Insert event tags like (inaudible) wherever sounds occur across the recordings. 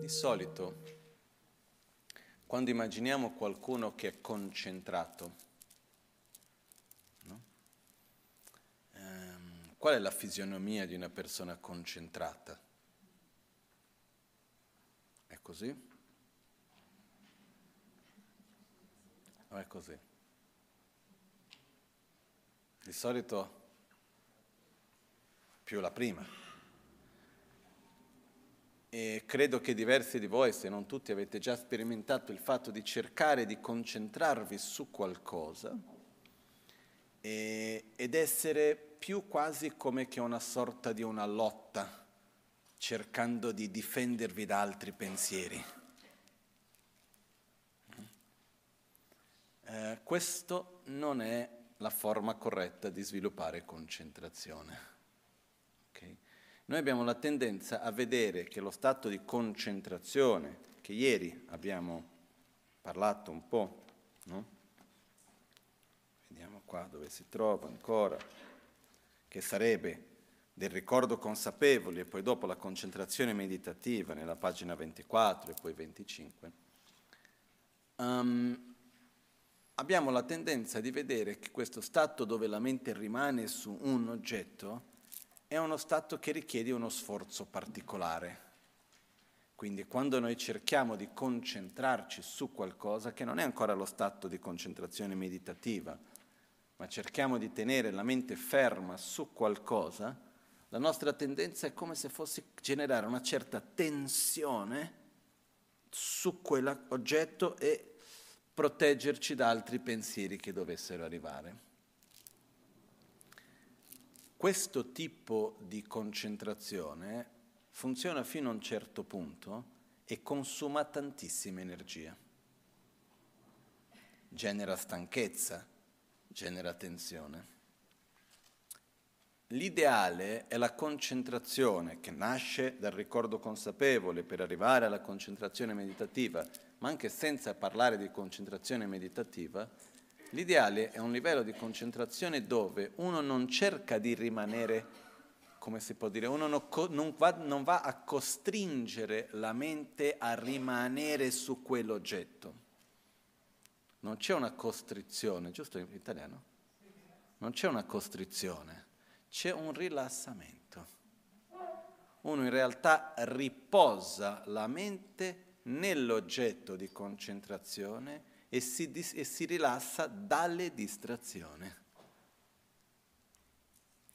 Di solito, quando immaginiamo qualcuno che è concentrato, no? ehm, qual è la fisionomia di una persona concentrata? È così? O è così? Di solito più la prima. E credo che diversi di voi, se non tutti, avete già sperimentato il fatto di cercare di concentrarvi su qualcosa e, ed essere più quasi come che una sorta di una lotta, cercando di difendervi da altri pensieri. Eh, questo non è la forma corretta di sviluppare concentrazione. Noi abbiamo la tendenza a vedere che lo stato di concentrazione, che ieri abbiamo parlato un po', no? vediamo qua dove si trova ancora, che sarebbe del ricordo consapevole e poi dopo la concentrazione meditativa nella pagina 24 e poi 25, um, ehm, abbiamo la tendenza di vedere che questo stato dove la mente rimane su un oggetto è uno stato che richiede uno sforzo particolare. Quindi quando noi cerchiamo di concentrarci su qualcosa, che non è ancora lo stato di concentrazione meditativa, ma cerchiamo di tenere la mente ferma su qualcosa, la nostra tendenza è come se fosse generare una certa tensione su quell'oggetto e proteggerci da altri pensieri che dovessero arrivare. Questo tipo di concentrazione funziona fino a un certo punto e consuma tantissima energia. Genera stanchezza, genera tensione. L'ideale è la concentrazione che nasce dal ricordo consapevole per arrivare alla concentrazione meditativa, ma anche senza parlare di concentrazione meditativa, L'ideale è un livello di concentrazione dove uno non cerca di rimanere, come si può dire, uno non va, non va a costringere la mente a rimanere su quell'oggetto. Non c'è una costrizione, giusto in italiano? Non c'è una costrizione, c'è un rilassamento. Uno in realtà riposa la mente nell'oggetto di concentrazione e si, e si rilassa dalle distrazioni.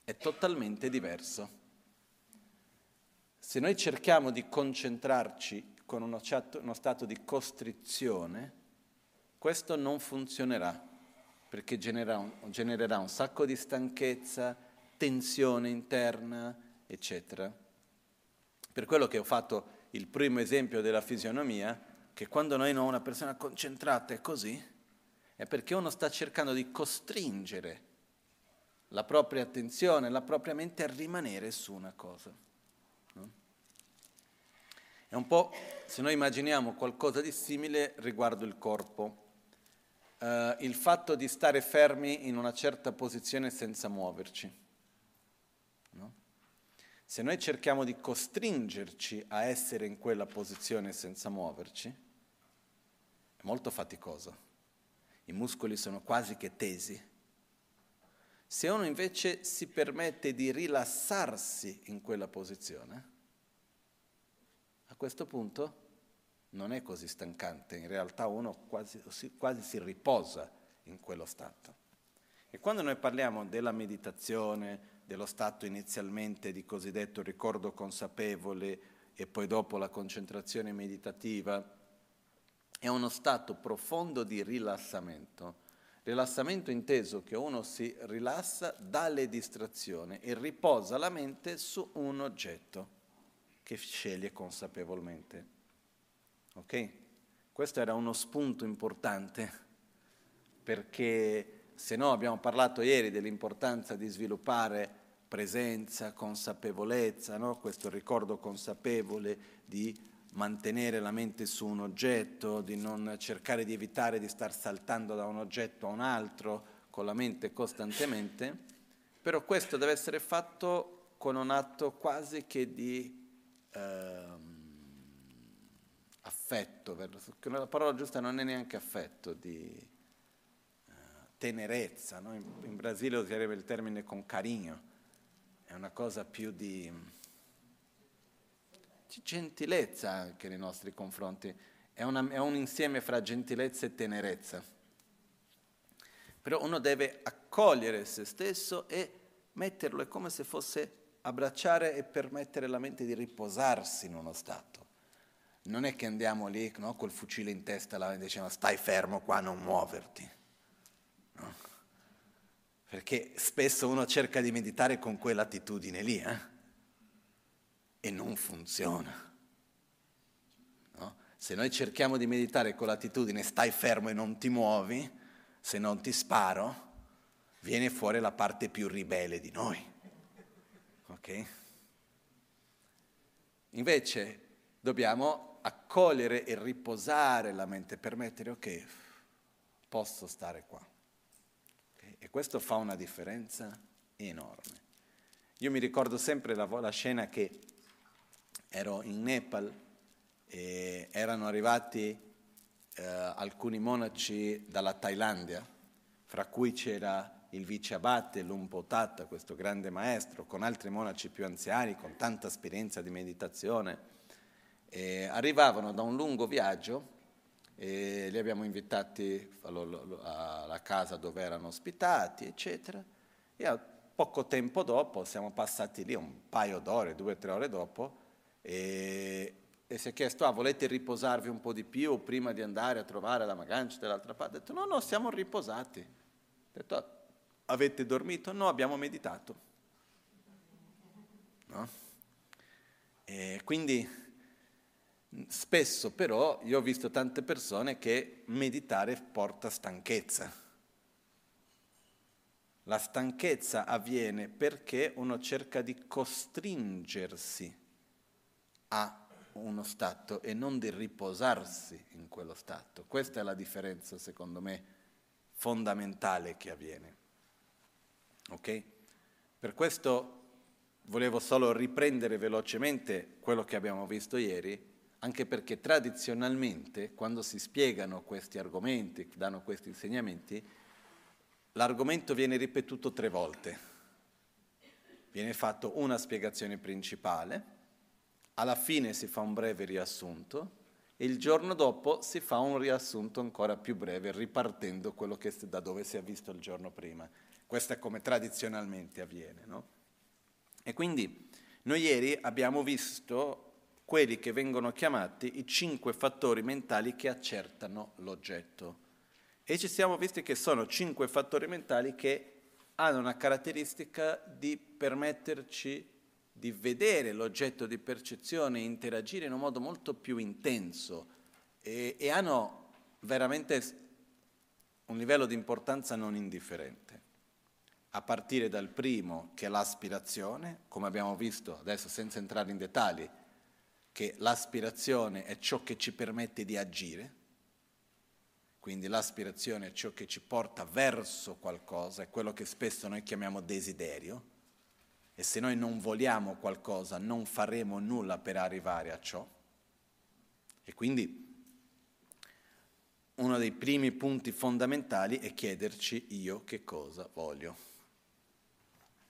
È totalmente diverso. Se noi cerchiamo di concentrarci con uno, uno stato di costrizione, questo non funzionerà, perché genererà un, genererà un sacco di stanchezza, tensione interna, eccetera. Per quello che ho fatto il primo esempio della fisionomia, che quando noi non una persona concentrata è così, è perché uno sta cercando di costringere la propria attenzione, la propria mente a rimanere su una cosa. No? È un po', se noi immaginiamo qualcosa di simile riguardo il corpo, uh, il fatto di stare fermi in una certa posizione senza muoverci. No? Se noi cerchiamo di costringerci a essere in quella posizione senza muoverci, è molto faticoso. I muscoli sono quasi che tesi. Se uno invece si permette di rilassarsi in quella posizione, a questo punto non è così stancante, in realtà uno quasi, quasi si riposa in quello stato. E quando noi parliamo della meditazione, dello stato inizialmente di cosiddetto ricordo consapevole e poi dopo la concentrazione meditativa, è uno stato profondo di rilassamento. Rilassamento inteso che uno si rilassa dalle distrazioni e riposa la mente su un oggetto che sceglie consapevolmente. Ok? Questo era uno spunto importante perché se no abbiamo parlato ieri dell'importanza di sviluppare presenza, consapevolezza, no? questo ricordo consapevole di mantenere la mente su un oggetto, di non cercare di evitare di star saltando da un oggetto a un altro con la mente costantemente, Però questo deve essere fatto con un atto quasi che di eh, affetto, la parola giusta non è neanche affetto, di eh, tenerezza. No? In, in, Brasile userebbe il termine con carigno, è una cosa più di gentilezza anche nei nostri confronti, è, una, è un insieme fra gentilezza e tenerezza. Però uno deve accogliere se stesso e metterlo, è come se fosse abbracciare e permettere alla mente di riposarsi in uno stato. Non è che andiamo lì no, col fucile in testa e diciamo stai fermo qua, non muoverti. No? Perché spesso uno cerca di meditare con quell'attitudine lì eh? E non funziona. No? Se noi cerchiamo di meditare con l'attitudine stai fermo e non ti muovi, se non ti sparo, viene fuori la parte più ribelle di noi. Ok? Invece dobbiamo accogliere e riposare la mente, permettere, ok, posso stare qua. Okay? E questo fa una differenza enorme. Io mi ricordo sempre la, la scena che ero in Nepal e erano arrivati eh, alcuni monaci dalla Thailandia, fra cui c'era il vice abate Lumpo Tatta, questo grande maestro, con altri monaci più anziani, con tanta esperienza di meditazione, e arrivavano da un lungo viaggio e li abbiamo invitati alla casa dove erano ospitati, eccetera, e poco tempo dopo, siamo passati lì un paio d'ore, due o tre ore dopo, e, e si è chiesto, ah, volete riposarvi un po' di più prima di andare a trovare la Magancia dall'altra parte? Ha detto, no, no, siamo riposati. Ha detto, Avete dormito? No, abbiamo meditato. No? E quindi spesso però io ho visto tante persone che meditare porta stanchezza. La stanchezza avviene perché uno cerca di costringersi a uno stato e non di riposarsi in quello stato. Questa è la differenza, secondo me, fondamentale che avviene. Ok? Per questo volevo solo riprendere velocemente quello che abbiamo visto ieri, anche perché tradizionalmente quando si spiegano questi argomenti, danno questi insegnamenti, l'argomento viene ripetuto tre volte. Viene fatto una spiegazione principale, alla fine si fa un breve riassunto e il giorno dopo si fa un riassunto ancora più breve ripartendo che, da dove si è visto il giorno prima. Questo è come tradizionalmente avviene. No? E quindi noi ieri abbiamo visto quelli che vengono chiamati i cinque fattori mentali che accertano l'oggetto. E ci siamo visti che sono cinque fattori mentali che hanno una caratteristica di permetterci di vedere l'oggetto di percezione interagire in un modo molto più intenso. E, e hanno veramente un livello di importanza non indifferente. A partire dal primo che è l'aspirazione, come abbiamo visto adesso senza entrare in dettagli, che l'aspirazione è ciò che ci permette di agire, quindi l'aspirazione è ciò che ci porta verso qualcosa, è quello che spesso noi chiamiamo desiderio, e se noi non vogliamo qualcosa non faremo nulla per arrivare a ciò. E quindi uno dei primi punti fondamentali è chiederci io che cosa voglio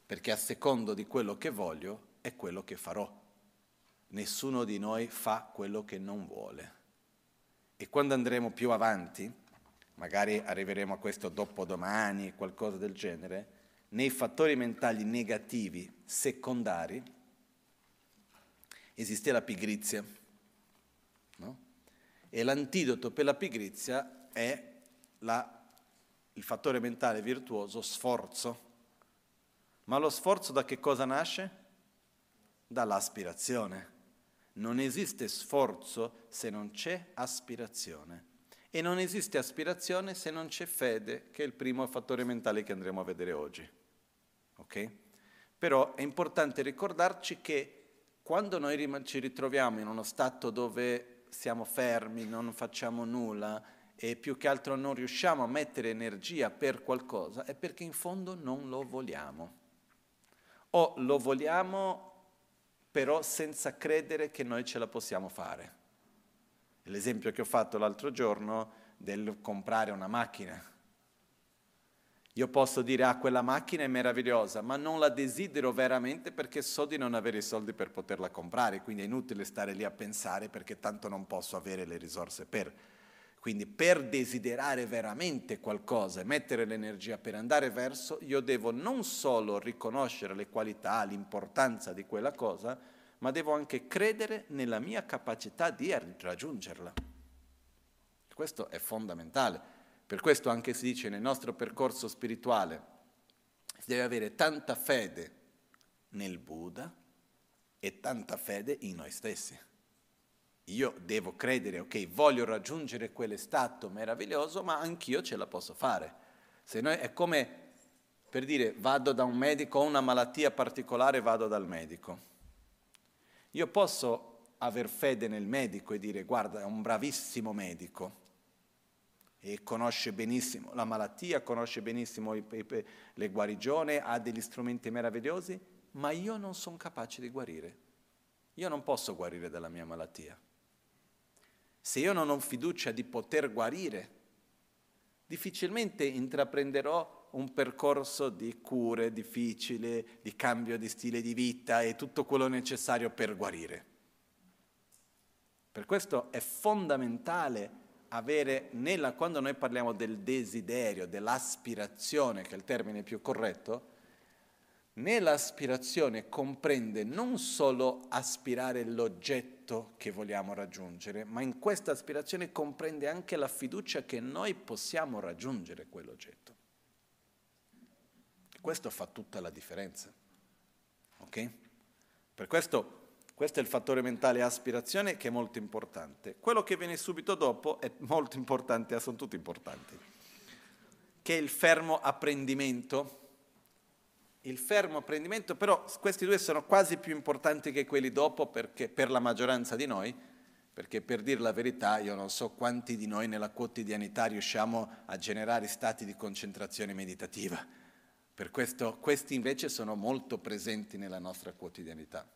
perché a secondo di quello che voglio è quello che farò. Nessuno di noi fa quello che non vuole. E quando andremo più avanti, magari arriveremo a questo dopodomani, qualcosa del genere, nei fattori mentali negativi secondari esiste la pigrizia. No? E l'antidoto per la pigrizia è la, il fattore mentale virtuoso sforzo ma lo sforzo da che cosa nasce? Dall'aspirazione. Non esiste sforzo se non c'è aspirazione. E non esiste aspirazione se non c'è fede, che è il primo fattore mentale che andremo a vedere oggi. Ok? Però è importante ricordarci che quando noi ci ritroviamo in uno stato dove siamo fermi, non facciamo nulla e più che altro non riusciamo a mettere energia per qualcosa, è perché in fondo non lo vogliamo. o lo vogliamo però senza credere che noi ce la possiamo fare. L'esempio che ho fatto l'altro giorno del comprare una macchina. Io posso dire, ah, quella macchina è meravigliosa, ma non la desidero veramente perché so di non avere i soldi per poterla comprare, quindi è inutile stare lì a pensare perché tanto non posso avere le risorse per. Quindi per desiderare veramente qualcosa e mettere l'energia per andare verso, io devo non solo riconoscere le qualità, l'importanza di quella cosa, ma devo anche credere nella mia capacità di raggiungerla. Questo è fondamentale. Per questo anche si dice nel nostro percorso spirituale si deve avere tanta fede nel Buddha e tanta fede in noi stessi io devo credere, ok, voglio raggiungere quell'estato meraviglioso, ma anch'io ce la posso fare. Se noi, è come per dire vado da un medico, ho una malattia particolare, vado dal medico. Io posso aver fede nel medico e dire guarda, è un bravissimo medico e conosce benissimo la malattia, conosce benissimo i, i, le guarigioni, ha degli strumenti meravigliosi, ma io non sono capace di guarire. Io non posso guarire dalla mia malattia. Se io non ho fiducia di poter guarire, difficilmente intraprenderò un percorso di cure difficile, di cambio di stile di vita e tutto quello necessario per guarire. Per questo è fondamentale avere, nella, quando noi parliamo del desiderio, dell'aspirazione, che è il termine più corretto, nell'aspirazione comprende non solo aspirare l'oggetto che vogliamo raggiungere, ma in questa aspirazione comprende anche la fiducia che noi possiamo raggiungere quell'oggetto. Questo fa tutta la differenza. Ok? Per questo questo è il fattore mentale aspirazione che è molto importante. Quello che viene subito dopo è molto importante, sono tutti importanti, che è il fermo apprendimento il fermo apprendimento, però questi due sono quasi più importanti che quelli dopo perché, per la maggioranza di noi, perché per dire la verità io non so quanti di noi nella quotidianità riusciamo a generare stati di concentrazione meditativa. Per questo questi invece sono molto presenti nella nostra quotidianità.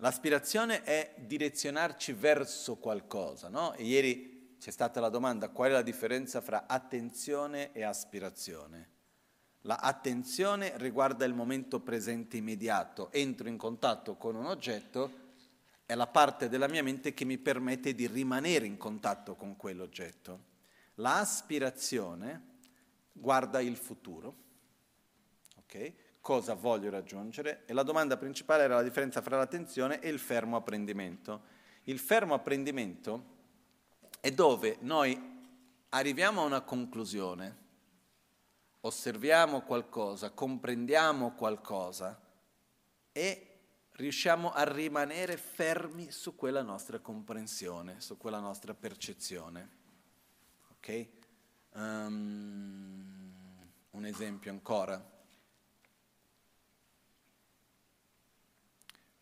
L'aspirazione è direzionarci verso qualcosa, no? E ieri c'è stata la domanda qual è la differenza fra attenzione e aspirazione. La attenzione riguarda il momento presente immediato, entro in contatto con un oggetto, è la parte della mia mente che mi permette di rimanere in contatto con quell'oggetto. L'aspirazione guarda il futuro, okay? Cosa voglio raggiungere e la domanda principale era la differenza fra l'attenzione e il fermo apprendimento. Il fermo apprendimento è dove noi arriviamo a una conclusione, osserviamo qualcosa, comprendiamo qualcosa e riusciamo a rimanere fermi su quella nostra comprensione, su quella nostra percezione. Ok? Um, un esempio ancora.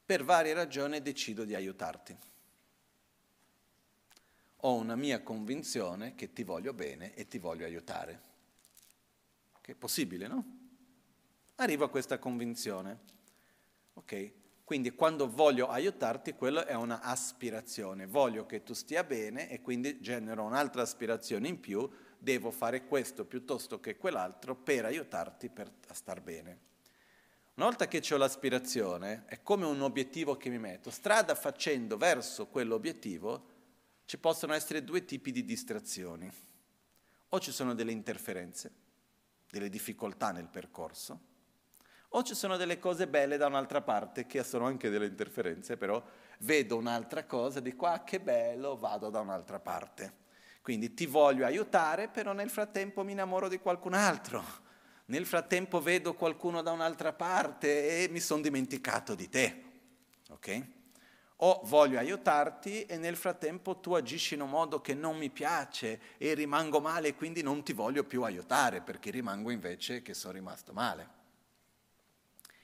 Per varie ragioni decido di aiutarti. Ho una mia convinzione che ti voglio bene e ti voglio aiutare che è possibile, no? Arrivo a questa convinzione. Ok? Quindi quando voglio aiutarti, quello è una aspirazione. Voglio che tu stia bene e quindi genero un'altra aspirazione in più, devo fare questo piuttosto che quell'altro per aiutarti per, a star bene. Una volta che ho l'aspirazione, è come un obiettivo che mi metto. Strada facendo verso quell'obiettivo, ci possono essere due tipi di distrazioni. O ci sono delle interferenze, delle difficoltà nel percorso, o ci sono delle cose belle da un'altra parte che sono anche delle interferenze, però vedo un'altra cosa, di qua, che bello, vado da un'altra parte. Quindi ti voglio aiutare, però nel frattempo mi innamoro di qualcun altro. Nel frattempo vedo qualcuno da un'altra parte e mi sono dimenticato di te. Ok? o voglio aiutarti e nel frattempo tu agisci in un modo che non mi piace e rimango male e quindi non ti voglio più aiutare perché rimango invece che sono rimasto male.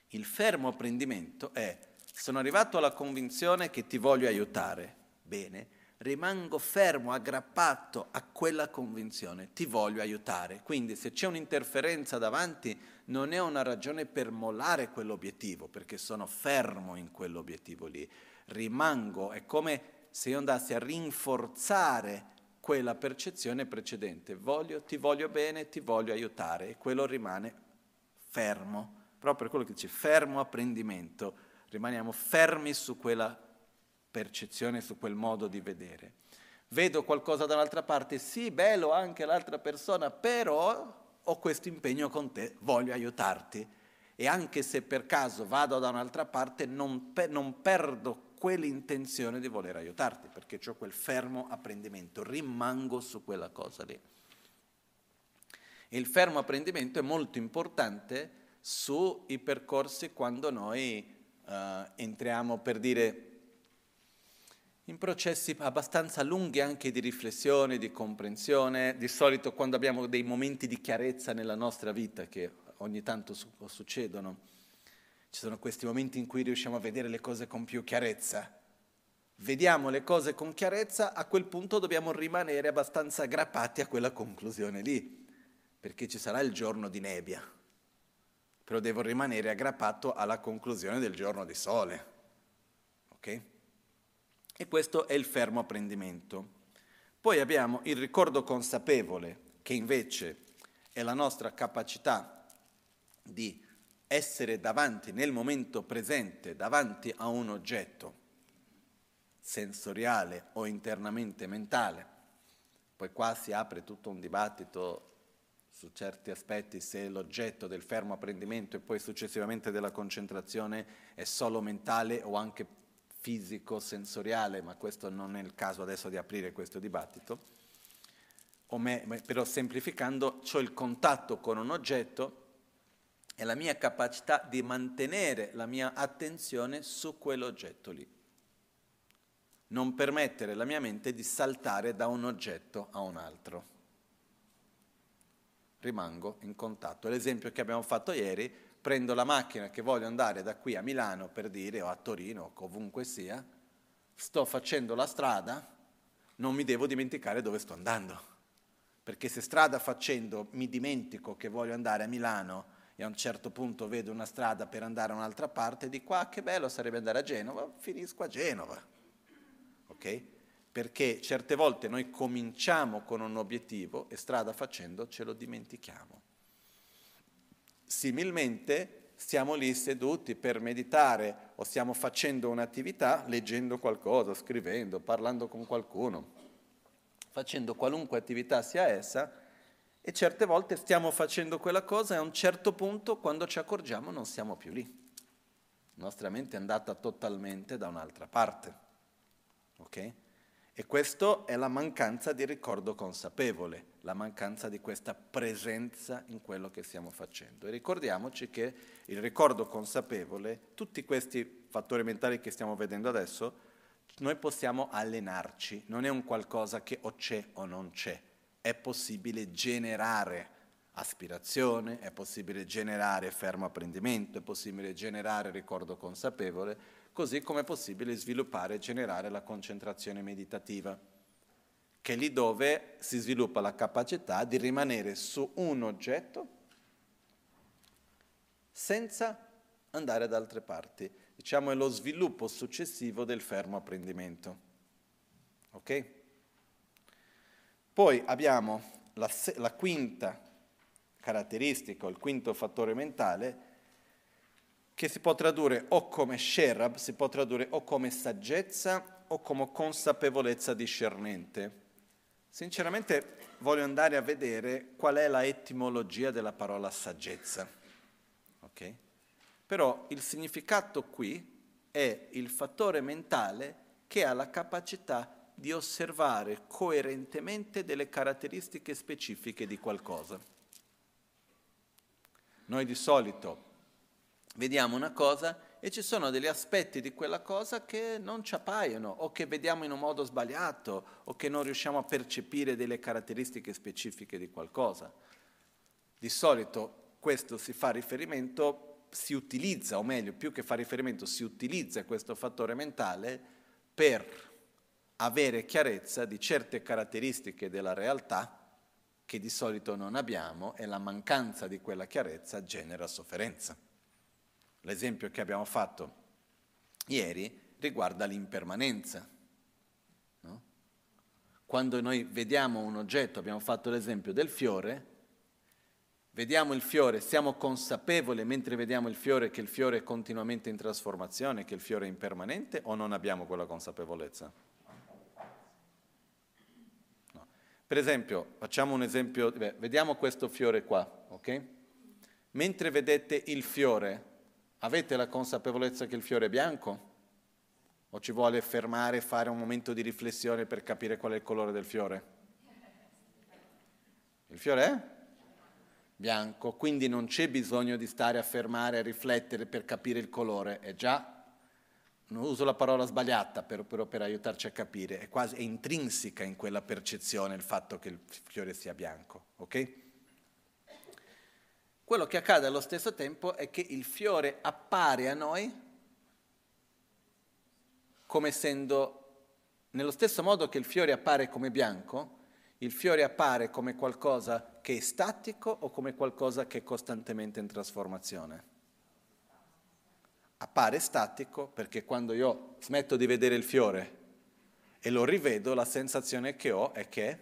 Il fermo apprendimento è sono arrivato alla convinzione che ti voglio aiutare, bene, rimango fermo, aggrappato a quella convinzione, ti voglio aiutare. Quindi se c'è un'interferenza davanti non è una ragione per mollare quell'obiettivo, perché sono fermo in quell'obiettivo lì. Rimango, è come se io andassi a rinforzare quella percezione precedente. Voglio, ti voglio bene, ti voglio aiutare e quello rimane fermo. Proprio quello che dice fermo apprendimento, rimaniamo fermi su quella percezione, su quel modo di vedere. Vedo qualcosa dall'altra parte, sì, bello anche l'altra persona, però ho questo impegno con te, voglio aiutarti. E anche se per caso vado da un'altra parte, non, pe- non perdo quell'intenzione di voler aiutarti, perché ho quel fermo apprendimento, rimango su quella cosa lì. Il fermo apprendimento è molto importante sui percorsi quando noi uh, entriamo per dire in processi abbastanza lunghi anche di riflessione, di comprensione, di solito quando abbiamo dei momenti di chiarezza nella nostra vita che ogni tanto su- succedono, ci sono questi momenti in cui riusciamo a vedere le cose con più chiarezza. Vediamo le cose con chiarezza, a quel punto dobbiamo rimanere abbastanza aggrappati a quella conclusione lì, perché ci sarà il giorno di nebbia, però devo rimanere aggrappato alla conclusione del giorno di sole. Ok? E questo è il fermo apprendimento. Poi abbiamo il ricordo consapevole, che invece è la nostra capacità di essere davanti nel momento presente, davanti a un oggetto sensoriale o internamente mentale. Poi qua si apre tutto un dibattito su certi aspetti se l'oggetto del fermo apprendimento e poi successivamente della concentrazione è solo mentale o anche fisico, sensoriale, ma questo non è il caso adesso di aprire questo dibattito. Me, però semplificando, ho il contatto con un oggetto e la mia capacità di mantenere la mia attenzione su quell'oggetto lì. Non permettere alla mia mente di saltare da un oggetto a un altro. Rimango in contatto. L'esempio che abbiamo fatto ieri prendo la macchina che voglio andare da qui a Milano per dire, o a Torino, o ovunque sia, sto facendo la strada, non mi devo dimenticare dove sto andando. Perché se strada facendo mi dimentico che voglio andare a Milano e a un certo punto vedo una strada per andare a un'altra parte, di qua che bello sarebbe andare a Genova, finisco a Genova. Ok? Perché certe volte noi cominciamo con un obiettivo e strada facendo ce lo dimentichiamo. Similmente stiamo lì seduti per meditare o stiamo facendo un'attività, leggendo qualcosa, scrivendo, parlando con qualcuno, facendo qualunque attività sia essa, e certe volte stiamo facendo quella cosa e a un certo punto, quando ci accorgiamo, non siamo più lì. La nostra mente è andata totalmente da un'altra parte. Ok? E questo è la mancanza di ricordo consapevole, la mancanza di questa presenza in quello che stiamo facendo. E ricordiamoci che il ricordo consapevole, tutti questi fattori mentali che stiamo vedendo adesso, noi possiamo allenarci, non è un qualcosa che o c'è o non c'è, è possibile generare aspirazione, è possibile generare fermo apprendimento, è possibile generare ricordo consapevole, così come è possibile sviluppare e generare la concentrazione meditativa, che è lì dove si sviluppa la capacità di rimanere su un oggetto senza andare da altre parti. Diciamo è lo sviluppo successivo del fermo apprendimento. Ok? Poi abbiamo la, la quinta caratteristica, il quinto fattore mentale, che si può tradurre o come sherab, si può tradurre o come saggezza o come consapevolezza discernente. Sinceramente voglio andare a vedere qual è la etimologia della parola saggezza. Okay? Però il significato qui è il fattore mentale che ha la capacità di osservare coerentemente delle caratteristiche specifiche di qualcosa. Noi di solito vediamo una cosa e ci sono degli aspetti di quella cosa che non ci appaiono o che vediamo in un modo sbagliato o che non riusciamo a percepire delle caratteristiche specifiche di qualcosa. Di solito questo si fa riferimento, si utilizza, o meglio, più che fa riferimento, si utilizza questo fattore mentale per avere chiarezza di certe caratteristiche della realtà che di solito non abbiamo e la mancanza di quella chiarezza genera sofferenza. L'esempio che abbiamo fatto ieri riguarda l'impermanenza. No? Quando noi vediamo un oggetto, abbiamo fatto l'esempio del fiore, vediamo il fiore, siamo consapevoli mentre vediamo il fiore che il fiore è continuamente in trasformazione, che il fiore è impermanente o non abbiamo quella consapevolezza? No. Per esempio, facciamo un esempio, beh, vediamo questo fiore qua, ok? Mentre vedete il fiore, avete la consapevolezza che il fiore è bianco? O ci vuole fermare e fare un momento di riflessione per capire qual è il colore del fiore? Il fiore è? bianco, quindi non c'è bisogno di stare a fermare, a riflettere per capire il colore, è già, non uso la parola sbagliata però, però per aiutarci a capire, è quasi è intrinseca in quella percezione il fatto che il fiore sia bianco, ok? Quello che accade allo stesso tempo è che il fiore appare a noi come essendo, nello stesso modo che il fiore appare come bianco, il fiore appare come qualcosa che è statico o come qualcosa che è costantemente in trasformazione? Appare statico perché quando io smetto di vedere il fiore e lo rivedo, la sensazione che ho è che è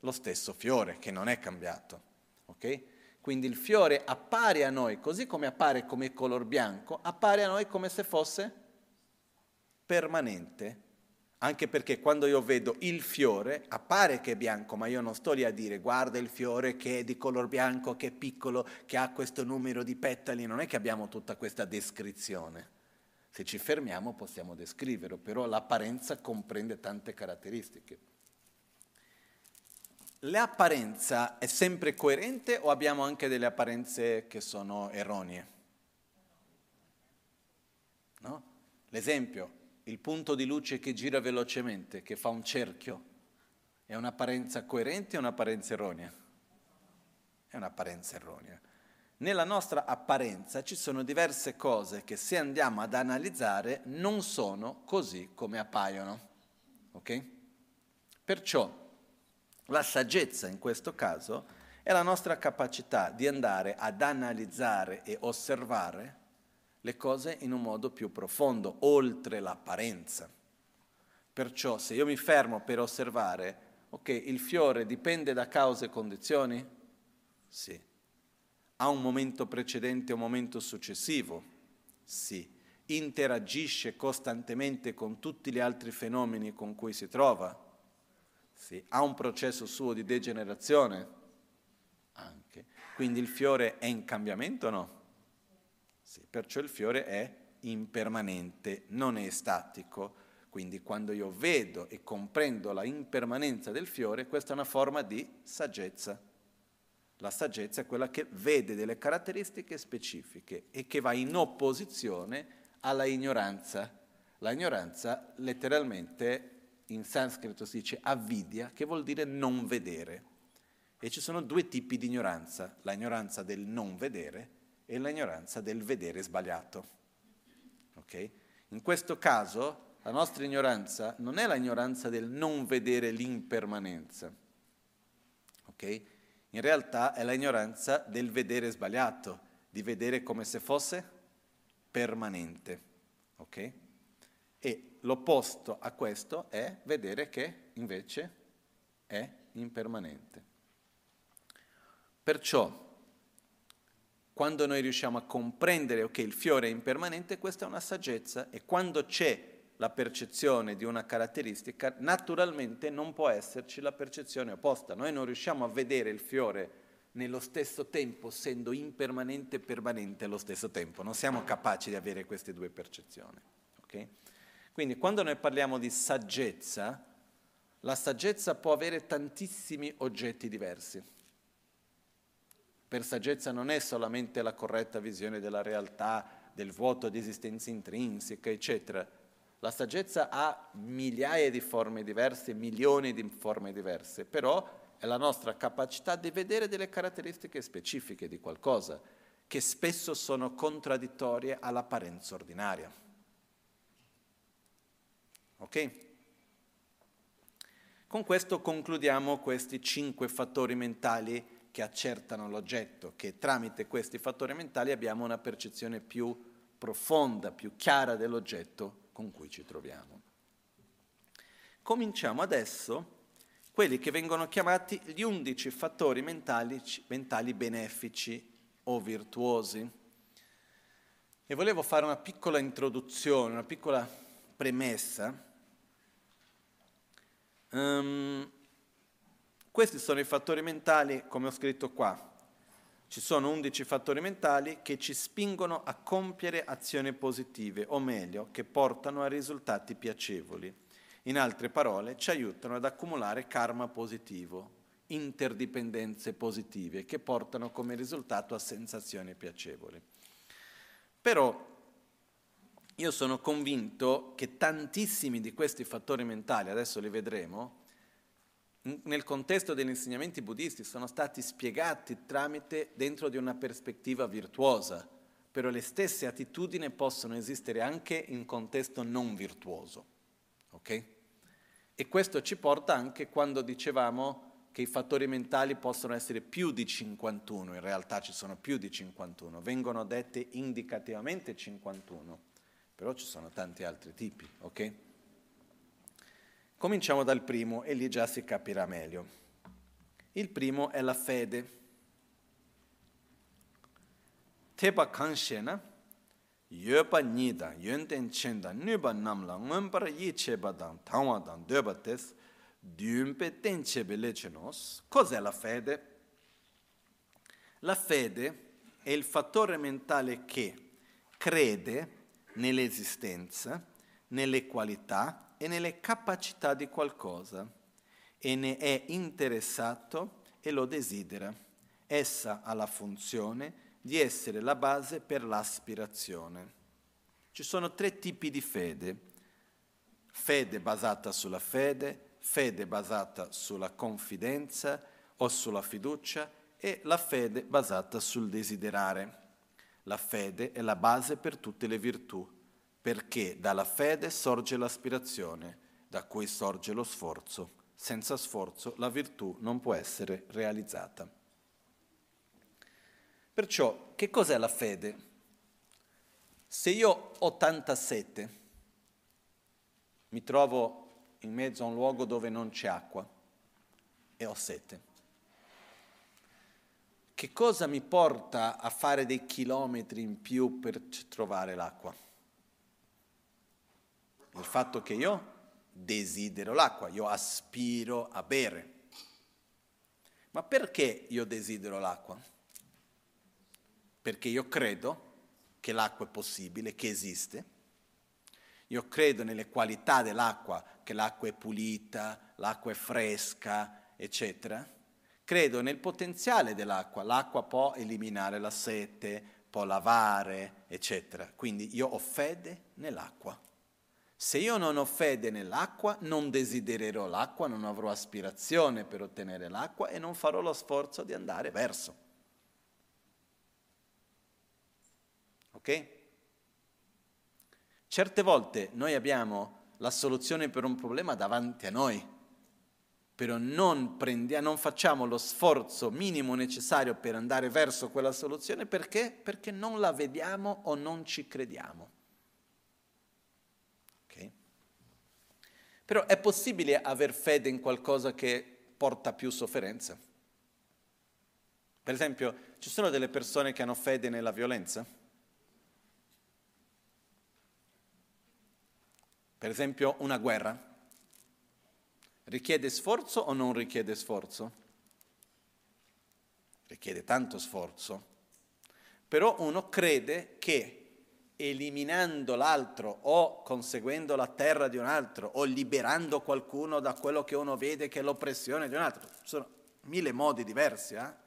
lo stesso fiore, che non è cambiato. Okay? Quindi il fiore appare a noi, così come appare come color bianco, appare a noi come se fosse permanente anche perché quando io vedo il fiore appare che è bianco, ma io non sto lì a dire guarda il fiore che è di color bianco, che è piccolo, che ha questo numero di petali, non è che abbiamo tutta questa descrizione. Se ci fermiamo possiamo descriverlo, però l'apparenza comprende tante caratteristiche. L'apparenza è sempre coerente o abbiamo anche delle apparenze che sono erronee? No? L'esempio, il punto di luce che gira velocemente, che fa un cerchio, è un'apparenza coerente o un'apparenza erronea? È un'apparenza erronea. Nella nostra apparenza ci sono diverse cose che se andiamo ad analizzare non sono così come appaiono. Ok? Perciò la saggezza in questo caso è la nostra capacità di andare ad analizzare e osservare le cose in un modo più profondo, oltre l'apparenza. Perciò se io mi fermo per osservare, ok, il fiore dipende da cause e condizioni? Sì. Ha un momento precedente e un momento successivo? Sì. Interagisce costantemente con tutti gli altri fenomeni con cui si trova? Sì. Ha un processo suo di degenerazione? Anche. Quindi il fiore è in cambiamento o no? Sì, perciò il fiore è impermanente, non è statico. Quindi quando io vedo e comprendo la impermanenza del fiore, questa è una forma di saggezza. La saggezza è quella che vede delle caratteristiche specifiche e che va in opposizione alla ignoranza. La ignoranza letteralmente in sanscrito si dice avidya, che vuol dire non vedere. E ci sono due tipi di ignoranza, la ignoranza del non vedere e l'ignoranza del vedere sbagliato. Okay? In questo caso la nostra ignoranza non è l'ignoranza del non vedere l'impermanenza, okay? in realtà è l'ignoranza del vedere sbagliato, di vedere come se fosse permanente. Okay? E l'opposto a questo è vedere che invece è impermanente. Perciò quando noi riusciamo a comprendere che okay, il fiore è impermanente, questa è una saggezza e quando c'è la percezione di una caratteristica, naturalmente non può esserci la percezione opposta. Noi non riusciamo a vedere il fiore nello stesso tempo, essendo impermanente e permanente allo stesso tempo. Non siamo capaci di avere queste due percezioni. Okay? Quindi quando noi parliamo di saggezza, la saggezza può avere tantissimi oggetti diversi per saggezza non è solamente la corretta visione della realtà, del vuoto di esistenza intrinseca, eccetera. La saggezza ha migliaia di forme diverse, milioni di forme diverse, però è la nostra capacità di vedere delle caratteristiche specifiche di qualcosa, che spesso sono contraddittorie all'apparenza ordinaria. Ok? Con questo concludiamo questi cinque fattori mentali che accertano l'oggetto, che tramite questi fattori mentali abbiamo una percezione più profonda, più chiara dell'oggetto con cui ci troviamo. Cominciamo adesso quelli che vengono chiamati gli undici fattori mentali, mentali benefici o virtuosi. E volevo fare una piccola introduzione, una piccola premessa. Um, questi sono i fattori mentali, come ho scritto qua. Ci sono 11 fattori mentali che ci spingono a compiere azioni positive, o meglio, che portano a risultati piacevoli. In altre parole, ci aiutano ad accumulare karma positivo, interdipendenze positive, che portano come risultato a sensazioni piacevoli. Però io sono convinto che tantissimi di questi fattori mentali, adesso li vedremo, nel contesto degli insegnamenti buddisti sono stati spiegati tramite dentro di una prospettiva virtuosa, però le stesse attitudini possono esistere anche in contesto non virtuoso. Ok? E questo ci porta anche quando dicevamo che i fattori mentali possono essere più di 51, in realtà ci sono più di 51, vengono dette indicativamente 51, però ci sono tanti altri tipi, ok? Cominciamo dal primo e lì già si capirà meglio. Il primo è la fede. Tepa kanshena, yopa nida, yonten chenda, nuba namla, ngompara yi cheba dan, tangwa dan, döba tes, dyumpe ten chebe lecenos. Cos'è la fede? La fede è il fattore mentale che crede nell'esistenza, nelle qualità, e nelle capacità di qualcosa e ne è interessato e lo desidera. Essa ha la funzione di essere la base per l'aspirazione. Ci sono tre tipi di fede. Fede basata sulla fede, fede basata sulla confidenza o sulla fiducia e la fede basata sul desiderare. La fede è la base per tutte le virtù perché dalla fede sorge l'aspirazione, da cui sorge lo sforzo. Senza sforzo la virtù non può essere realizzata. Perciò, che cos'è la fede? Se io ho tanta sete, mi trovo in mezzo a un luogo dove non c'è acqua e ho sete, che cosa mi porta a fare dei chilometri in più per trovare l'acqua? il fatto che io desidero l'acqua, io aspiro a bere. Ma perché io desidero l'acqua? Perché io credo che l'acqua è possibile, che esiste. Io credo nelle qualità dell'acqua, che l'acqua è pulita, l'acqua è fresca, eccetera. Credo nel potenziale dell'acqua, l'acqua può eliminare la sete, può lavare, eccetera. Quindi io ho fede nell'acqua. Se io non ho fede nell'acqua, non desidererò l'acqua, non avrò aspirazione per ottenere l'acqua e non farò lo sforzo di andare verso. Ok? Certe volte noi abbiamo la soluzione per un problema davanti a noi, però non, prendiamo, non facciamo lo sforzo minimo necessario per andare verso quella soluzione perché? Perché non la vediamo o non ci crediamo. Però è possibile aver fede in qualcosa che porta più sofferenza? Per esempio, ci sono delle persone che hanno fede nella violenza? Per esempio, una guerra. Richiede sforzo o non richiede sforzo? Richiede tanto sforzo. Però uno crede che eliminando l'altro o conseguendo la terra di un altro o liberando qualcuno da quello che uno vede che è l'oppressione di un altro. Sono mille modi diversi. Eh?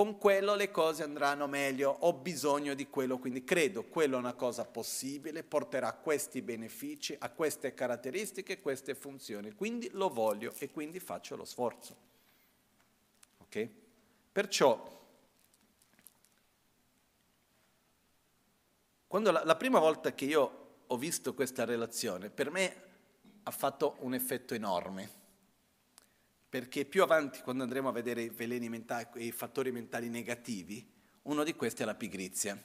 Con quello le cose andranno meglio, ho bisogno di quello, quindi credo quello è una cosa possibile, porterà questi benefici, ha queste caratteristiche, queste funzioni, quindi lo voglio e quindi faccio lo sforzo. Ok? Perciò Quando la, la prima volta che io ho visto questa relazione, per me ha fatto un effetto enorme, perché più avanti, quando andremo a vedere i veleni mentali, i fattori mentali negativi, uno di questi è la pigrizia,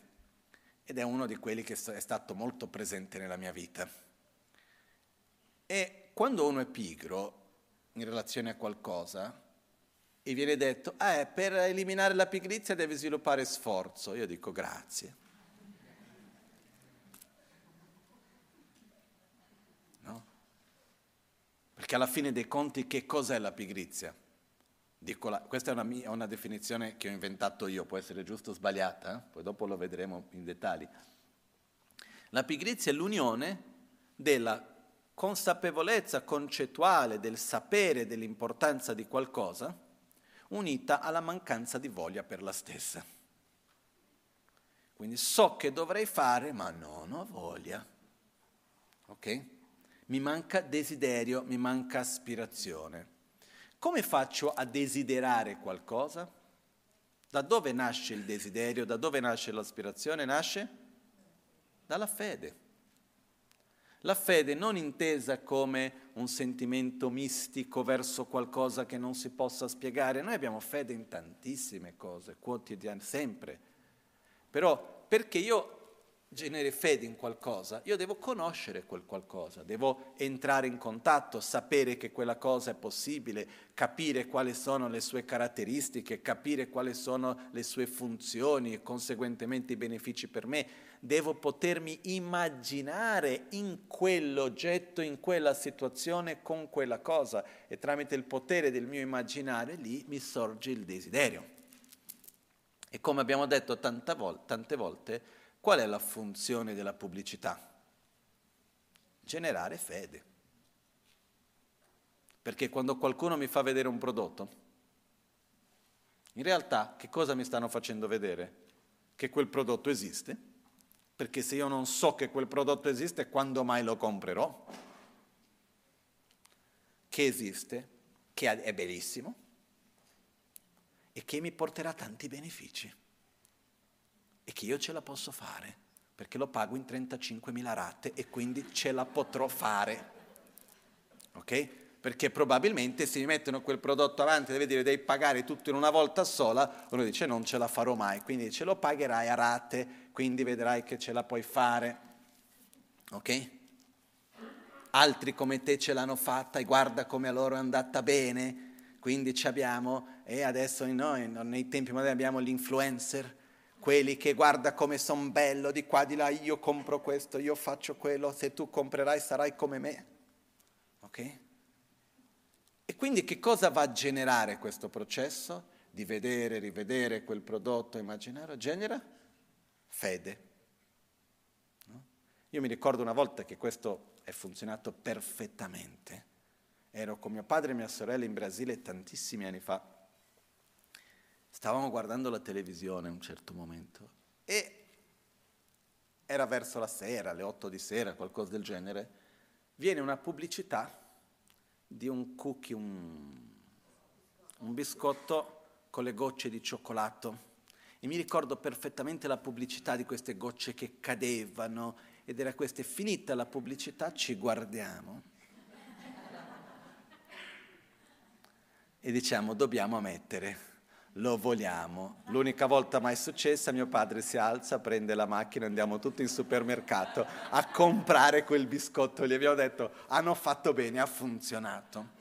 ed è uno di quelli che è stato molto presente nella mia vita. E quando uno è pigro in relazione a qualcosa, e viene detto, eh, per eliminare la pigrizia devi sviluppare sforzo. Io dico grazie. Perché alla fine dei conti che cos'è la pigrizia? La, questa è una, mia, una, definizione che ho inventato io, può essere giusto o sbagliata, eh? poi dopo lo vedremo in dettagli. La pigrizia è l'unione della consapevolezza concettuale del sapere dell'importanza di qualcosa unita alla mancanza di voglia per la stessa. Quindi so che dovrei fare, ma non ho voglia. Ok? Mi manca desiderio, mi manca aspirazione. Come faccio a desiderare qualcosa? Da dove nasce il desiderio? Da dove nasce l'aspirazione? Nasce dalla fede. La fede non intesa come un sentimento mistico verso qualcosa che non si possa spiegare. Noi abbiamo fede in tantissime cose, quotidiane, sempre. Però perché io genere fede in qualcosa, io devo conoscere quel qualcosa, devo entrare in contatto, sapere che quella cosa è possibile, capire quali sono le sue caratteristiche, capire quali sono le sue funzioni e conseguentemente i benefici per me. Devo potermi immaginare in quell'oggetto, in quella situazione, con quella cosa e tramite il potere del mio immaginare lì mi sorge il desiderio. E come abbiamo detto tante volte, Qual è la funzione della pubblicità? Generare fede. Perché quando qualcuno mi fa vedere un prodotto, in realtà che cosa mi stanno facendo vedere? Che quel prodotto esiste, perché se io non so che quel prodotto esiste, quando mai lo comprerò? Che esiste, che è bellissimo e che mi porterà tanti benefici e che io ce la posso fare, perché lo pago in 35.000 rate e quindi ce la potrò fare. Ok? Perché probabilmente se mi mettono quel prodotto avanti, deve dire devi pagare tutto in una volta sola, uno dice non ce la farò mai, quindi ce lo pagherai a rate, quindi vedrai che ce la puoi fare. Ok? Altri come te ce l'hanno fatta e guarda come a loro è andata bene, quindi abbiamo, e adesso noi nei tempi moderni abbiamo l'influencer, quelli che guarda come son bello, di qua di là, io compro questo, io faccio quello, se tu comprerai sarai come me. Ok? E quindi che cosa va a generare questo processo? Di vedere, rivedere quel prodotto, immaginare, genera fede. No? Io mi ricordo una volta che questo è funzionato perfettamente. Ero con mio padre e mia sorella in Brasile tantissimi anni fa Stavamo guardando la televisione a un certo momento e era verso la sera, alle 8 di sera, qualcosa del genere, viene una pubblicità di un cookie, un, un biscotto con le gocce di cioccolato. E mi ricordo perfettamente la pubblicità di queste gocce che cadevano ed era questa, è finita la pubblicità, ci guardiamo e diciamo dobbiamo mettere lo vogliamo. L'unica volta mai successa, mio padre si alza, prende la macchina, andiamo tutti in supermercato a comprare quel biscotto. Gli abbiamo detto, hanno fatto bene, ha funzionato.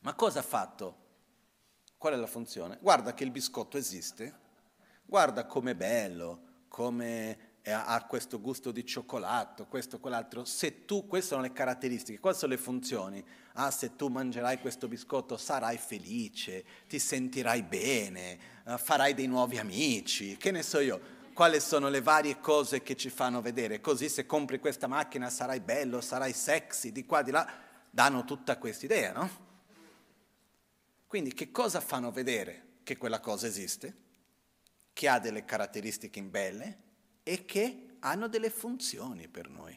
Ma cosa ha fatto? Qual è la funzione? Guarda che il biscotto esiste, guarda com'è bello, come ha questo gusto di cioccolato, questo, quell'altro. Se tu, queste sono le caratteristiche, quali sono le funzioni? ah, se tu mangerai questo biscotto sarai felice, ti sentirai bene, uh, farai dei nuovi amici, che ne so io, quali sono le varie cose che ci fanno vedere. Così se compri questa macchina sarai bello, sarai sexy, di qua, di là, danno tutta questa idea, no? Quindi che cosa fanno vedere? Che quella cosa esiste, che ha delle caratteristiche belle e che hanno delle funzioni per noi.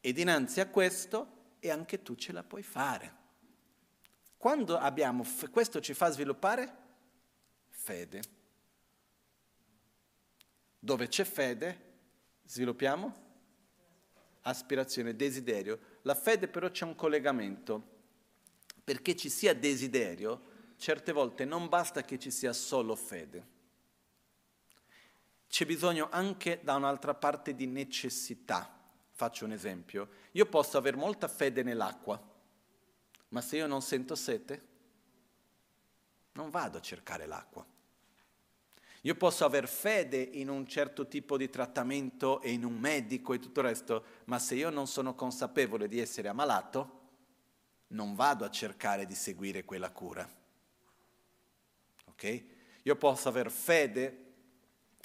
E dinanzi a questo e anche tu ce la puoi fare. Quando abbiamo, questo ci fa sviluppare fede. Dove c'è fede, sviluppiamo aspirazione, desiderio. La fede però c'è un collegamento. Perché ci sia desiderio, certe volte non basta che ci sia solo fede. C'è bisogno anche da un'altra parte di necessità. Faccio un esempio. Io posso avere molta fede nell'acqua, ma se io non sento sete, non vado a cercare l'acqua. Io posso aver fede in un certo tipo di trattamento e in un medico e tutto il resto, ma se io non sono consapevole di essere ammalato, non vado a cercare di seguire quella cura. Ok? Io posso aver fede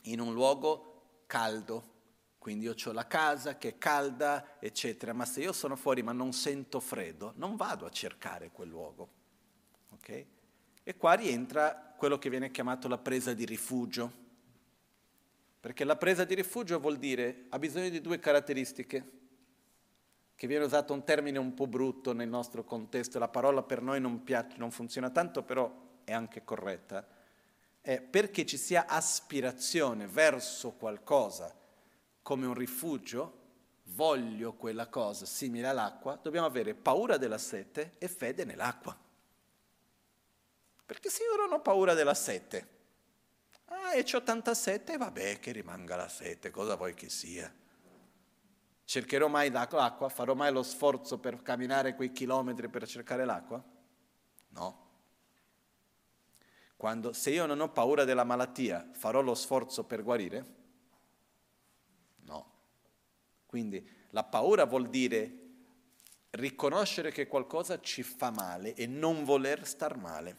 in un luogo caldo, quindi io ho la casa che è calda, eccetera, ma se io sono fuori ma non sento freddo, non vado a cercare quel luogo. Ok? E qua rientra quello che viene chiamato la presa di rifugio. Perché la presa di rifugio vuol dire, ha bisogno di due caratteristiche, che viene usato un termine un po' brutto nel nostro contesto, la parola per noi non, piace, non funziona tanto, però è anche corretta, è perché ci sia aspirazione verso qualcosa come un rifugio, voglio quella cosa simile all'acqua, dobbiamo avere paura della sete e fede nell'acqua. Perché se io non ho paura della sete, ah, e ho tanta sete, vabbè, che rimanga la sete, cosa vuoi che sia? Cercherò mai l'acqua? Farò mai lo sforzo per camminare quei chilometri per cercare l'acqua? No. Quando, se io non ho paura della malattia, farò lo sforzo per guarire? No. Quindi la paura vuol dire riconoscere che qualcosa ci fa male e non voler star male.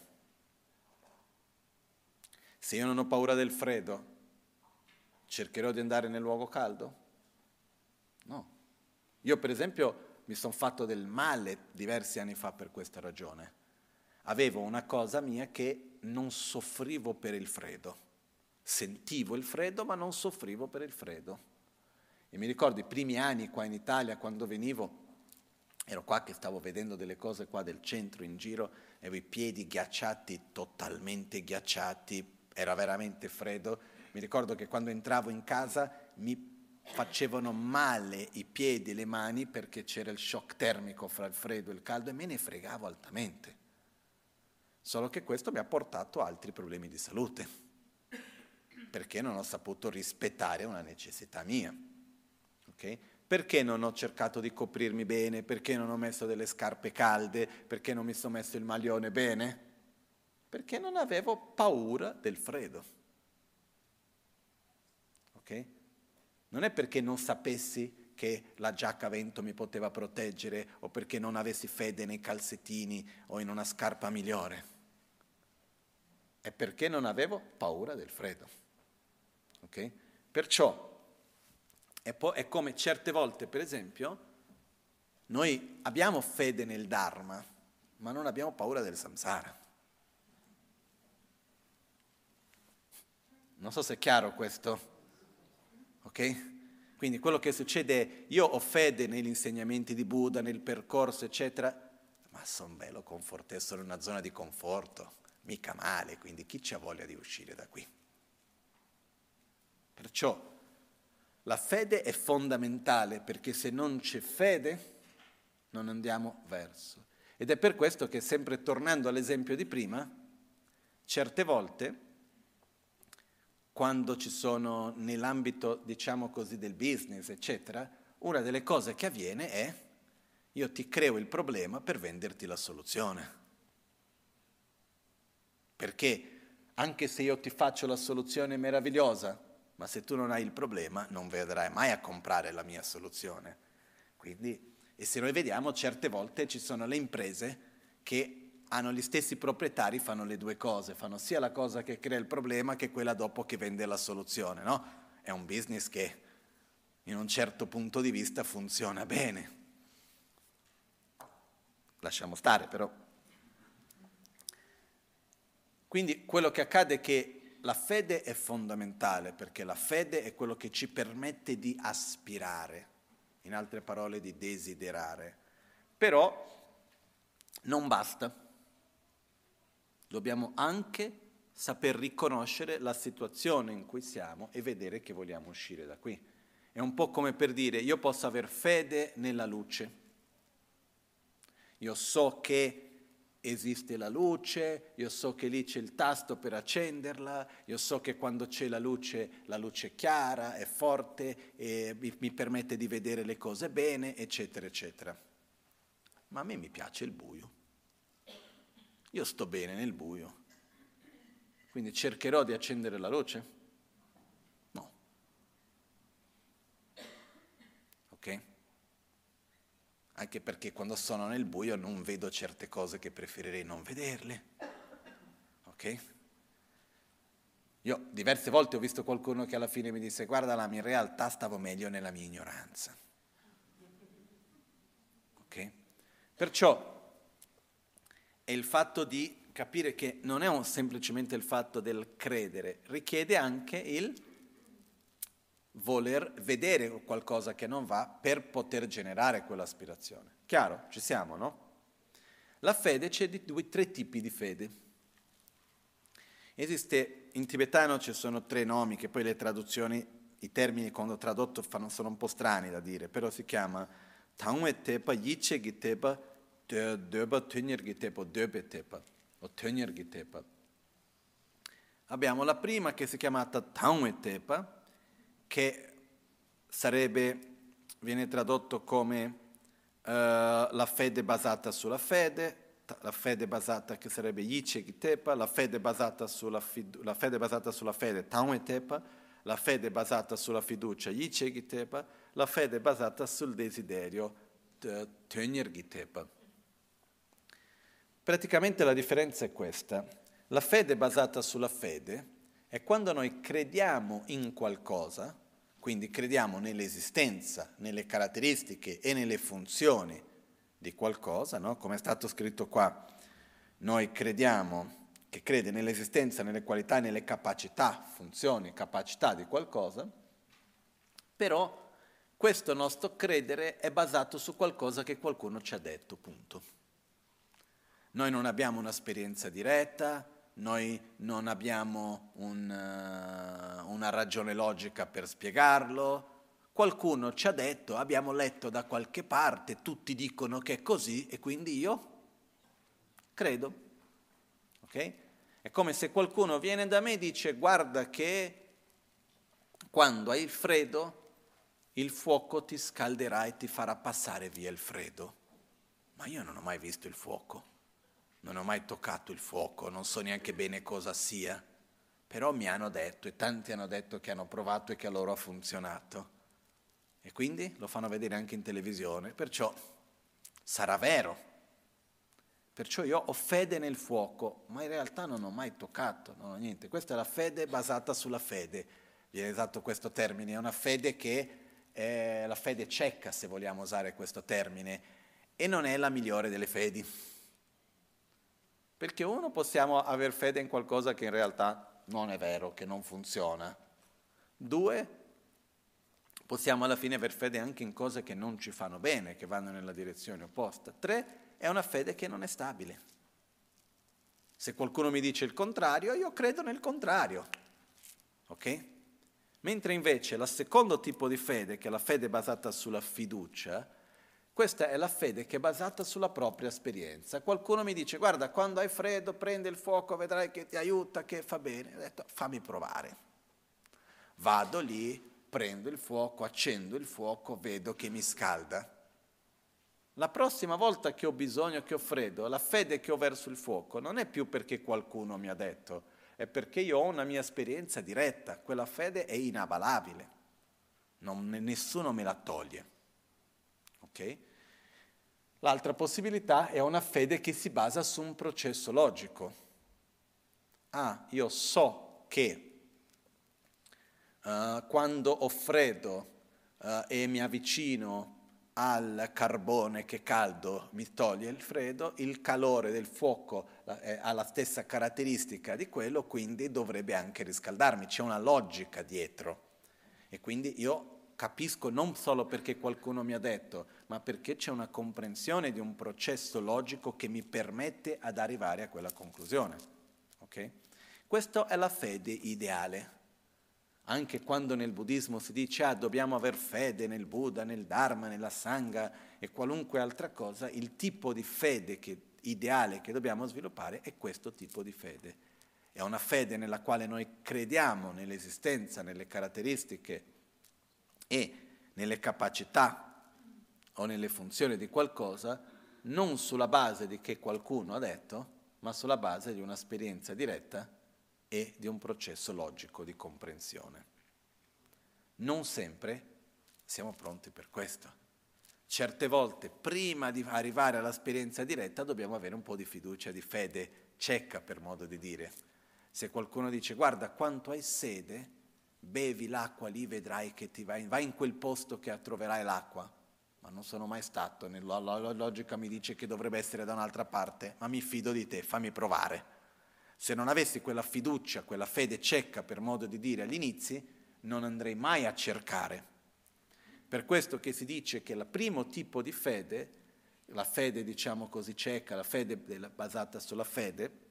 Se io non ho paura del freddo, cercherò di andare nel luogo caldo? No. Io per esempio mi sono fatto del male diversi anni fa per questa ragione. Avevo una cosa mia che non soffrivo per il freddo. Sentivo il freddo ma non soffrivo per il freddo. E mi ricordo i primi anni qua in Italia quando venivo, ero qua che stavo vedendo delle cose qua del centro in giro, avevo i piedi ghiacciati, totalmente ghiacciati, era veramente freddo. Mi ricordo che quando entravo in casa mi facevano male i piedi e le mani perché c'era il shock termico fra il freddo e il caldo e me ne fregavo altamente. Solo che questo mi ha portato a altri problemi di salute, perché non ho saputo rispettare una necessità mia. Okay? Perché non ho cercato di coprirmi bene? Perché non ho messo delle scarpe calde? Perché non mi sono messo il maglione bene? perché non avevo paura del freddo. Ok? Non è perché non sapessi che la giacca a vento mi poteva proteggere o perché non avessi fede nei calzettini o in una scarpa migliore. È perché non avevo paura del freddo. Ok? Perciò è, po- è come certe volte, per esempio, noi abbiamo fede nel Dharma, ma non abbiamo paura del samsara. Non so se è chiaro questo. Ok? Quindi quello che succede, io ho fede negli insegnamenti di Buddha, nel percorso, eccetera, ma sono bello confortato, sono in una zona di conforto, mica male, quindi chi c'ha voglia di uscire da qui? Perciò la fede è fondamentale perché se non c'è fede non andiamo verso. Ed è per questo che sempre tornando all'esempio di prima, certe volte quando ci sono nell'ambito, diciamo così, del business, eccetera, una delle cose che avviene è io ti creo il problema per venderti la soluzione. Perché anche se io ti faccio la soluzione meravigliosa, ma se tu non hai il problema non vedrai mai a comprare la mia soluzione. Quindi, e se noi vediamo, certe volte ci sono le imprese che hanno gli stessi proprietari, fanno le due cose, fanno sia la cosa che crea il problema che quella dopo che vende la soluzione, no? È un business che in un certo punto di vista funziona bene. Lasciamo stare però. Quindi quello che accade è che la fede è fondamentale perché la fede è quello che ci permette di aspirare, in altre parole di desiderare. Però non basta dobbiamo anche saper riconoscere la situazione in cui siamo e vedere che vogliamo uscire da qui. È un po' come per dire io posso aver fede nella luce, io so che esiste la luce, io so che lì c'è il tasto per accenderla, io so che quando c'è la luce, la luce è chiara, è forte mi, mi permette di vedere le cose bene, eccetera, eccetera. Ma a me mi piace il buio. Io sto bene nel buio. Quindi cercherò di accendere la luce? No. Ok? Anche perché quando sono nel buio non vedo certe cose che preferirei non vederle. Ok? Io diverse volte ho visto qualcuno che alla fine mi disse guarda là, in realtà stavo meglio nella mia ignoranza. Ok? Perciò è il fatto di capire che non è semplicemente il fatto del credere, richiede anche il voler vedere qualcosa che non va per poter generare quell'aspirazione. Chiaro? Ci siamo, no? La fede c'è di due, tre tipi di fede. Esiste, in tibetano ci sono tre nomi che poi le traduzioni, i termini quando tradotto fanno, sono un po' strani da dire, però si chiama Tangwe Tepa, Yiche Gitepa, Döba Tönyer Gitepa, Döbe Tepa o Tönyer Tepa. Abbiamo la prima che si è chiamata Taunwe Tepa, che sarebbe, viene tradotto come uh, la fede basata sulla fede, la fede basata che sarebbe Yiche Tepa, la fede basata sulla, fidu- la fede, basata sulla fede Taunwe Tepa, la fede basata sulla fiducia Yiche Tepa, la fede basata sul desiderio Tönyer Tepa. Praticamente la differenza è questa. La fede basata sulla fede è quando noi crediamo in qualcosa, quindi crediamo nell'esistenza, nelle caratteristiche e nelle funzioni di qualcosa, no? come è stato scritto qua, noi crediamo che crede nell'esistenza, nelle qualità, nelle capacità, funzioni, capacità di qualcosa, però questo nostro credere è basato su qualcosa che qualcuno ci ha detto, punto. Noi non abbiamo un'esperienza diretta, noi non abbiamo un, uh, una ragione logica per spiegarlo. Qualcuno ci ha detto, abbiamo letto da qualche parte, tutti dicono che è così e quindi io credo. Ok? È come se qualcuno viene da me e dice guarda che quando hai il freddo il fuoco ti scalderà e ti farà passare via il freddo. Ma io non ho mai visto il fuoco non ho mai toccato il fuoco, non so neanche bene cosa sia, però mi hanno detto e tanti hanno detto che hanno provato e che a loro ha funzionato. E quindi lo fanno vedere anche in televisione, perciò sarà vero. Perciò io ho fede nel fuoco, ma in realtà non ho mai toccato, non ho niente. Questa è la fede basata sulla fede. Viene usato questo termine, è una fede che è la fede cieca, se vogliamo usare questo termine, e non è la migliore delle fedi. Perché uno possiamo aver fede in qualcosa che in realtà non è vero, che non funziona. Due, possiamo alla fine aver fede anche in cose che non ci fanno bene, che vanno nella direzione opposta. Tre, è una fede che non è stabile. Se qualcuno mi dice il contrario, io credo nel contrario. Ok? Mentre invece il secondo tipo di fede, che è la fede basata sulla fiducia, questa è la fede che è basata sulla propria esperienza. Qualcuno mi dice, guarda, quando hai freddo prendi il fuoco, vedrai che ti aiuta, che fa bene. Ho detto, fammi provare. Vado lì, prendo il fuoco, accendo il fuoco, vedo che mi scalda. La prossima volta che ho bisogno, che ho freddo, la fede che ho verso il fuoco non è più perché qualcuno mi ha detto, è perché io ho una mia esperienza diretta. Quella fede è inabalabile. Non, nessuno me la toglie. Okay? L'altra possibilità è una fede che si basa su un processo logico. Ah, io so che uh, quando ho freddo uh, e mi avvicino al carbone che caldo mi toglie il freddo, il calore del fuoco eh, ha la stessa caratteristica di quello, quindi dovrebbe anche riscaldarmi, c'è una logica dietro. E quindi io capisco non solo perché qualcuno mi ha detto, ma perché c'è una comprensione di un processo logico che mi permette ad arrivare a quella conclusione. Okay? Questa è la fede ideale. Anche quando nel buddismo si dice ah, dobbiamo aver fede nel Buddha, nel Dharma, nella Sangha e qualunque altra cosa, il tipo di fede che, ideale che dobbiamo sviluppare è questo tipo di fede. È una fede nella quale noi crediamo nell'esistenza, nelle caratteristiche e nelle capacità o nelle funzioni di qualcosa, non sulla base di che qualcuno ha detto, ma sulla base di un'esperienza diretta e di un processo logico di comprensione. Non sempre siamo pronti per questo. Certe volte, prima di arrivare all'esperienza diretta, dobbiamo avere un po' di fiducia, di fede cieca, per modo di dire. Se qualcuno dice, guarda, quanto hai sede, bevi l'acqua lì, vedrai che ti vai, vai in quel posto che troverai l'acqua. Ma non sono mai stato, la, logica mi dice che dovrebbe essere da un'altra parte, ma mi fido di te, fammi provare. Se non avessi quella fiducia, quella fede cieca, per modo di dire, agli inizi, non andrei mai a cercare. Per questo che si dice che il primo tipo di fede, la fede diciamo così cieca, la fede basata sulla fede,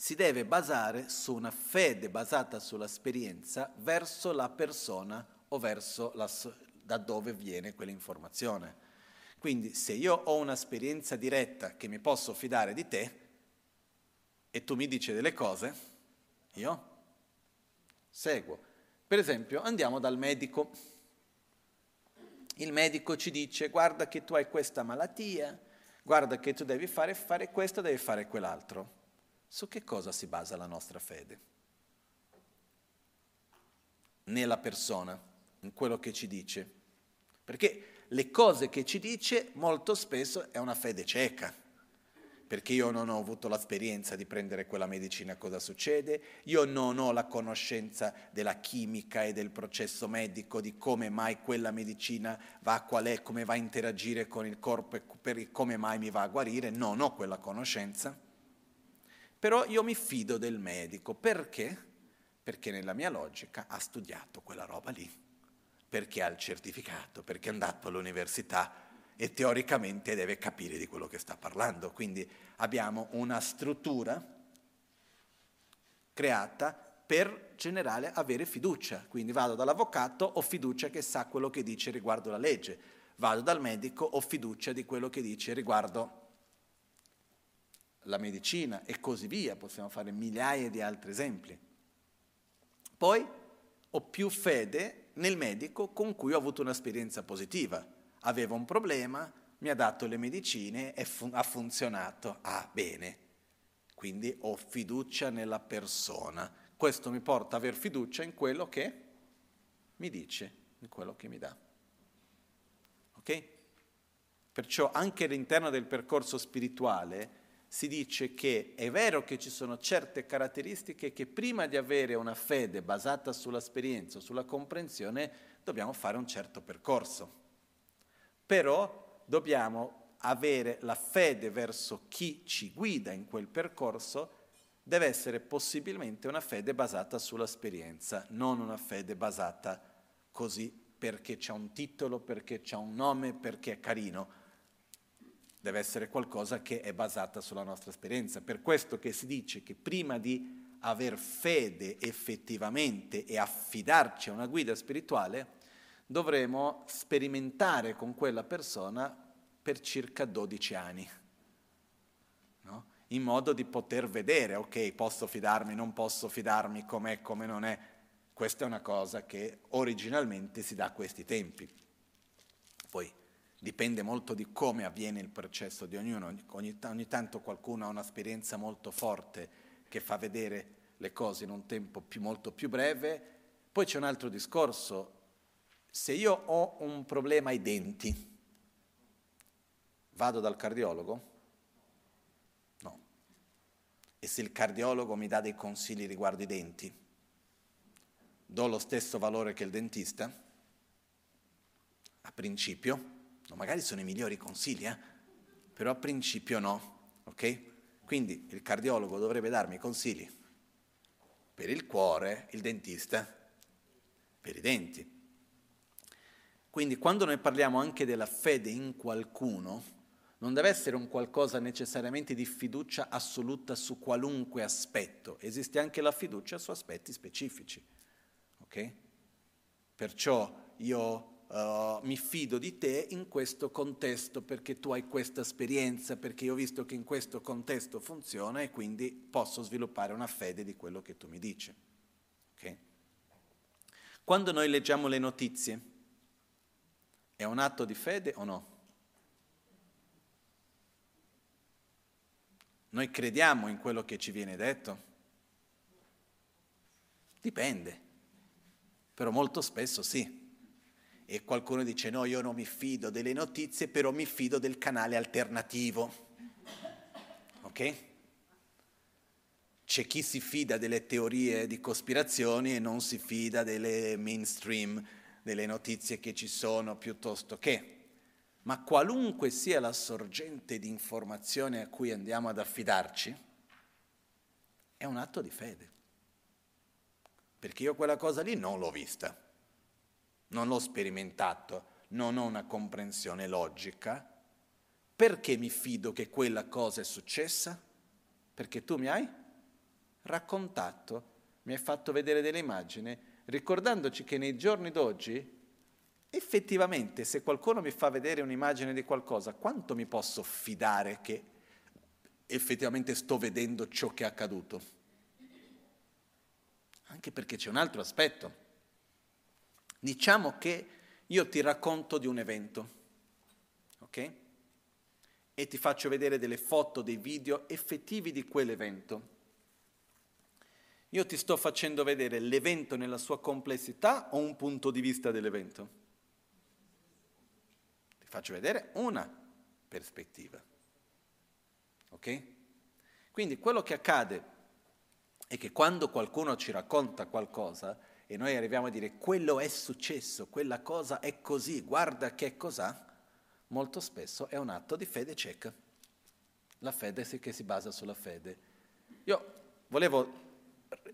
si deve basare su una fede basata sull'esperienza verso la persona o verso la, da dove viene quell'informazione. Quindi se io ho un'esperienza diretta che mi posso fidare di te e tu mi dici delle cose, io seguo. Per esempio andiamo dal medico. Il medico ci dice guarda che tu hai questa malattia, guarda che tu devi fare, fare questo, devi fare quell'altro. Su che cosa si basa la nostra fede? Nella persona, in quello che ci dice. Perché le cose che ci dice molto spesso è una fede cieca. Perché io non ho avuto l'esperienza di prendere quella medicina, cosa succede? Io non ho la conoscenza della chimica e del processo medico, di come mai quella medicina va, qual è, come va a interagire con il corpo e come mai mi va a guarire. Non ho quella conoscenza. Però io mi fido del medico. Perché? Perché nella mia logica ha studiato quella roba lì, perché ha il certificato, perché è andato all'università e teoricamente deve capire di quello che sta parlando. Quindi abbiamo una struttura creata per generale avere fiducia. Quindi vado dall'avvocato, ho fiducia che sa quello che dice riguardo la legge. Vado dal medico, ho fiducia di quello che dice riguardo la medicina e così via, possiamo fare migliaia di altri esempi. Poi ho più fede nel medico con cui ho avuto un'esperienza positiva. Avevo un problema, mi ha dato le medicine e fun- ha funzionato. Ah, bene. Quindi ho fiducia nella persona. Questo mi porta ad aver fiducia in quello che mi dice, in quello che mi dà. Ok? Perciò anche all'interno del percorso spirituale si dice che è vero che ci sono certe caratteristiche che prima di avere una fede basata sull'esperienza, sulla comprensione, dobbiamo fare un certo percorso. Però dobbiamo avere la fede verso chi ci guida in quel percorso, deve essere possibilmente una fede basata sull'esperienza, non una fede basata così perché c'è un titolo, perché c'è un nome, perché è carino deve essere qualcosa che è basata sulla nostra esperienza. Per questo che si dice che prima di aver fede effettivamente e affidarci a una guida spirituale, dovremo sperimentare con quella persona per circa 12 anni, no? in modo di poter vedere, ok, posso fidarmi, non posso fidarmi, com'è, come non è. Questa è una cosa che originalmente si dà a questi tempi. Poi dipende molto di come avviene il processo di ognuno. Ogni, ogni, tanto qualcuno ha un'esperienza molto forte che fa vedere le cose in un tempo più, molto più breve. Poi c'è un altro discorso. Se io ho un problema ai denti, vado dal cardiologo? No. E se il cardiologo mi dà dei consigli riguardo i denti, do lo stesso valore che il dentista? A principio? Magari sono i migliori consigli, eh? però a principio no, ok? Quindi il cardiologo dovrebbe darmi consigli per il cuore, il dentista per i denti. Quindi quando noi parliamo anche della fede in qualcuno, non deve essere un qualcosa necessariamente di fiducia assoluta su qualunque aspetto, esiste anche la fiducia su aspetti specifici. Ok? Perciò io uh, mi fido di te in questo contesto perché tu hai questa esperienza, perché io ho visto che in questo contesto funziona e quindi posso sviluppare una fede di quello che tu mi dici. Okay? Quando noi leggiamo le notizie, è un atto di fede o no? Noi crediamo in quello che ci viene detto? Dipende, però molto spesso sì e qualcuno dice no, io non mi fido delle notizie, però mi fido del canale alternativo. Ok? C'è chi si fida delle teorie di cospirazioni e non si fida delle mainstream, delle notizie che ci sono piuttosto che. Ma qualunque sia la sorgente di informazione a cui andiamo ad affidarci, è un atto di fede. Perché io quella cosa lì non l'ho vista non l'ho sperimentato, non ho una comprensione logica, perché mi fido che quella cosa è successa? Perché tu mi hai raccontato, mi hai fatto vedere delle immagini, ricordandoci che nei giorni d'oggi, effettivamente, se qualcuno mi fa vedere un'immagine di qualcosa, quanto mi posso fidare che effettivamente sto vedendo ciò che è accaduto? Anche perché c'è un altro aspetto. Diciamo che io ti racconto di un evento, ok? E ti faccio vedere delle foto, dei video effettivi di quell'evento. Io ti sto facendo vedere l'evento nella sua complessità o un punto di vista dell'evento? Ti faccio vedere una prospettiva. Ok? Quindi quello che accade è che quando qualcuno ci racconta qualcosa, e noi arriviamo a dire quello è successo, quella cosa è così, guarda che cos'ha, molto spesso è un atto di fede cieca. La fede che si basa sulla fede. Io volevo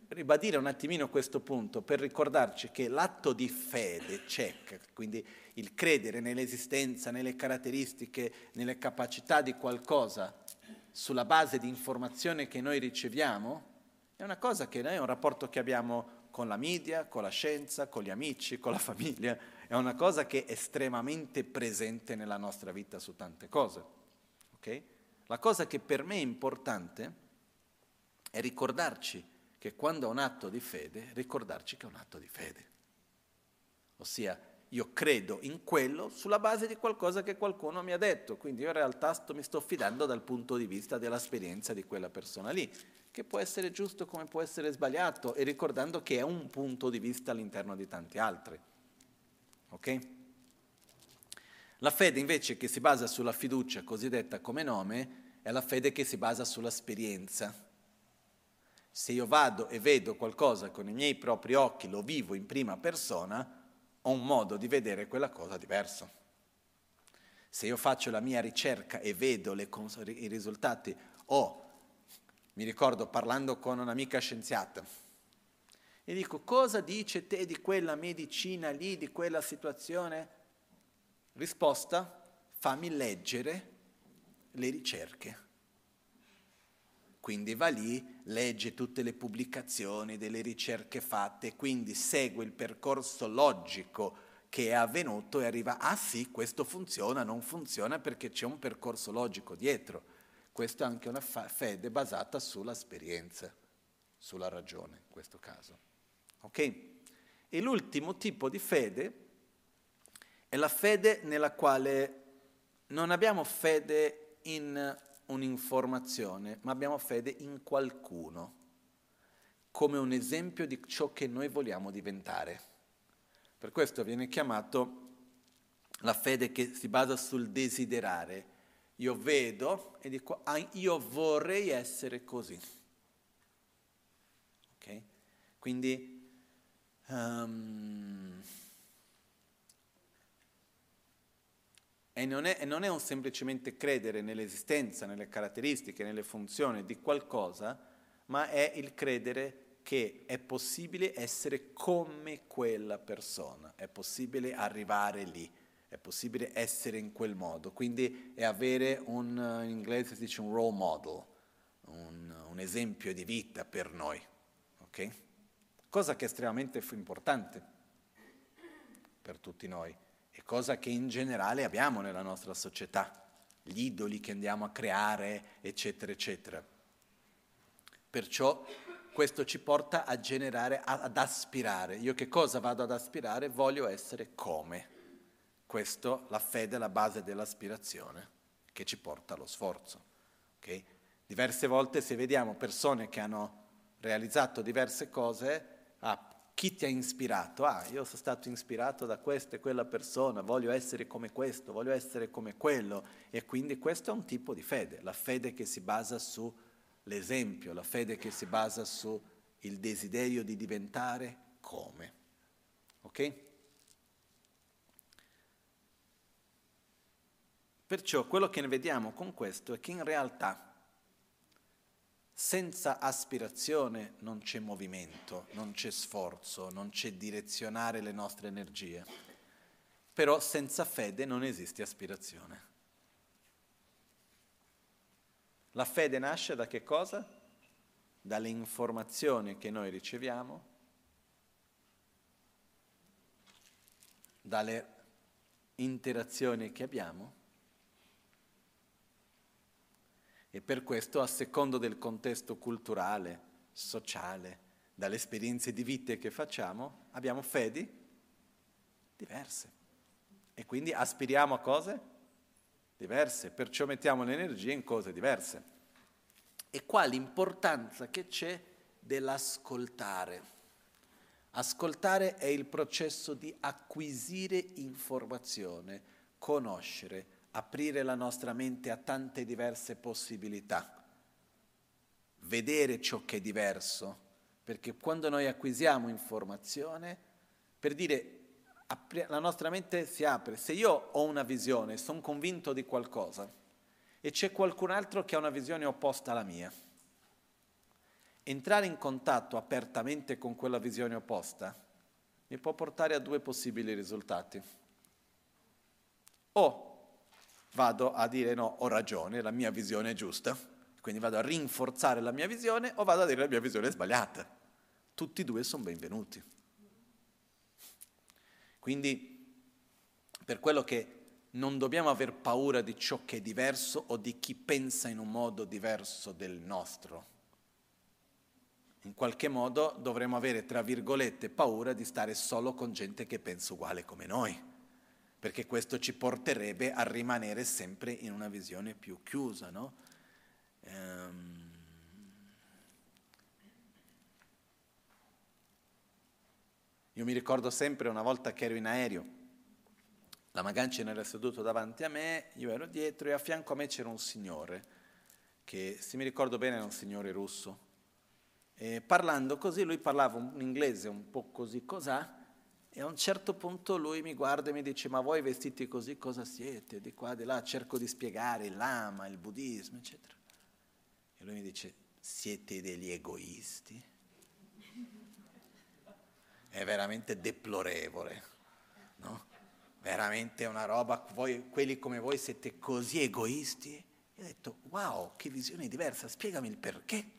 ribadire un attimino questo punto per ricordarci che l'atto di fede cieca, quindi il credere nell'esistenza, nelle caratteristiche, nelle capacità di qualcosa sulla base di informazione che noi riceviamo, è una cosa che noi è un rapporto che abbiamo con la media, con la scienza, con gli amici, con la famiglia, è una cosa che è estremamente presente nella nostra vita su tante cose. Okay? La cosa che per me è importante è ricordarci che quando è un atto di fede, ricordarci che è un atto di fede. Ossia, io credo in quello sulla base di qualcosa che qualcuno mi ha detto, quindi io in realtà sto, mi sto fidando dal punto di vista dell'esperienza di quella persona lì che può essere giusto come può essere sbagliato e ricordando che è un punto di vista all'interno di tanti altri. Ok? La fede invece che si basa sulla fiducia cosiddetta come nome è la fede che si basa sull'esperienza. Se io vado e vedo qualcosa con i miei propri occhi, lo vivo in prima persona, ho un modo di vedere quella cosa diverso. Se io faccio la mia ricerca e vedo cons- i risultati, ho mi ricordo parlando con un'amica scienziata e dico cosa dice te di quella medicina lì, di quella situazione? Risposta, fammi leggere le ricerche. Quindi va lì, legge tutte le pubblicazioni delle ricerche fatte, quindi segue il percorso logico che è avvenuto e arriva, ah sì, questo funziona, non funziona perché c'è un percorso logico dietro. Questa è anche una fa- fede basata sull'esperienza, sulla ragione in questo caso. Ok? E l'ultimo tipo di fede è la fede nella quale non abbiamo fede in un'informazione, ma abbiamo fede in qualcuno, come un esempio di ciò che noi vogliamo diventare. Per questo viene chiamato la fede che si basa sul desiderare, io vedo e dico, ah, io vorrei essere così. Ok? Quindi um, e, non è, e non è un semplicemente credere nell'esistenza, nelle caratteristiche, nelle funzioni di qualcosa, ma è il credere che è possibile essere come quella persona, è possibile arrivare lì è possibile essere in quel modo, quindi è avere un, in inglese si dice un role model, un, un esempio di vita per noi, ok? cosa che è estremamente importante per tutti noi e cosa che in generale abbiamo nella nostra società, gli idoli che andiamo a creare, eccetera, eccetera. Perciò questo ci porta a generare, ad aspirare. Io che cosa vado ad aspirare? Voglio essere come. Questo, la fede è la base dell'aspirazione che ci porta allo sforzo. Okay? Diverse volte se vediamo persone che hanno realizzato diverse cose, ah, chi ti ha ispirato? Ah, io sono stato ispirato da questa e quella persona, voglio essere come questo, voglio essere come quello. E quindi questo è un tipo di fede, la fede che si basa sull'esempio, la fede che si basa sul desiderio di diventare come. Ok? Perciò quello che ne vediamo con questo è che in realtà senza aspirazione non c'è movimento, non c'è sforzo, non c'è direzionare le nostre energie. Però senza fede non esiste aspirazione. La fede nasce da che cosa? Dalle informazioni che noi riceviamo, dalle interazioni che abbiamo E per questo, a secondo del contesto culturale, sociale, dalle esperienze di vita che facciamo, abbiamo fedi diverse. E quindi aspiriamo a cose diverse, perciò mettiamo l'energia in cose diverse. E qua l'importanza che c'è dell'ascoltare. Ascoltare è il processo di acquisire informazione, conoscere, aprire la nostra mente a tante diverse possibilità, vedere ciò che è diverso, perché quando noi acquisiamo informazione, per dire, la nostra mente si apre, se io ho una visione, sono convinto di qualcosa e c'è qualcun altro che ha una visione opposta alla mia, entrare in contatto apertamente con quella visione opposta mi può portare a due possibili risultati. O vado a dire no, ho ragione, la mia visione è giusta, quindi vado a rinforzare la mia visione o vado a dire la mia visione è sbagliata. Tutti e due sono benvenuti. Quindi, per quello che non dobbiamo aver paura di ciò che è diverso o di chi pensa in un modo diverso del nostro. In qualche modo dovremmo avere, tra virgolette, paura di stare solo con gente che pensa uguale come noi perché questo ci porterebbe a rimanere sempre in una visione più chiusa. No? Ehm... Io mi ricordo sempre una volta che ero in aereo, la Magancina era seduto davanti a me, io ero dietro e a fianco a me c'era un signore, che se mi ricordo bene era un signore russo. E parlando così, lui parlava un inglese un po' così cos'ha, e a un certo punto lui mi guarda e mi dice, ma voi vestiti così cosa siete? Di qua, di là, cerco di spiegare il lama, il buddismo, eccetera. E lui mi dice, siete degli egoisti? È veramente deplorevole, no? Veramente una roba, voi, quelli come voi siete così egoisti? E ho detto, wow, che visione diversa, spiegami il perché.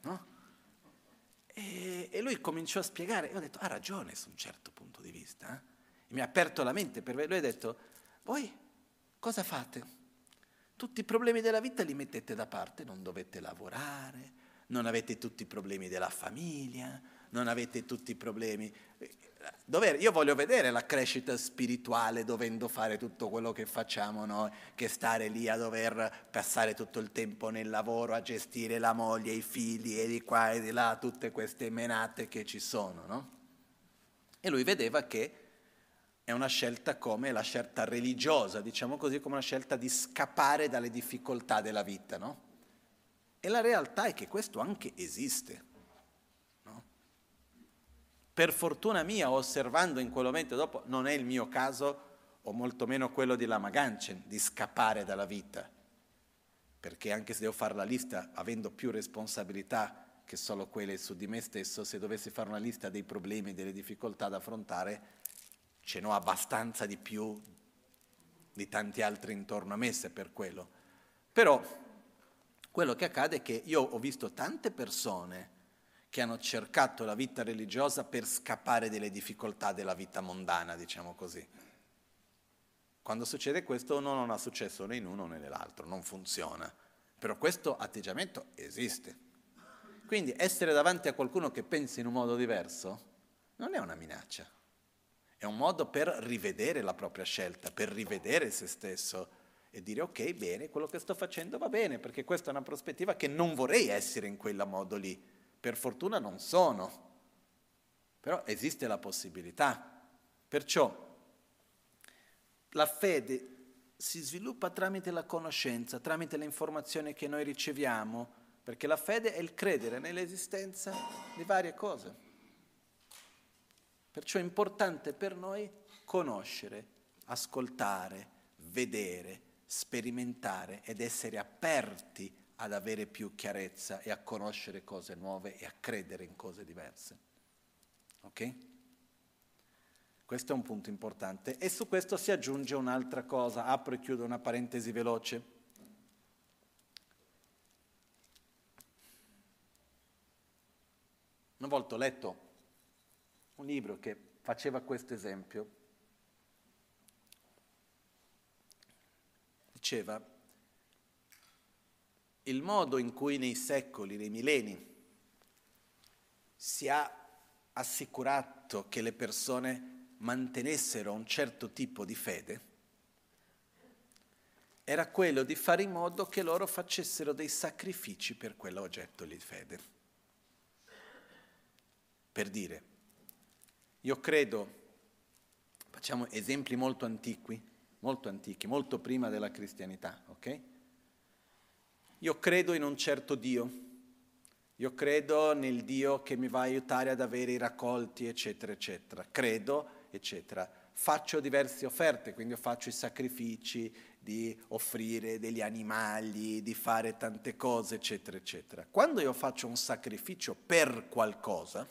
No? E, e, lui cominciò a spiegare, e ho detto, ha ragione su un certo punto di vista. Eh? Mi ha aperto la mente per lui ha detto, voi cosa fate? Tutti i problemi della vita li mettete da parte, non dovete lavorare, non avete tutti i problemi della famiglia, non avete tutti i problemi Dov'è? Io voglio vedere la crescita spirituale dovendo fare tutto quello che facciamo noi, che stare lì a dover passare tutto il tempo nel lavoro, a gestire la moglie, i figli e di qua e di là, tutte queste menate che ci sono, no? E lui vedeva che è una scelta come la scelta religiosa, diciamo così, come una scelta di scappare dalle difficoltà della vita, no? E la realtà è che questo anche esiste. Per fortuna mia, osservando in quel momento dopo, non è il mio caso, o molto meno quello di Lama Ganchen, di scappare dalla vita. Perché anche se devo fare la lista, avendo più responsabilità che solo quelle su di me stesso, se dovessi fare una lista dei problemi delle difficoltà da affrontare, ce n'ho abbastanza di più di tanti altri intorno a me, se per quello. Però quello che accade è che io ho visto tante persone che hanno cercato la vita religiosa per scappare dalle difficoltà della vita mondana, diciamo così. Quando succede questo uno non ha successo né in uno né nell'altro, non funziona. Però questo atteggiamento esiste. Quindi essere davanti a qualcuno che pensi in un modo diverso non è una minaccia, è un modo per rivedere la propria scelta, per rivedere se stesso e dire ok, bene, quello che sto facendo va bene, perché questa è una prospettiva che non vorrei essere in quel modo lì per fortuna non sono, però esiste la possibilità. Perciò la fede si sviluppa tramite la conoscenza, tramite le informazioni che noi riceviamo, perché la fede è il credere nell'esistenza di varie cose. Perciò è importante per noi conoscere, ascoltare, vedere, sperimentare ed essere aperti ad avere più chiarezza e a conoscere cose nuove e a credere in cose diverse. Ok? Questo è un punto importante e su questo si aggiunge un'altra cosa. Apro e chiudo una parentesi veloce. Una volta ho letto un libro che faceva questo esempio. Diceva, il modo in cui nei secoli, nei millenni, si è assicurato che le persone mantenessero un certo tipo di fede, era quello di fare in modo che loro facessero dei sacrifici per quell'oggetto di fede. Per dire, io credo, facciamo esempi molto antichi, molto antichi, molto prima della cristianità, ok? Io credo in un certo Dio, io credo nel Dio che mi va a aiutare ad avere i raccolti, eccetera, eccetera. Credo, eccetera. Faccio diverse offerte, quindi faccio i sacrifici di offrire degli animali, di fare tante cose, eccetera, eccetera. Quando io faccio un sacrificio per qualcosa,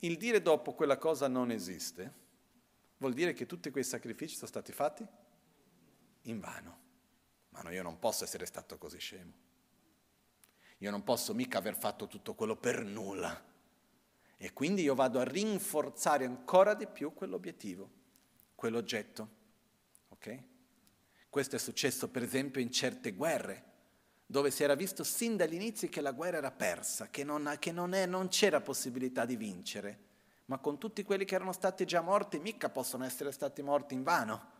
il dire dopo quella cosa non esiste, vuol dire che tutti quei sacrifici sono stati fatti in vano. Ma no, io non posso essere stato così scemo. Io non posso mica aver fatto tutto quello per nulla. E quindi io vado a rinforzare ancora di più quell'obiettivo, quell'oggetto. Ok? Questo è successo per esempio in certe guerre, dove si era visto sin dall'inizio che la guerra era persa, che, non, che non, è, non c'era possibilità di vincere. Ma con tutti quelli che erano stati già morti, mica possono essere stati morti in vano.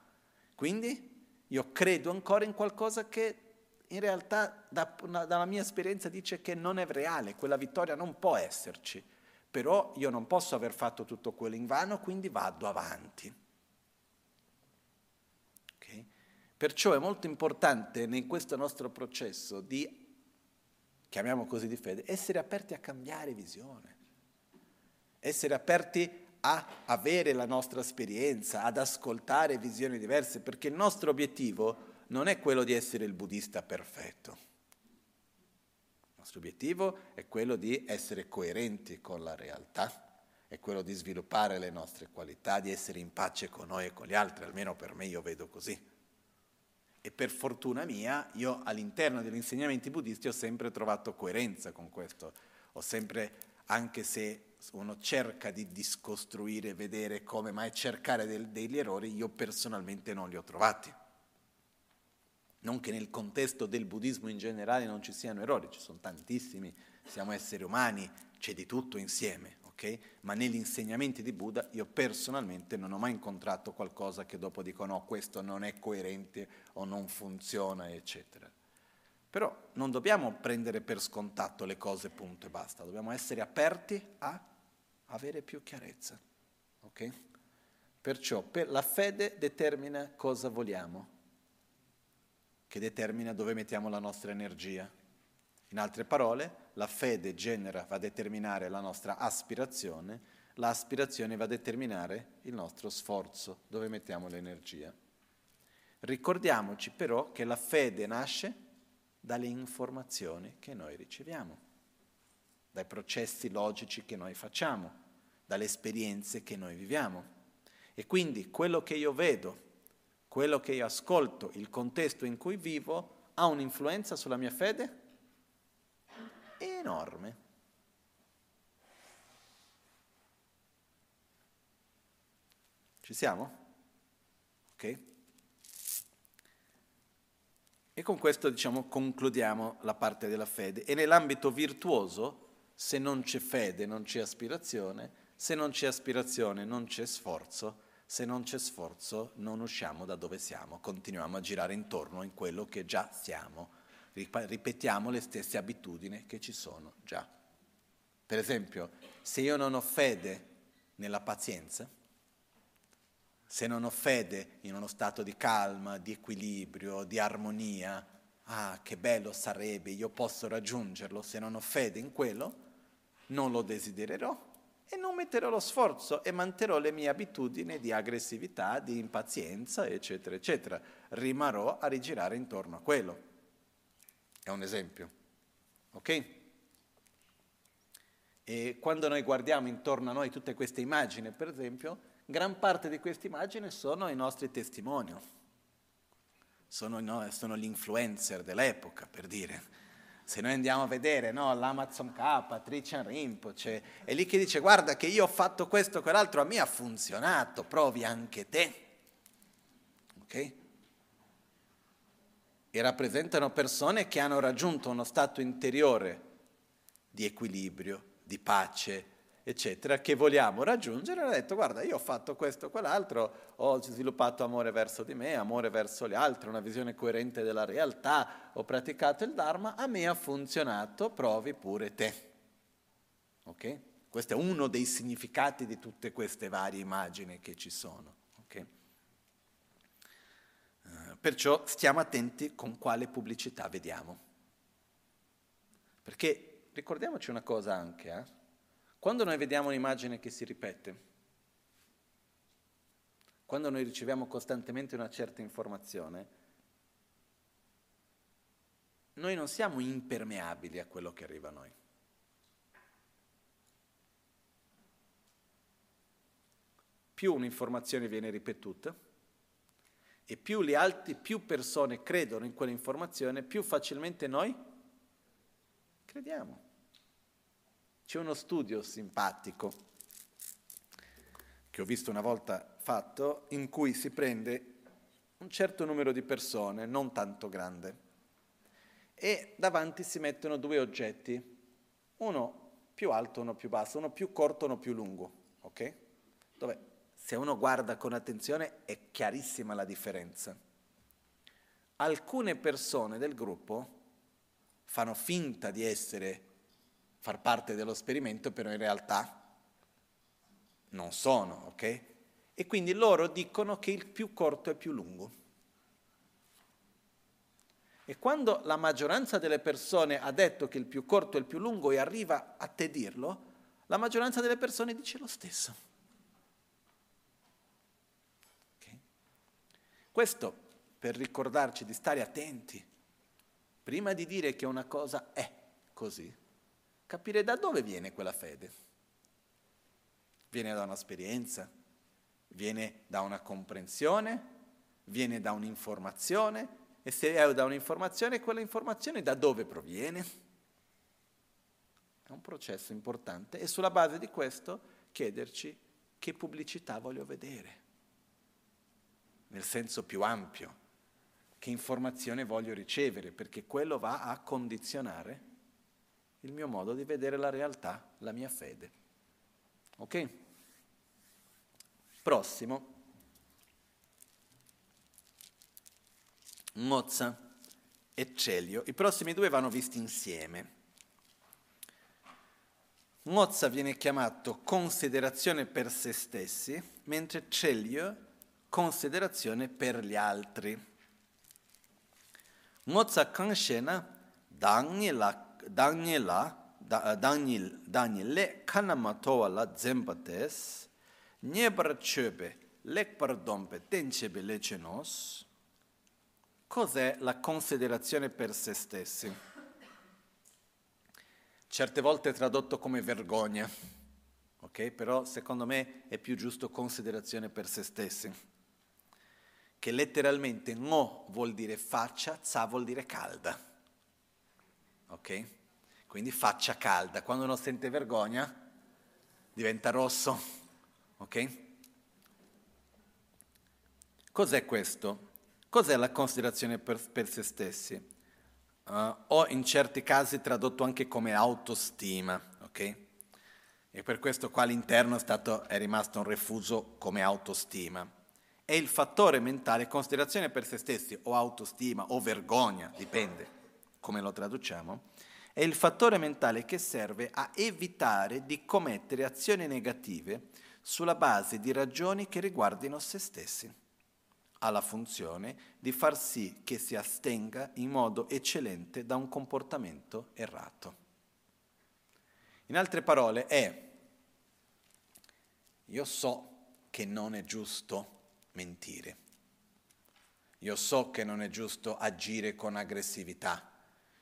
Quindi io credo ancora in qualcosa che in realtà da, dalla mia esperienza dice che non è reale, quella vittoria non può esserci, però io non posso aver fatto tutto quello in vano, quindi vado avanti. Okay? Perciò è molto importante in questo nostro processo di, chiamiamo così di fede, essere aperti a cambiare visione, essere aperti a avere la nostra esperienza, ad ascoltare visioni diverse, perché il nostro obiettivo non è quello di essere il buddista perfetto. Il nostro obiettivo è quello di essere coerenti con la realtà, è quello di sviluppare le nostre qualità, di essere in pace con noi e con gli altri, almeno per me io vedo così. E per fortuna mia, io all'interno degli insegnamenti buddisti ho sempre trovato coerenza con questo, ho sempre, anche se uno cerca di discostruire, vedere come mai cercare del, degli errori, io personalmente non li ho trovati. Non che nel contesto del buddismo in generale non ci siano errori, ci sono tantissimi, siamo esseri umani, c'è di tutto insieme, ok? Ma negli insegnamenti di Buddha io personalmente non ho mai incontrato qualcosa che dopo dico no, questo non è coerente o non funziona, eccetera. Però non dobbiamo prendere per scontato le cose, punto e basta, dobbiamo essere aperti a avere più chiarezza. Ok? Perciò per la fede determina cosa vogliamo, che determina dove mettiamo la nostra energia. In altre parole, la fede genera, va a determinare la nostra aspirazione, l'aspirazione va a determinare il nostro sforzo, dove mettiamo l'energia. Ricordiamoci però che la fede nasce dalle informazioni che noi riceviamo, dai processi logici che noi facciamo, dalle esperienze che noi viviamo. E quindi quello che io vedo, quello che io ascolto, il contesto in cui vivo, ha un'influenza sulla mia fede? Enorme. Ci siamo? Ok? E con questo diciamo, concludiamo la parte della fede. E nell'ambito virtuoso, se non c'è fede non c'è aspirazione, se non c'è aspirazione non c'è sforzo, se non c'è sforzo non usciamo da dove siamo, continuiamo a girare intorno in quello che già siamo, ripetiamo le stesse abitudini che ci sono già. Per esempio, se io non ho fede nella pazienza, se non ho fede in uno stato di calma, di equilibrio, di armonia, ah, che bello sarebbe, io posso raggiungerlo, se non ho fede in quello, non lo desidererò e non metterò lo sforzo e manterrò le mie abitudini di aggressività, di impazienza, eccetera, eccetera. Rimarrò a rigirare intorno a quello. È un esempio. Ok? E quando noi guardiamo intorno a noi tutte queste immagini, per esempio, gran parte di queste immagini sono i nostri testimoni. Sono, no, sono gli influencer dell'epoca, per dire se noi andiamo a vedere no, l'Amazon K, Trician Rinpoche, è lì che dice guarda che io ho fatto questo, quell'altro, a me ha funzionato, provi anche te. Ok? E rappresentano persone che hanno raggiunto uno stato interiore di equilibrio, di pace, eccetera, che vogliamo raggiungere, ha detto guarda io ho fatto questo, quell'altro, ho sviluppato amore verso di me, amore verso gli altri, una visione coerente della realtà, ho praticato il Dharma, a me ha funzionato, provi pure te. Ok? Questo è uno dei significati di tutte queste varie immagini che ci sono. Okay? Uh, perciò stiamo attenti con quale pubblicità vediamo. Perché ricordiamoci una cosa anche, eh? Quando noi vediamo un'immagine che si ripete, quando noi riceviamo costantemente una certa informazione, noi non siamo impermeabili a quello che arriva a noi. Più un'informazione viene ripetuta e più, le altre, più persone credono in quell'informazione, più facilmente noi crediamo. C'è uno studio simpatico che ho visto una volta fatto in cui si prende un certo numero di persone, non tanto grande, e davanti si mettono due oggetti, uno più alto, uno più basso, uno più corto, uno più lungo, ok? Dove se uno guarda con attenzione è chiarissima la differenza. Alcune persone del gruppo fanno finta di essere far parte dello sperimento, però in realtà non sono, ok? E quindi loro dicono che il più corto è più lungo. E quando la maggioranza delle persone ha detto che il più corto è il più lungo e arriva a te dirlo, la maggioranza delle persone dice lo stesso. Okay? Questo per ricordarci di stare attenti. Prima di dire che una cosa è così, capire da dove viene quella fede. Viene da un'esperienza, viene da una comprensione, viene da un'informazione e se è da un'informazione, quella informazione da dove proviene? È un processo importante e sulla base di questo chiederci che pubblicità voglio vedere, nel senso più ampio, che informazione voglio ricevere, perché quello va a condizionare il mio modo di vedere la realtà, la mia fede. Ok? Prossimo. Mozza e Celio. I prossimi due vanno visti insieme. Mozza viene chiamato considerazione per se stessi, mentre Celio considerazione per gli altri. Mozza Kanshena Dangni la Daniela, Daniel, Daniele kanama towa la zemba tes, nyebar chöbe, lekbar dompe tenchebe lecenos. Cos'è la considerazione per se stessi? Certe volte è tradotto come vergogna, ok? Però secondo me è più giusto considerazione per se stessi, che letteralmente no vuol dire faccia, za vuol dire calda, ok? Quindi faccia calda. Quando uno sente vergogna diventa rosso, ok? Cos'è questo? Cos'è la considerazione per, per se stessi? Uh, o in certi casi tradotto anche come autostima, ok? E per questo qua all'interno è, stato, è rimasto un refuso come autostima. È il fattore mentale, considerazione per se stessi, o autostima, o vergogna, dipende come lo traduciamo, è il fattore mentale che serve a evitare di commettere azioni negative sulla base di ragioni che riguardino se stessi. Ha la funzione di far sì che si astenga in modo eccellente da un comportamento errato. In altre parole è, io so che non è giusto mentire, io so che non è giusto agire con aggressività,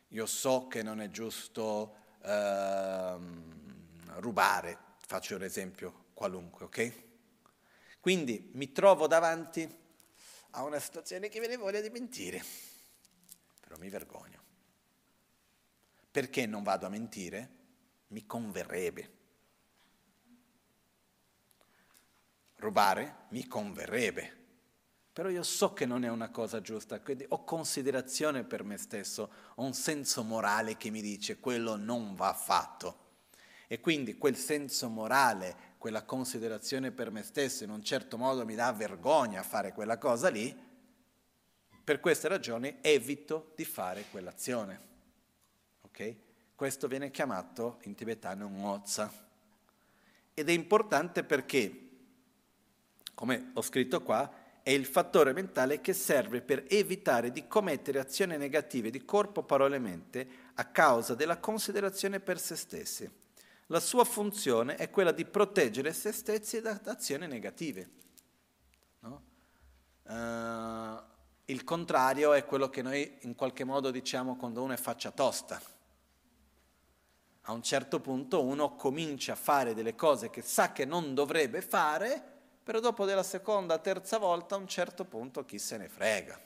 io so che non è giusto uh, rubare, faccio un esempio qualunque, ok? Quindi mi trovo davanti a una situazione che viene voglia di mentire, però mi vergogno. Perché non vado a mentire? Mi converrebbe. Rubare mi converrebbe però io so che non è una cosa giusta, quindi ho considerazione per me stesso, ho un senso morale che mi dice quello non va fatto. E quindi quel senso morale, quella considerazione per me stesso in un certo modo mi dà vergogna fare quella cosa lì, per queste ragioni evito di fare quell'azione. Okay? Questo viene chiamato in tibetano ngozza. Ed è importante perché, come ho scritto qua, è il fattore mentale che serve per evitare di commettere azioni negative di corpo, parole e mente a causa della considerazione per se stessi. La sua funzione è quella di proteggere se stessi da azioni negative. No? Uh, il contrario è quello che noi in qualche modo diciamo quando uno è faccia tosta. A un certo punto uno comincia a fare delle cose che sa che non dovrebbe fare però dopo della seconda, terza volta a un certo punto chi se ne frega.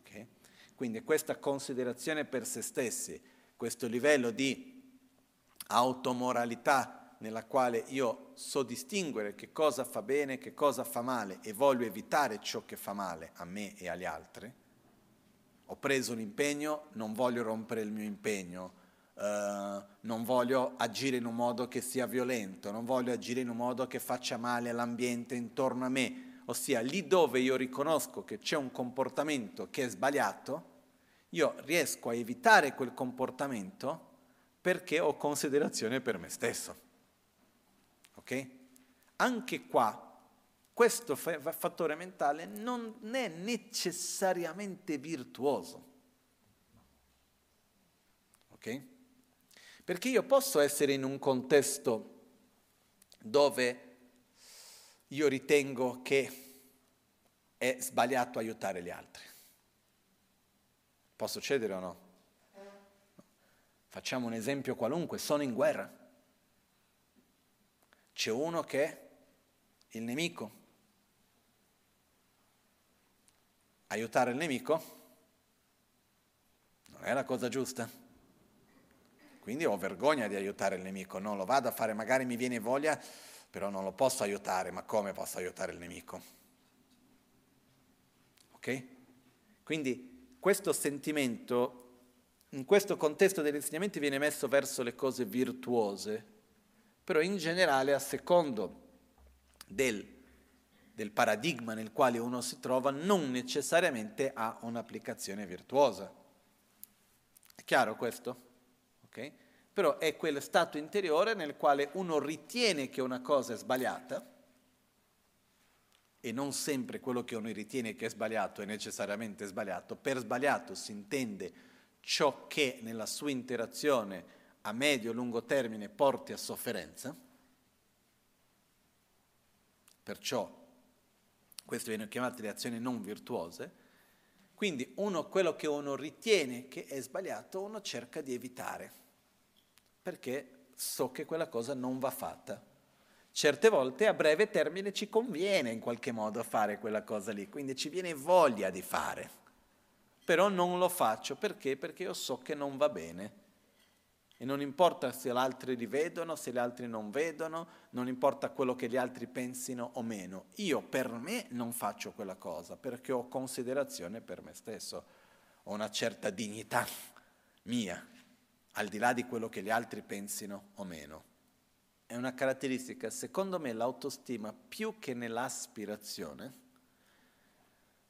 Okay? Quindi questa considerazione per se stessi, questo livello di automoralità nella quale io so distinguere che cosa fa bene, che cosa fa male e voglio evitare ciò che fa male a me e agli altri. Ho preso un impegno, non voglio rompere il mio impegno, Uh, non voglio agire in un modo che sia violento, non voglio agire in un modo che faccia male all'ambiente intorno a me, ossia lì dove io riconosco che c'è un comportamento che è sbagliato, io riesco a evitare quel comportamento perché ho considerazione per me stesso. Ok? Anche qua questo fattore mentale non è necessariamente virtuoso. Ok? Perché io posso essere in un contesto dove io ritengo che è sbagliato aiutare gli altri. Può succedere o no? Facciamo un esempio qualunque, sono in guerra. C'è uno che è il nemico. Aiutare il nemico non è la cosa giusta. Quindi ho vergogna di aiutare il nemico, non lo vado a fare, magari mi viene voglia, però non lo posso aiutare, ma come posso aiutare il nemico? Ok? Quindi questo sentimento, in questo contesto degli insegnamenti, viene messo verso le cose virtuose, però in generale a secondo del, del paradigma nel quale uno si trova, non necessariamente ha un'applicazione virtuosa. È chiaro questo? Okay? Però è quel stato interiore nel quale uno ritiene che una cosa è sbagliata e non sempre quello che uno ritiene che è sbagliato è necessariamente sbagliato. Per sbagliato si intende ciò che nella sua interazione a medio-lungo termine porti a sofferenza. Perciò queste vengono chiamate le azioni non virtuose. Quindi uno, quello che uno ritiene che è sbagliato, uno cerca di evitare perché so che quella cosa non va fatta. Certe volte a breve termine ci conviene in qualche modo fare quella cosa lì, quindi ci viene voglia di fare. però non lo faccio perché? Perché io so che non va bene. E non importa se gli altri li vedono, se gli altri non vedono, non importa quello che gli altri pensino o meno. Io per me non faccio quella cosa perché ho considerazione per me stesso, ho una certa dignità mia, al di là di quello che gli altri pensino o meno. È una caratteristica, secondo me, l'autostima più che nell'aspirazione.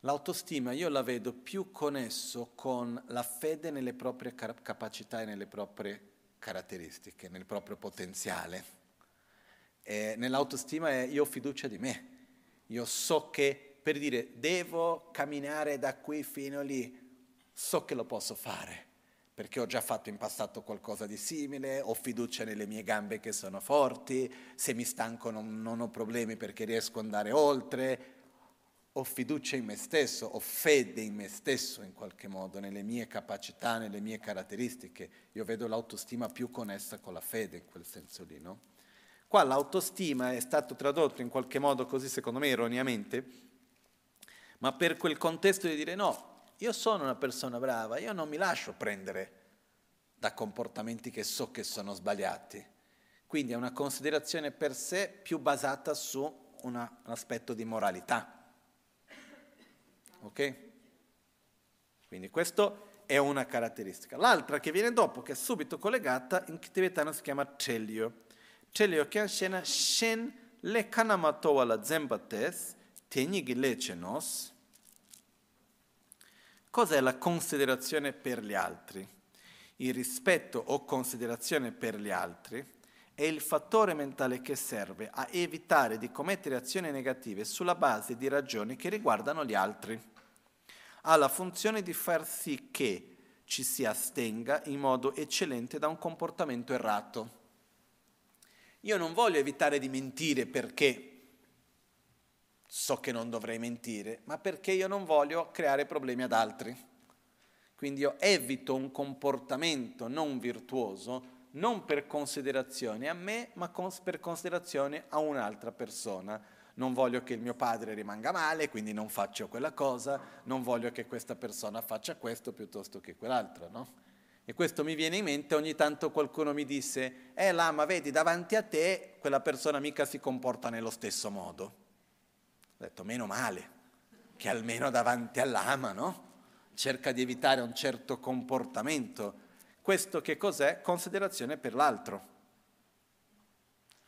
L'autostima io la vedo più connesso con la fede nelle proprie capacità e nelle proprie caratteristiche, nel proprio potenziale. E nell'autostima è io ho fiducia di me, io so che per dire devo camminare da qui fino lì, so che lo posso fare, perché ho già fatto in passato qualcosa di simile, ho fiducia nelle mie gambe che sono forti, se mi stanco non, non ho problemi perché riesco ad andare oltre, ho fiducia in me stesso, ho fede in me stesso in qualche modo, nelle mie capacità, nelle mie caratteristiche. Io vedo l'autostima più connessa con la fede in quel senso lì, no? Qua l'autostima è stato tradotto in qualche modo così, secondo me, erroneamente, ma per quel contesto di dire no, io sono una persona brava, io non mi lascio prendere da comportamenti che so che sono sbagliati. Quindi è una considerazione per sé più basata su una, un aspetto di moralità Ok? Quindi questa è una caratteristica. L'altra che viene dopo, che è subito collegata, in tibetano si chiama Chelio. Chelio che scena Shen le kanamato alla zembates, tegnighi lecenos. Cos'è la considerazione per gli altri? Il rispetto o considerazione per gli altri è il fattore mentale che serve a evitare di commettere azioni negative sulla base di ragioni che riguardano gli altri ha la funzione di far sì che ci si astenga in modo eccellente da un comportamento errato. Io non voglio evitare di mentire perché so che non dovrei mentire, ma perché io non voglio creare problemi ad altri. Quindi io evito un comportamento non virtuoso non per considerazione a me, ma per considerazione a un'altra persona non voglio che il mio padre rimanga male, quindi non faccio quella cosa, non voglio che questa persona faccia questo piuttosto che quell'altro, no? E questo mi viene in mente ogni tanto qualcuno mi disse, eh Lama, vedi, davanti a te quella persona mica si comporta nello stesso modo. Ho detto, meno male, che almeno davanti all'ama, no? Cerca di evitare un certo comportamento. Questo che cos'è? Considerazione per l'altro.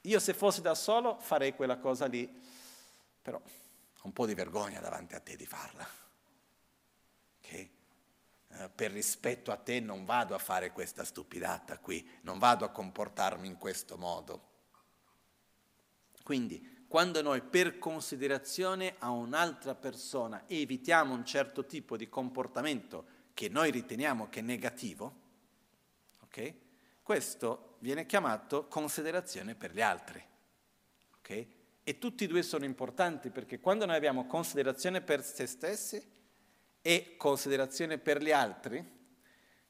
Io se fossi da solo farei quella cosa lì però ho un po' di vergogna davanti a te di farla. Okay? Eh, per rispetto a te non vado a fare questa stupidata qui, non vado a comportarmi in questo modo. Quindi, quando noi per considerazione a un'altra persona evitiamo un certo tipo di comportamento che noi riteniamo che è negativo, okay? questo viene chiamato considerazione per gli altri. Okay? E tutti e due sono importanti perché quando noi abbiamo considerazione per se stessi e considerazione per gli altri,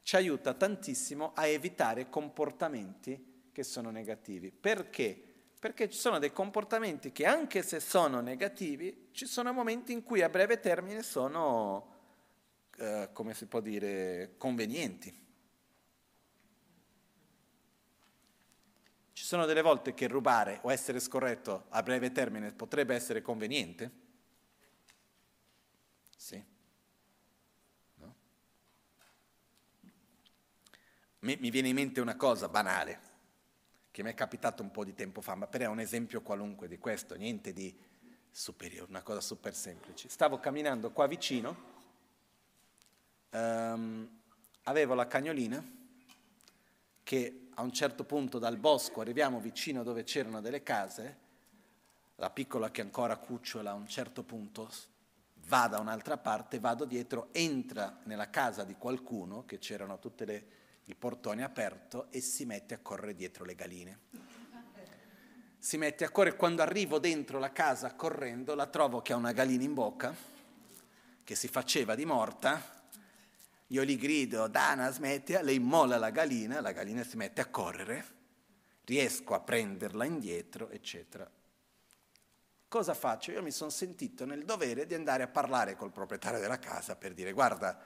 ci aiuta tantissimo a evitare comportamenti che sono negativi. Perché? Perché ci sono dei comportamenti che anche se sono negativi, ci sono momenti in cui a breve termine sono, eh, come si può dire, convenienti. Ci sono delle volte che rubare o essere scorretto a breve termine potrebbe essere conveniente? Sì. No? Mi, mi viene in mente una cosa banale che mi è capitato un po' di tempo fa, ma per è un esempio qualunque di questo, niente di superiore, una cosa super semplice. Stavo camminando qua vicino, um, avevo la cagnolina che a un certo punto dal bosco arriviamo vicino dove c'erano delle case, la piccola che ancora cucciola a un certo punto va da un'altra parte, vado dietro, entra nella casa di qualcuno, che c'erano tutti il portone aperto, e si mette a correre dietro le galine. Si mette a correre, quando arrivo dentro la casa correndo, la trovo che ha una galina in bocca, che si faceva di morta, io gli grido, Dana smettila, lei molla la gallina, la gallina si mette a correre, riesco a prenderla indietro, eccetera. Cosa faccio? Io mi sono sentito nel dovere di andare a parlare col proprietario della casa per dire, guarda,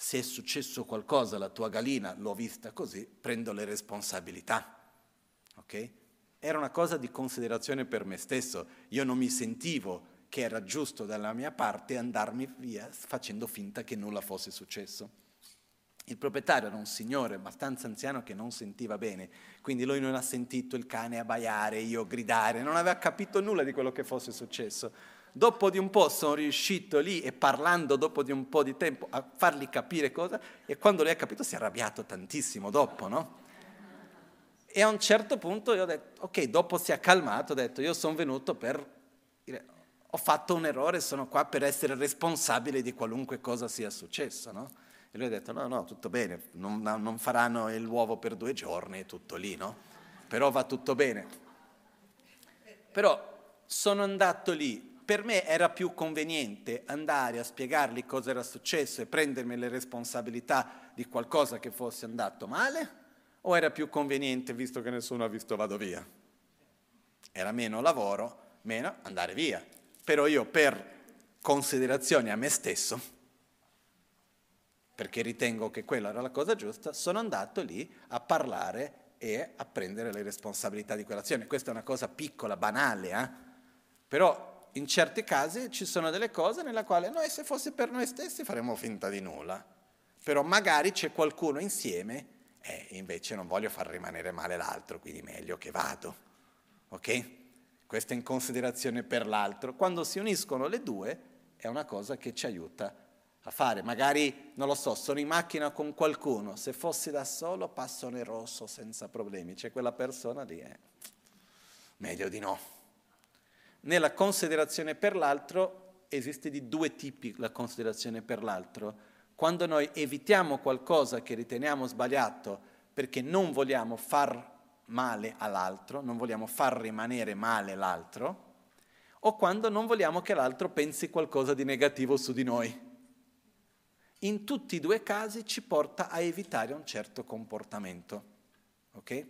Se è successo qualcosa alla tua gallina, l'ho vista così, prendo le responsabilità. Ok? Era una cosa di considerazione per me stesso. Io non mi sentivo che era giusto dalla mia parte andarmi via facendo finta che nulla fosse successo. Il proprietario era un signore abbastanza anziano che non sentiva bene, quindi lui non ha sentito il cane abbaiare, io gridare, non aveva capito nulla di quello che fosse successo. Dopo di un po' sono riuscito lì e parlando dopo di un po' di tempo a fargli capire cosa e quando lui ha capito si è arrabbiato tantissimo dopo, no? E a un certo punto io ho detto, ok, dopo si è calmato, ho detto, io sono venuto per dire, ho fatto un errore, sono qua per essere responsabile di qualunque cosa sia successo, no? E lui ha detto, no, no, tutto bene, non, non faranno l'uovo per due giorni, tutto lì, no? Però va tutto bene. Però sono andato lì, per me era più conveniente andare a spiegargli cosa era successo e prendermi le responsabilità di qualcosa che fosse andato male, o era più conveniente, visto che nessuno ha visto vado via? Era meno lavoro, meno andare via. Però io per considerazione a me stesso perché ritengo che quella era la cosa giusta, sono andato lì a parlare e a prendere le responsabilità di quell'azione. Questa è una cosa piccola, banale, eh? però in certi casi ci sono delle cose nella quali noi se fosse per noi stessi faremmo finta di nulla, però magari c'è qualcuno insieme e invece non voglio far rimanere male l'altro, quindi meglio che vado. Ok? Questa in considerazione per l'altro. Quando si uniscono le due è una cosa che ci aiuta a fare. Magari, non lo so, sono in macchina con qualcuno, se fossi da solo passo nel rosso senza problemi, c'è quella persona lì, eh. meglio di no. Nella considerazione per l'altro esiste di due tipi la considerazione per l'altro. Quando noi evitiamo qualcosa che riteniamo sbagliato perché non vogliamo far male all'altro, non vogliamo far rimanere male l'altro, o quando non vogliamo che l'altro pensi qualcosa di negativo su di noi in tutti e due i casi ci porta a evitare un certo comportamento. Ok?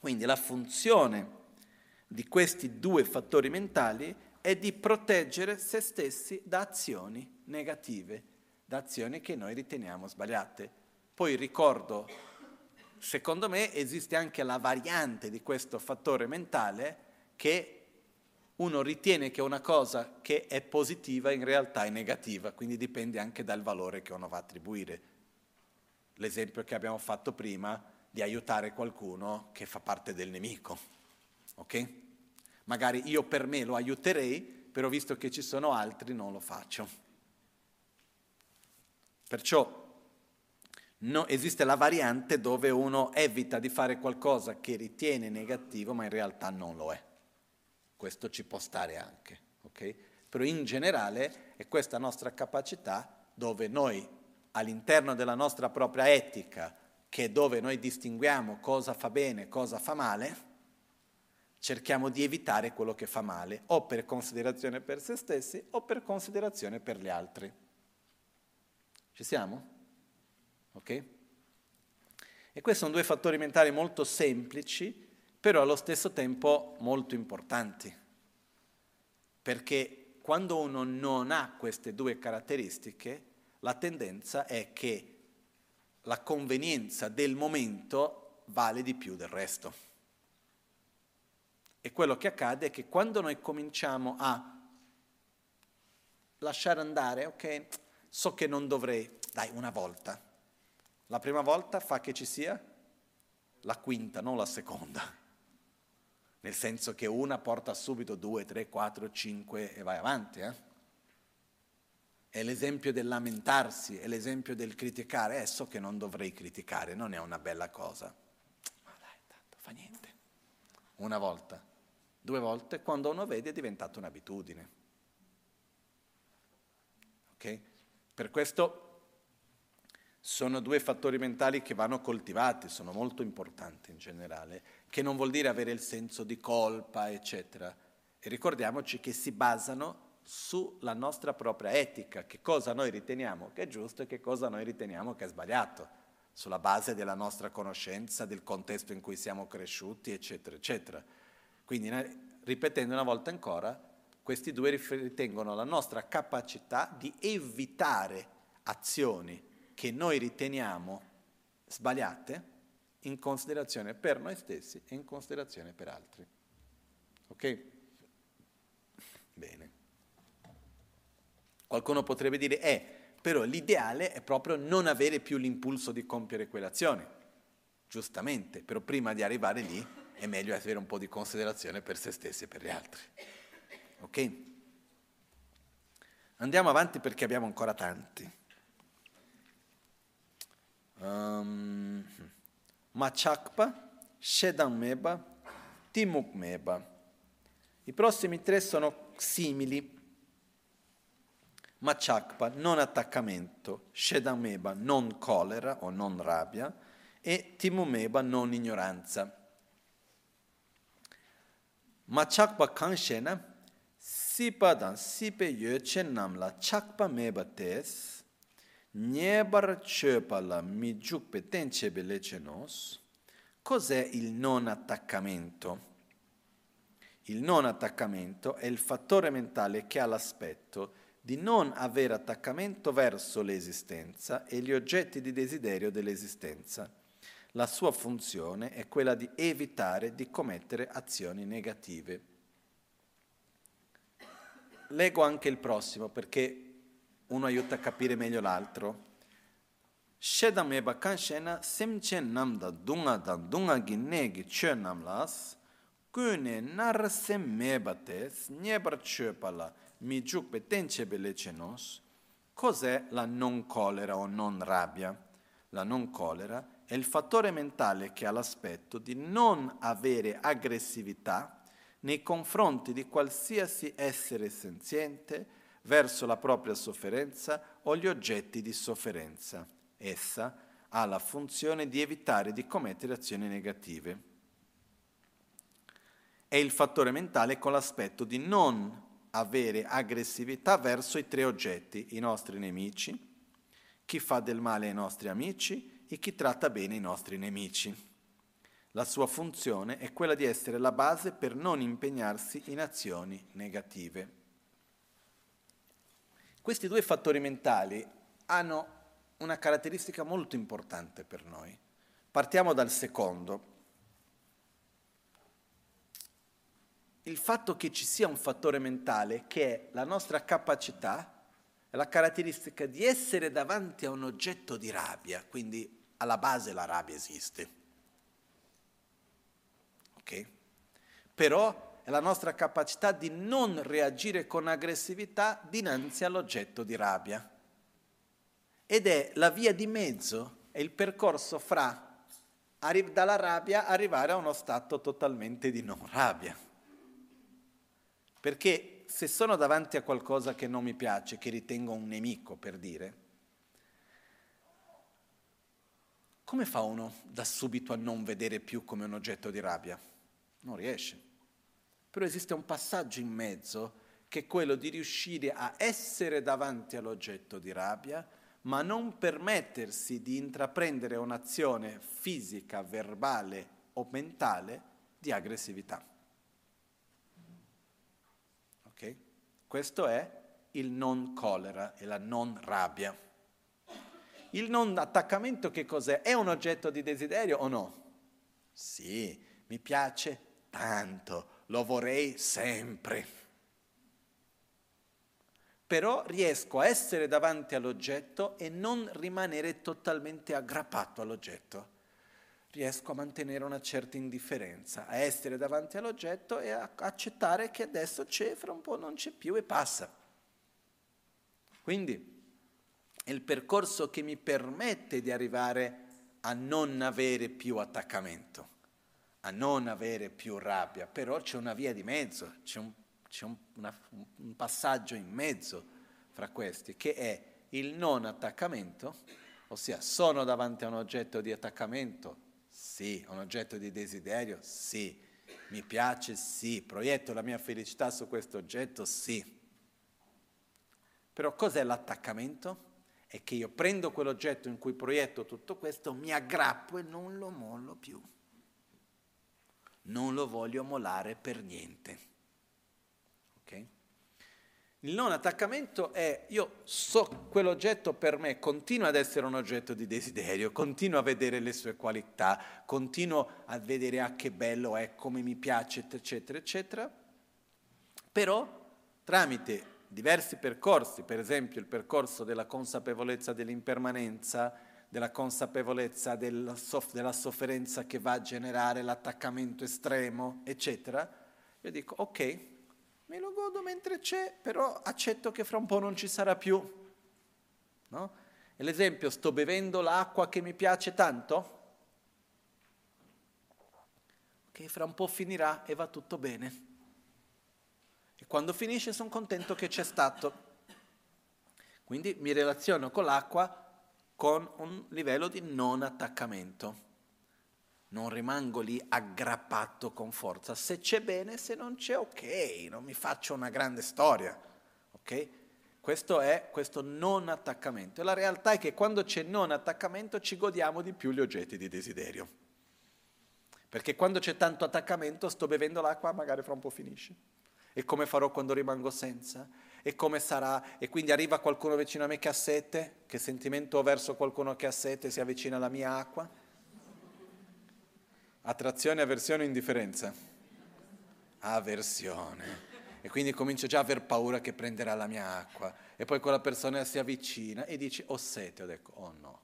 Quindi la funzione di questi due fattori mentali è di proteggere se stessi da azioni negative, da azioni che noi riteniamo sbagliate. Poi ricordo, secondo me esiste anche la variante di questo fattore mentale che uno ritiene che una cosa che è positiva in realtà è negativa, quindi dipende anche dal valore che uno va a attribuire. L'esempio che abbiamo fatto prima di aiutare qualcuno che fa parte del nemico. Ok? Magari io per me lo aiuterei, però visto che ci sono altri non lo faccio. Perciò no, esiste la variante dove uno evita di fare qualcosa che ritiene negativo, ma in realtà non lo è questo ci può stare anche, ok? Però in generale è questa nostra capacità dove noi all'interno della nostra propria etica, che è dove noi distinguiamo cosa fa bene, cosa fa male, cerchiamo di evitare quello che fa male, o per considerazione per se stessi o per considerazione per gli altri. Ci siamo? Ok? E questi sono due fattori mentali molto semplici però allo stesso tempo molto importanti, perché quando uno non ha queste due caratteristiche, la tendenza è che la convenienza del momento vale di più del resto. E quello che accade è che quando noi cominciamo a lasciare andare, ok, so che non dovrei, dai, una volta. La prima volta fa che ci sia la quinta, non la seconda nel senso che una porta subito due, tre, quattro, cinque e vai avanti. Eh? È l'esempio del lamentarsi, è l'esempio del criticare. Eh, so che non dovrei criticare, non è una bella cosa. Ma dai, tanto fa niente. Una volta, due volte, quando uno vede è diventata un'abitudine. Ok? Per questo sono due fattori mentali che vanno coltivati, sono molto importanti in generale, che non vuol dire avere il senso di colpa, eccetera. E ricordiamoci che si basano sulla nostra propria etica, che cosa noi riteniamo che è giusto e che cosa noi riteniamo che è sbagliato, sulla base della nostra conoscenza, del contesto in cui siamo cresciuti, eccetera, eccetera. Quindi, ripetendo una volta ancora, questi due ritengono la nostra capacità di evitare azioni che noi riteniamo sbagliate in considerazione per noi stessi e in considerazione per altri. Ok? Bene. Qualcuno potrebbe dire, eh, però l'ideale è proprio non avere più l'impulso di compiere quell'azione. Giustamente, però prima di arrivare lì è meglio avere un po' di considerazione per se stessi e per gli altri. Ok? Andiamo avanti perché abbiamo ancora tanti. Um, Machakpa, Shedameba, Timukmeba. I prossimi tre sono simili. Machakpa, non attaccamento, Shedameba, non collera o non rabbia, e Timumeba, non ignoranza. Machakpa kanshena, sipa dan sipe yoche namla chakpa meba tes, cos'è il non attaccamento? Il non attaccamento è il fattore mentale che ha l'aspetto di non avere attaccamento verso l'esistenza e gli oggetti di desiderio dell'esistenza. La sua funzione è quella di evitare di commettere azioni negative. Leggo anche il prossimo perché uno aiuta a capire meglio l'altro. Shedam eba kanshena semchen namda dunga dan dunga gi negi chö namlas, kune nar sem meba tes, nyebar chö pala, mi giukpe tenchebe lecenos. Cos'è la non collera o non rabbia? La non collera è il fattore mentale che ha l'aspetto di non avere aggressività nei confronti di qualsiasi essere senziente, verso la propria sofferenza o gli oggetti di sofferenza. Essa ha la funzione di evitare di commettere azioni negative. È il fattore mentale con l'aspetto di non avere aggressività verso i tre oggetti, i nostri nemici, chi fa del male ai nostri amici e chi tratta bene i nostri nemici. La sua funzione è quella di essere la base per non impegnarsi in azioni negative. Questi due fattori mentali hanno una caratteristica molto importante per noi. Partiamo dal secondo. Il fatto che ci sia un fattore mentale che è la nostra capacità, è la caratteristica di essere davanti a un oggetto di rabbia, quindi alla base la rabbia esiste. Ok? Però è la nostra capacità di non reagire con aggressività dinanzi all'oggetto di rabbia. Ed è la via di mezzo, è il percorso fra dalla rabbia arrivare a uno stato totalmente di non rabbia. Perché se sono davanti a qualcosa che non mi piace, che ritengo un nemico per dire, come fa uno da subito a non vedere più come un oggetto di rabbia? Non riesce. Però esiste un passaggio in mezzo che è quello di riuscire a essere davanti all'oggetto di rabbia, ma non permettersi di intraprendere un'azione fisica, verbale o mentale di aggressività. Ok? Questo è il non collera e la non rabbia. Il non attaccamento che cos'è? È un oggetto di desiderio o no? Sì, mi piace tanto, lo vorrei sempre. Però riesco a essere davanti all'oggetto e non rimanere totalmente aggrappato all'oggetto. Riesco a mantenere una certa indifferenza, a essere davanti all'oggetto e a accettare che adesso c'è, fra un po' non c'è più e passa. Quindi è il percorso che mi permette di arrivare a non avere più attaccamento a non avere più rabbia, però c'è una via di mezzo, c'è un, c'è un, una, un passaggio in mezzo fra questi, che è il non attaccamento, ossia sono davanti a un oggetto di attaccamento, sì, un oggetto di desiderio, sì, mi piace, sì, proietto la mia felicità su questo oggetto, sì. Però cos'è l'attaccamento? È che io prendo quell'oggetto in cui proietto tutto questo, mi aggrappo e non lo mollo più non lo voglio molare per niente. Il non attaccamento è io so quell'oggetto per me continua ad essere un oggetto di desiderio, continuo a vedere le sue qualità, continuo a vedere ah che bello è, come mi piace, eccetera, eccetera. Però tramite diversi percorsi, per esempio il percorso della consapevolezza dell'impermanenza, della consapevolezza della, soff- della sofferenza che va a generare l'attaccamento estremo, eccetera, io dico ok, me lo godo mentre c'è, però accetto che fra un po' non ci sarà più. No? E l'esempio, sto bevendo l'acqua che mi piace tanto, che fra un po' finirà e va tutto bene. E quando finisce sono contento che c'è stato. Quindi mi relaziono con l'acqua con un livello di non attaccamento non rimango lì aggrappato con forza. Se c'è bene, se non c'è, ok, non mi faccio una grande storia. Ok? Questo è questo non attaccamento. E la realtà è che quando c'è non attaccamento ci godiamo di più gli oggetti di desiderio. Perché quando c'è tanto attaccamento sto bevendo l'acqua, magari fra un po' finisce. E come farò quando rimango senza? E come sarà? E quindi arriva qualcuno vicino a me che ha sete? Che sentimento ho verso qualcuno che ha sete si avvicina alla mia acqua? Attrazione, avversione, indifferenza. Avversione. E quindi comincio già a aver paura che prenderà la mia acqua. E poi quella persona si avvicina e dice, ho sete. Ho detto, oh no,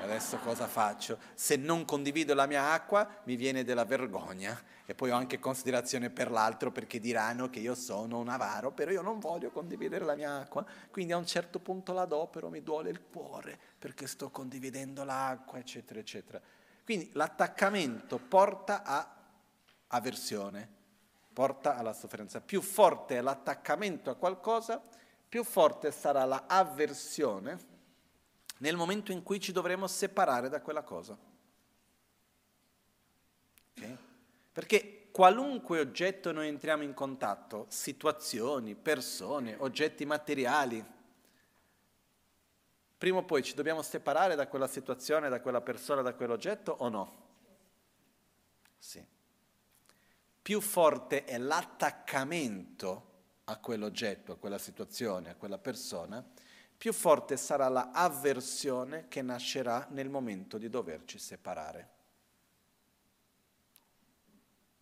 adesso cosa faccio? Se non condivido la mia acqua mi viene della vergogna e poi ho anche considerazione per l'altro perché diranno che io sono un avaro, però io non voglio condividere la mia acqua, quindi a un certo punto la do, però mi duole il cuore perché sto condividendo l'acqua, eccetera, eccetera. Quindi l'attaccamento porta a avversione, porta alla sofferenza. Più forte è l'attaccamento a qualcosa, più forte sarà la avversione nel momento in cui ci dovremo separare da quella cosa. Okay? Perché qualunque oggetto noi entriamo in contatto, situazioni, persone, oggetti materiali, prima o poi ci dobbiamo separare da quella situazione, da quella persona, da quell'oggetto o no? Sì. Più forte è l'attaccamento a quell'oggetto, a quella situazione, a quella persona, più forte sarà la che nascerà nel momento di doverci separare.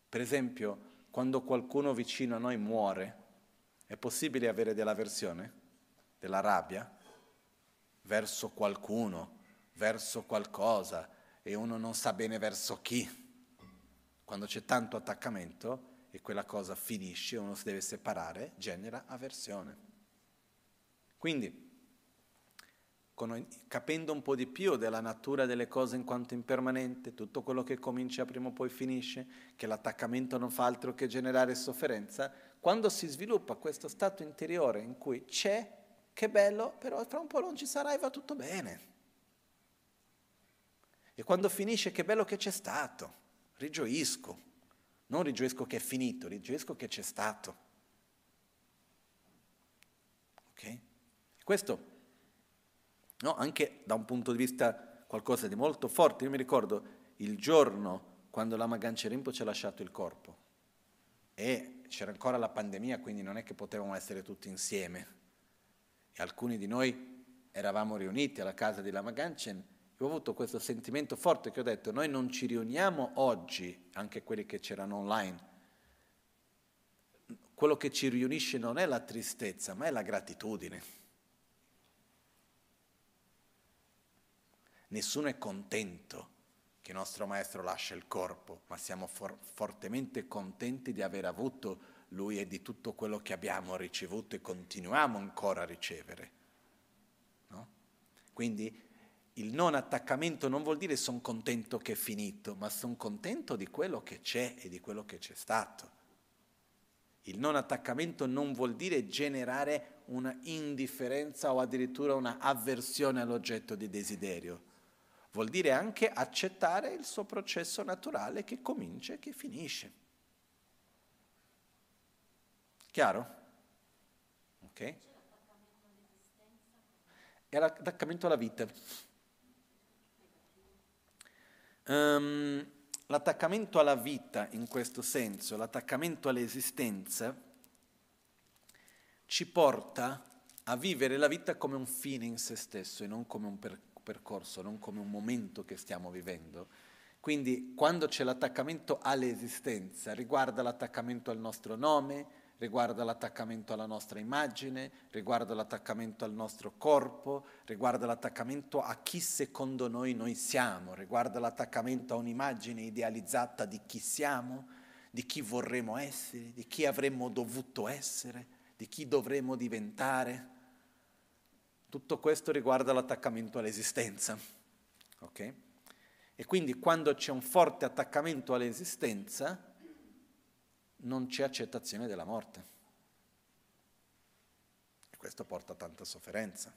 Per esempio, quando qualcuno vicino a noi muore, è possibile avere dell'avversione, della rabbia? verso qualcuno, verso qualcosa e uno non sa bene verso chi. Quando c'è tanto attaccamento e quella cosa finisce, uno si deve separare, genera avversione. Quindi, capendo un po' di più della natura delle cose in quanto impermanente, tutto quello che comincia prima o poi finisce, che l'attaccamento non fa altro che generare sofferenza, quando si sviluppa questo stato interiore in cui c'è che bello, però tra un po' non ci sarà e va tutto bene. E quando finisce, che bello che c'è stato, rigioisco. Non rigioisco che è finito, rigioisco che c'è stato. Ok? Questo, no, anche da un punto di vista qualcosa di molto forte. Io mi ricordo il giorno quando la Rimpo ci ha lasciato il corpo e c'era ancora la pandemia, quindi non è che potevamo essere tutti insieme e alcuni di noi eravamo riuniti alla casa di Lama Ganchen, ho avuto questo sentimento forte che ho detto, noi non ci riuniamo oggi, anche quelli che c'erano online, quello che ci riunisce non è la tristezza, ma è la gratitudine. Nessuno è contento che il nostro maestro lascia il corpo, ma siamo for- fortemente contenti di aver avuto lui è di tutto quello che abbiamo ricevuto e continuiamo ancora a ricevere. No? Quindi il non attaccamento non vuol dire sono contento che è finito, ma sono contento di quello che c'è e di quello che c'è stato. Il non attaccamento non vuol dire generare una indifferenza o addirittura una avversione all'oggetto di desiderio. Vuol dire anche accettare il suo processo naturale che comincia e che finisce. Chiaro? Ok? È l'attaccamento alla vita. Um, l'attaccamento alla vita in questo senso, l'attaccamento all'esistenza, ci porta a vivere la vita come un fine in se stesso e non come un per- percorso, non come un momento che stiamo vivendo. Quindi quando c'è l'attaccamento all'esistenza, riguarda l'attaccamento al nostro nome, riguarda l'attaccamento alla nostra immagine, riguarda l'attaccamento al nostro corpo, riguarda l'attaccamento a chi secondo noi noi siamo, riguarda l'attaccamento a un'immagine idealizzata di chi siamo, di chi vorremmo essere, di chi avremmo dovuto essere, di chi dovremmo diventare. Tutto questo riguarda l'attaccamento all'esistenza. Okay? E quindi quando c'è un forte attaccamento all'esistenza, non c'è accettazione della morte. E questo porta a tanta sofferenza.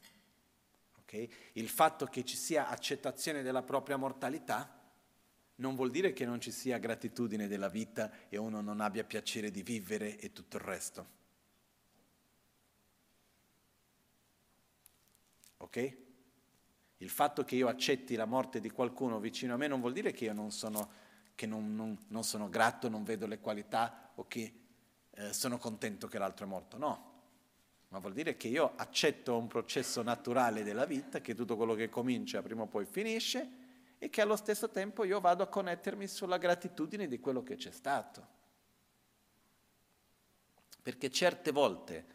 Okay? Il fatto che ci sia accettazione della propria mortalità non vuol dire che non ci sia gratitudine della vita e uno non abbia piacere di vivere e tutto il resto. Ok? Il fatto che io accetti la morte di qualcuno vicino a me non vuol dire che io non sono non, non, non sono grato, non vedo le qualità o che eh, sono contento che l'altro è morto. No, ma vuol dire che io accetto un processo naturale della vita, che tutto quello che comincia prima o poi finisce e che allo stesso tempo io vado a connettermi sulla gratitudine di quello che c'è stato. Perché certe volte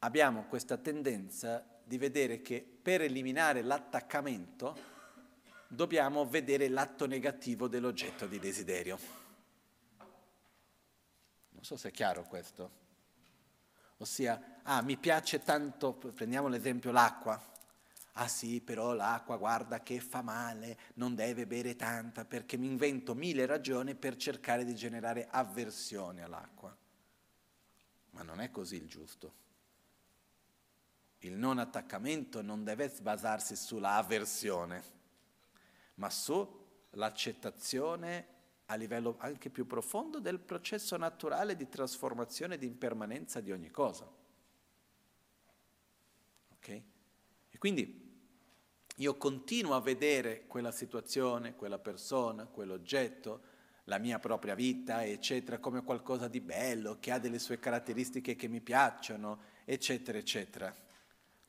abbiamo questa tendenza di vedere che per eliminare l'attaccamento dobbiamo vedere l'atto negativo dell'oggetto di desiderio. Non so se è chiaro questo. Ossia, ah, mi piace tanto, prendiamo l'esempio l'acqua. Ah sì, però l'acqua guarda che fa male, non deve bere tanta, perché mi invento mille ragioni per cercare di generare avversione all'acqua. Ma non è così il giusto. Il non attaccamento non deve basarsi sulla avversione ma sull'accettazione a livello anche più profondo del processo naturale di trasformazione e di impermanenza di ogni cosa. Ok? E quindi io continuo a vedere quella situazione, quella persona, quell'oggetto, la mia propria vita, eccetera, come qualcosa di bello, che ha delle sue caratteristiche che mi piacciono, eccetera, eccetera.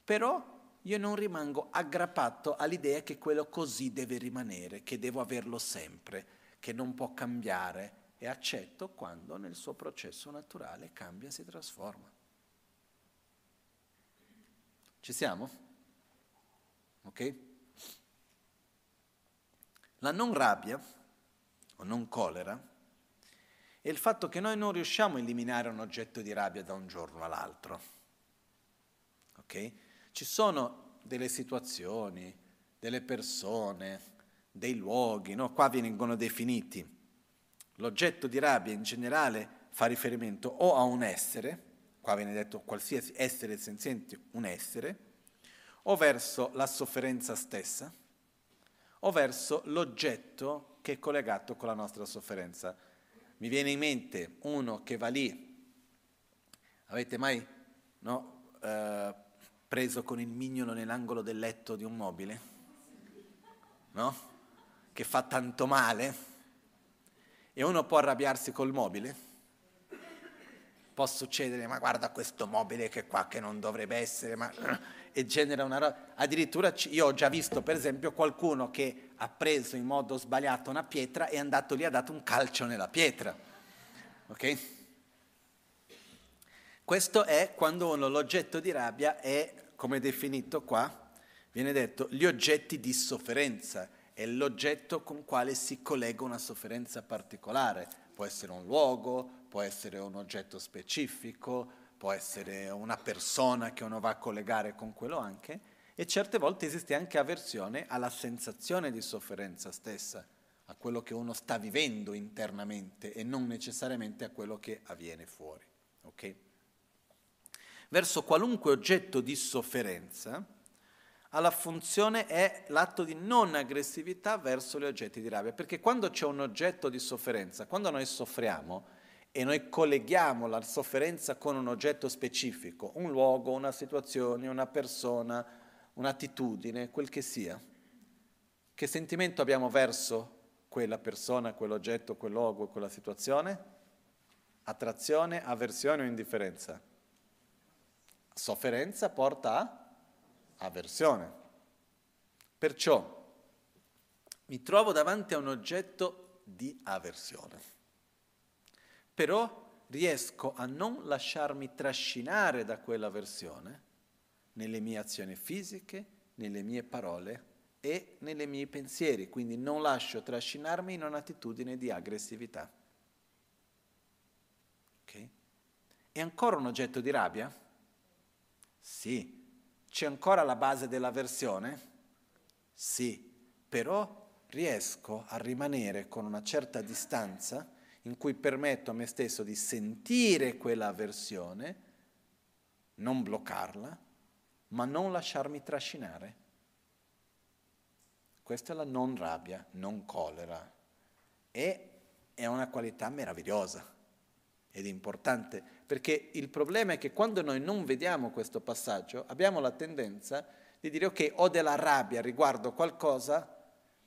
Però io non rimango aggrappato all'idea che quello così deve rimanere, che devo averlo sempre, che non può cambiare e accetto quando nel suo processo naturale cambia e si trasforma. Ci siamo? Ok? La non rabbia o non colera è il fatto che noi non riusciamo a eliminare un oggetto di rabbia da un giorno all'altro. Ok? Ci sono delle situazioni, delle persone, dei luoghi, no? qua vengono definiti. L'oggetto di rabbia in generale fa riferimento o a un essere, qua viene detto qualsiasi essere senziente, un essere, o verso la sofferenza stessa, o verso l'oggetto che è collegato con la nostra sofferenza. Mi viene in mente uno che va lì, avete mai no, eh, preso con il mignolo nell'angolo del letto di un mobile, no? Che fa tanto male. E uno può arrabbiarsi col mobile. Può succedere, ma guarda questo mobile che qua che non dovrebbe essere, ma... (clears throat) e genera una roba. Addirittura io ho già visto, per esempio, qualcuno che ha preso in modo sbagliato una pietra e è andato lì e ha dato un calcio nella pietra. Ok? Questo è quando uno, l'oggetto di rabbia è, come definito qua, viene detto gli oggetti di sofferenza, è l'oggetto con quale si collega una sofferenza particolare. Può essere un luogo, può essere un oggetto specifico, può essere una persona che uno va a collegare con quello anche, e certe volte esiste anche avversione alla sensazione di sofferenza stessa, a quello che uno sta vivendo internamente e non necessariamente a quello che avviene fuori. Okay? Verso qualunque oggetto di sofferenza, alla funzione è l'atto di non aggressività verso gli oggetti di rabbia, perché quando c'è un oggetto di sofferenza, quando noi soffriamo e noi colleghiamo la sofferenza con un oggetto specifico, un luogo, una situazione, una persona, un'attitudine, quel che sia, che sentimento abbiamo verso quella persona, quell'oggetto, quel luogo, quella situazione? Attrazione, avversione o indifferenza? Sofferenza porta a avversione. Perciò mi trovo davanti a un oggetto di avversione. Però riesco a non lasciarmi trascinare da quell'avversione nelle mie azioni fisiche, nelle mie parole e nei miei pensieri, quindi non lascio trascinarmi in un'attitudine di aggressività. Okay? È ancora un oggetto di rabbia? Sì. C'è ancora la base dell'avversione? Sì. Però riesco a rimanere con una certa distanza in cui permetto a me stesso di sentire quella avversione, non bloccarla, ma non lasciarmi trascinare. Questa è la non rabbia, non collera. E è una qualità meravigliosa ed importante, perché il problema è che quando noi non vediamo questo passaggio, abbiamo la tendenza di dire ok, ho della rabbia riguardo qualcosa,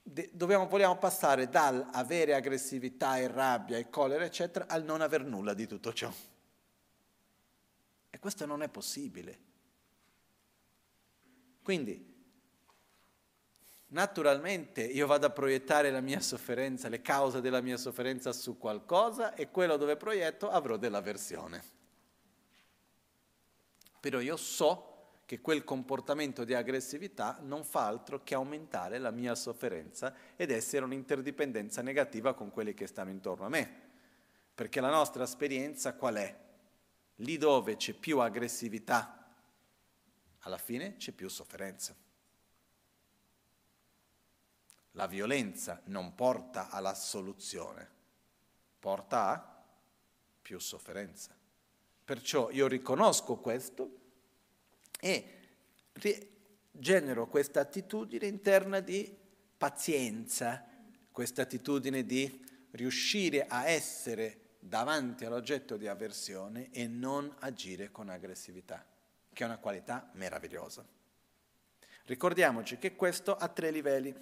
dobbiamo, vogliamo passare dal avere aggressività e rabbia e collera, eccetera, al non aver nulla di tutto ciò. E questo non è possibile. Quindi, naturalmente io vado a proiettare la mia sofferenza, le cause della mia sofferenza su qualcosa e quello dove proietto avrò dell'avversione. Però io so che quel comportamento di aggressività non fa altro che aumentare la mia sofferenza ed essere un'interdipendenza negativa con quelli che stanno intorno a me. Perché la nostra esperienza qual è? Lì dove c'è più aggressività, alla fine c'è più sofferenza. La violenza non porta alla soluzione, porta a più sofferenza. Perciò io riconosco questo e genero questa attitudine interna di pazienza, questa attitudine di riuscire a essere davanti all'oggetto di avversione e non agire con aggressività, che è una qualità meravigliosa. Ricordiamoci che questo ha tre livelli.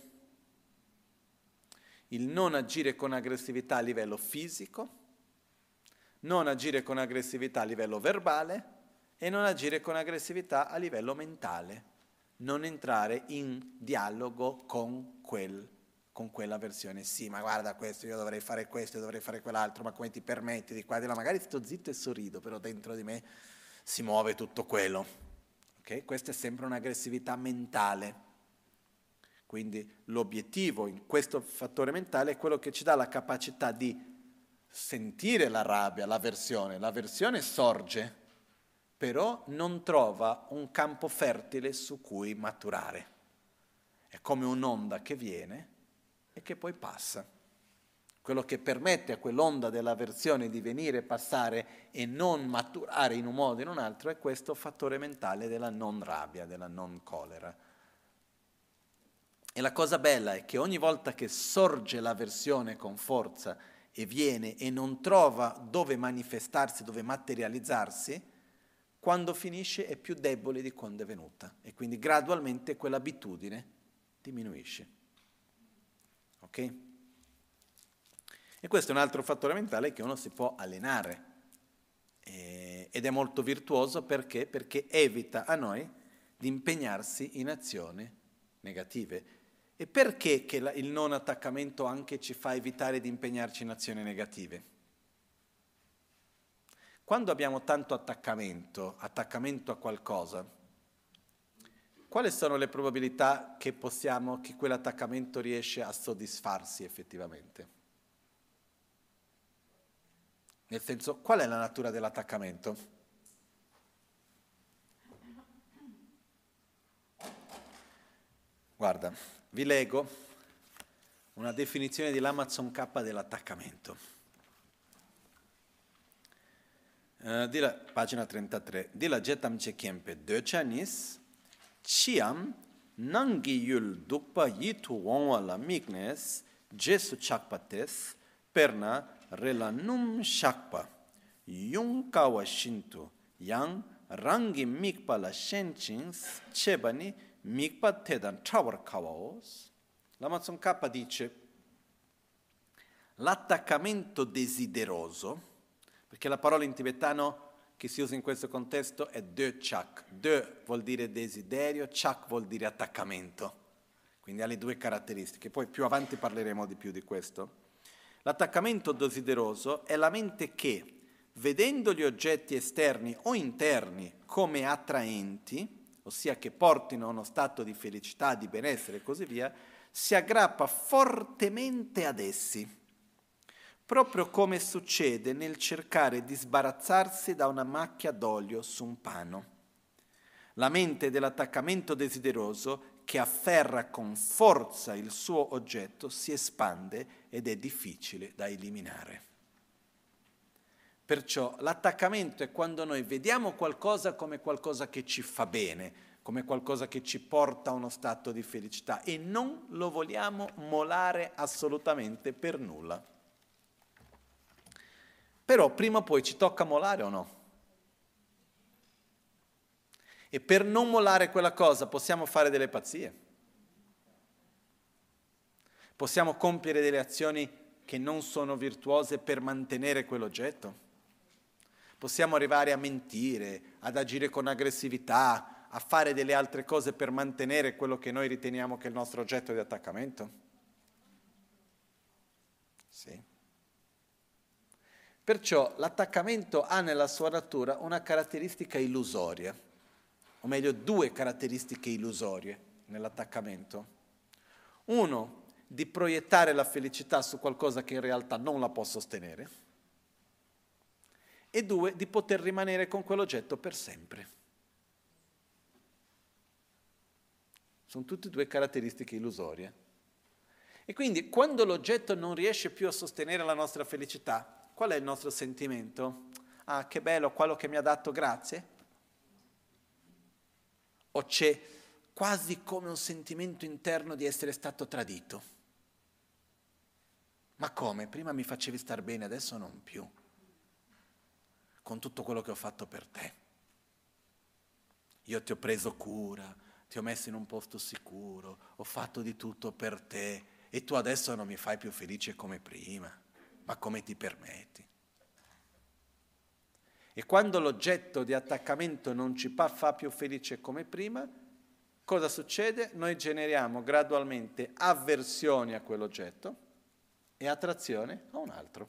Il non agire con aggressività a livello fisico, non agire con aggressività a livello verbale e non agire con aggressività a livello mentale, non entrare in dialogo con, quel, con quella versione. Sì, ma guarda questo, io dovrei fare questo, io dovrei fare quell'altro, ma come ti permetti di qua di là? Magari sto zitto e sorrido, però dentro di me si muove tutto quello. Okay? Questa è sempre un'aggressività mentale. Quindi l'obiettivo in questo fattore mentale è quello che ci dà la capacità di sentire la rabbia, l'avversione. L'avversione sorge però non trova un campo fertile su cui maturare. È come un'onda che viene e che poi passa. Quello che permette a quell'onda dell'avversione di venire, passare e non maturare in un modo o in un altro è questo fattore mentale della non rabbia, della non colera. E la cosa bella è che ogni volta che sorge l'avversione con forza e viene e non trova dove manifestarsi, dove materializzarsi, quando finisce è più debole di quando è venuta e quindi gradualmente quell'abitudine diminuisce. Ok? E questo è un altro fattore mentale che uno si può allenare ed è molto virtuoso perché? Perché evita a noi di impegnarsi in azioni negative. E perché la, il non attaccamento anche ci fa evitare di impegnarci in azioni negative? Quando abbiamo tanto attaccamento, attaccamento a qualcosa, quali sono le probabilità che possiamo, che quell'attaccamento riesce a soddisfarsi effettivamente? Nel senso, qual è la natura dell'attaccamento? Guarda, vi leggo una definizione di L'Amazon K dell'attaccamento. Uh, di la, pagina 33. Di la jetam che kempe döchanis, chiam nangi yul dukpa yitu wongwa la miknes, jesu chakpates, perna rela num shakpa, yung kawa shintu, yang rangi mikpa la shenchins, chebani mikpa tedan trawar kawaos. L'Amazon K dice, l'attaccamento desideroso, perché la parola in tibetano che si usa in questo contesto è de chak. De vuol dire desiderio, chak vuol dire attaccamento. Quindi ha le due caratteristiche. Poi più avanti parleremo di più di questo. L'attaccamento desideroso è la mente che, vedendo gli oggetti esterni o interni come attraenti, ossia che portino a uno stato di felicità, di benessere e così via, si aggrappa fortemente ad essi, proprio come succede nel cercare di sbarazzarsi da una macchia d'olio su un pano. La mente dell'attaccamento desideroso che afferra con forza il suo oggetto si espande ed è difficile da eliminare. Perciò l'attaccamento è quando noi vediamo qualcosa come qualcosa che ci fa bene, come qualcosa che ci porta a uno stato di felicità e non lo vogliamo molare assolutamente per nulla. Però prima o poi ci tocca molare o no? E per non molare quella cosa possiamo fare delle pazzie. Possiamo compiere delle azioni che non sono virtuose per mantenere quell'oggetto. Possiamo arrivare a mentire, ad agire con aggressività, a fare delle altre cose per mantenere quello che noi riteniamo che è il nostro oggetto di attaccamento? Sì. Perciò l'attaccamento ha nella sua natura una caratteristica illusoria, o meglio due caratteristiche illusorie nell'attaccamento. Uno, di proiettare la felicità su qualcosa che in realtà non la può sostenere, e due, di poter rimanere con quell'oggetto per sempre. Sono tutte e due caratteristiche illusorie. E quindi quando l'oggetto non riesce più a sostenere la nostra felicità, qual è il nostro sentimento? Ah, che bello, quello che mi ha dato grazie? O c'è quasi come un sentimento interno di essere stato tradito? Ma come? Prima mi facevi star bene, adesso non più. Con tutto quello che ho fatto per te. Io ti ho preso cura, ti ho messo in un posto sicuro, ho fatto di tutto per te e tu adesso non mi fai più felice come prima. Ma come ti permetti? E quando l'oggetto di attaccamento non ci fa più felice come prima, cosa succede? Noi generiamo gradualmente avversione a quell'oggetto e attrazione a un altro.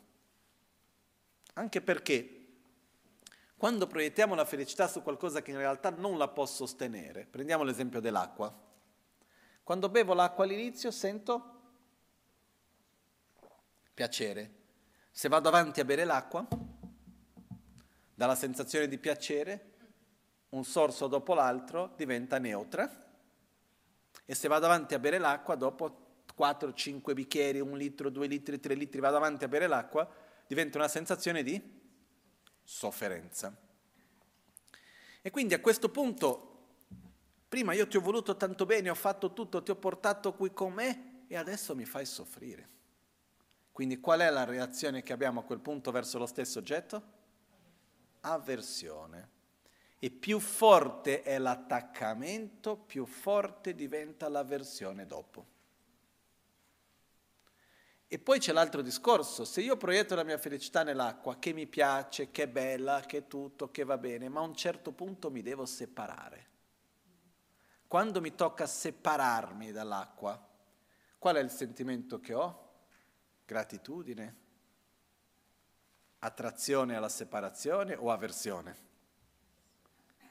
Anche perché quando proiettiamo la felicità su qualcosa che in realtà non la può sostenere, prendiamo l'esempio dell'acqua. Quando bevo l'acqua all'inizio sento piacere. Se vado avanti a bere l'acqua, dalla sensazione di piacere, un sorso dopo l'altro diventa neutra e se vado avanti a bere l'acqua, dopo 4-5 bicchieri, 1 litro, 2 litri, 3 litri, vado avanti a bere l'acqua, diventa una sensazione di sofferenza. E quindi a questo punto, prima io ti ho voluto tanto bene, ho fatto tutto, ti ho portato qui con me e adesso mi fai soffrire. Quindi qual è la reazione che abbiamo a quel punto verso lo stesso oggetto? Avversione. E più forte è l'attaccamento, più forte diventa l'avversione dopo. E poi c'è l'altro discorso, se io proietto la mia felicità nell'acqua, che mi piace, che è bella, che è tutto, che va bene, ma a un certo punto mi devo separare. Quando mi tocca separarmi dall'acqua, qual è il sentimento che ho? Gratitudine? Attrazione alla separazione o avversione?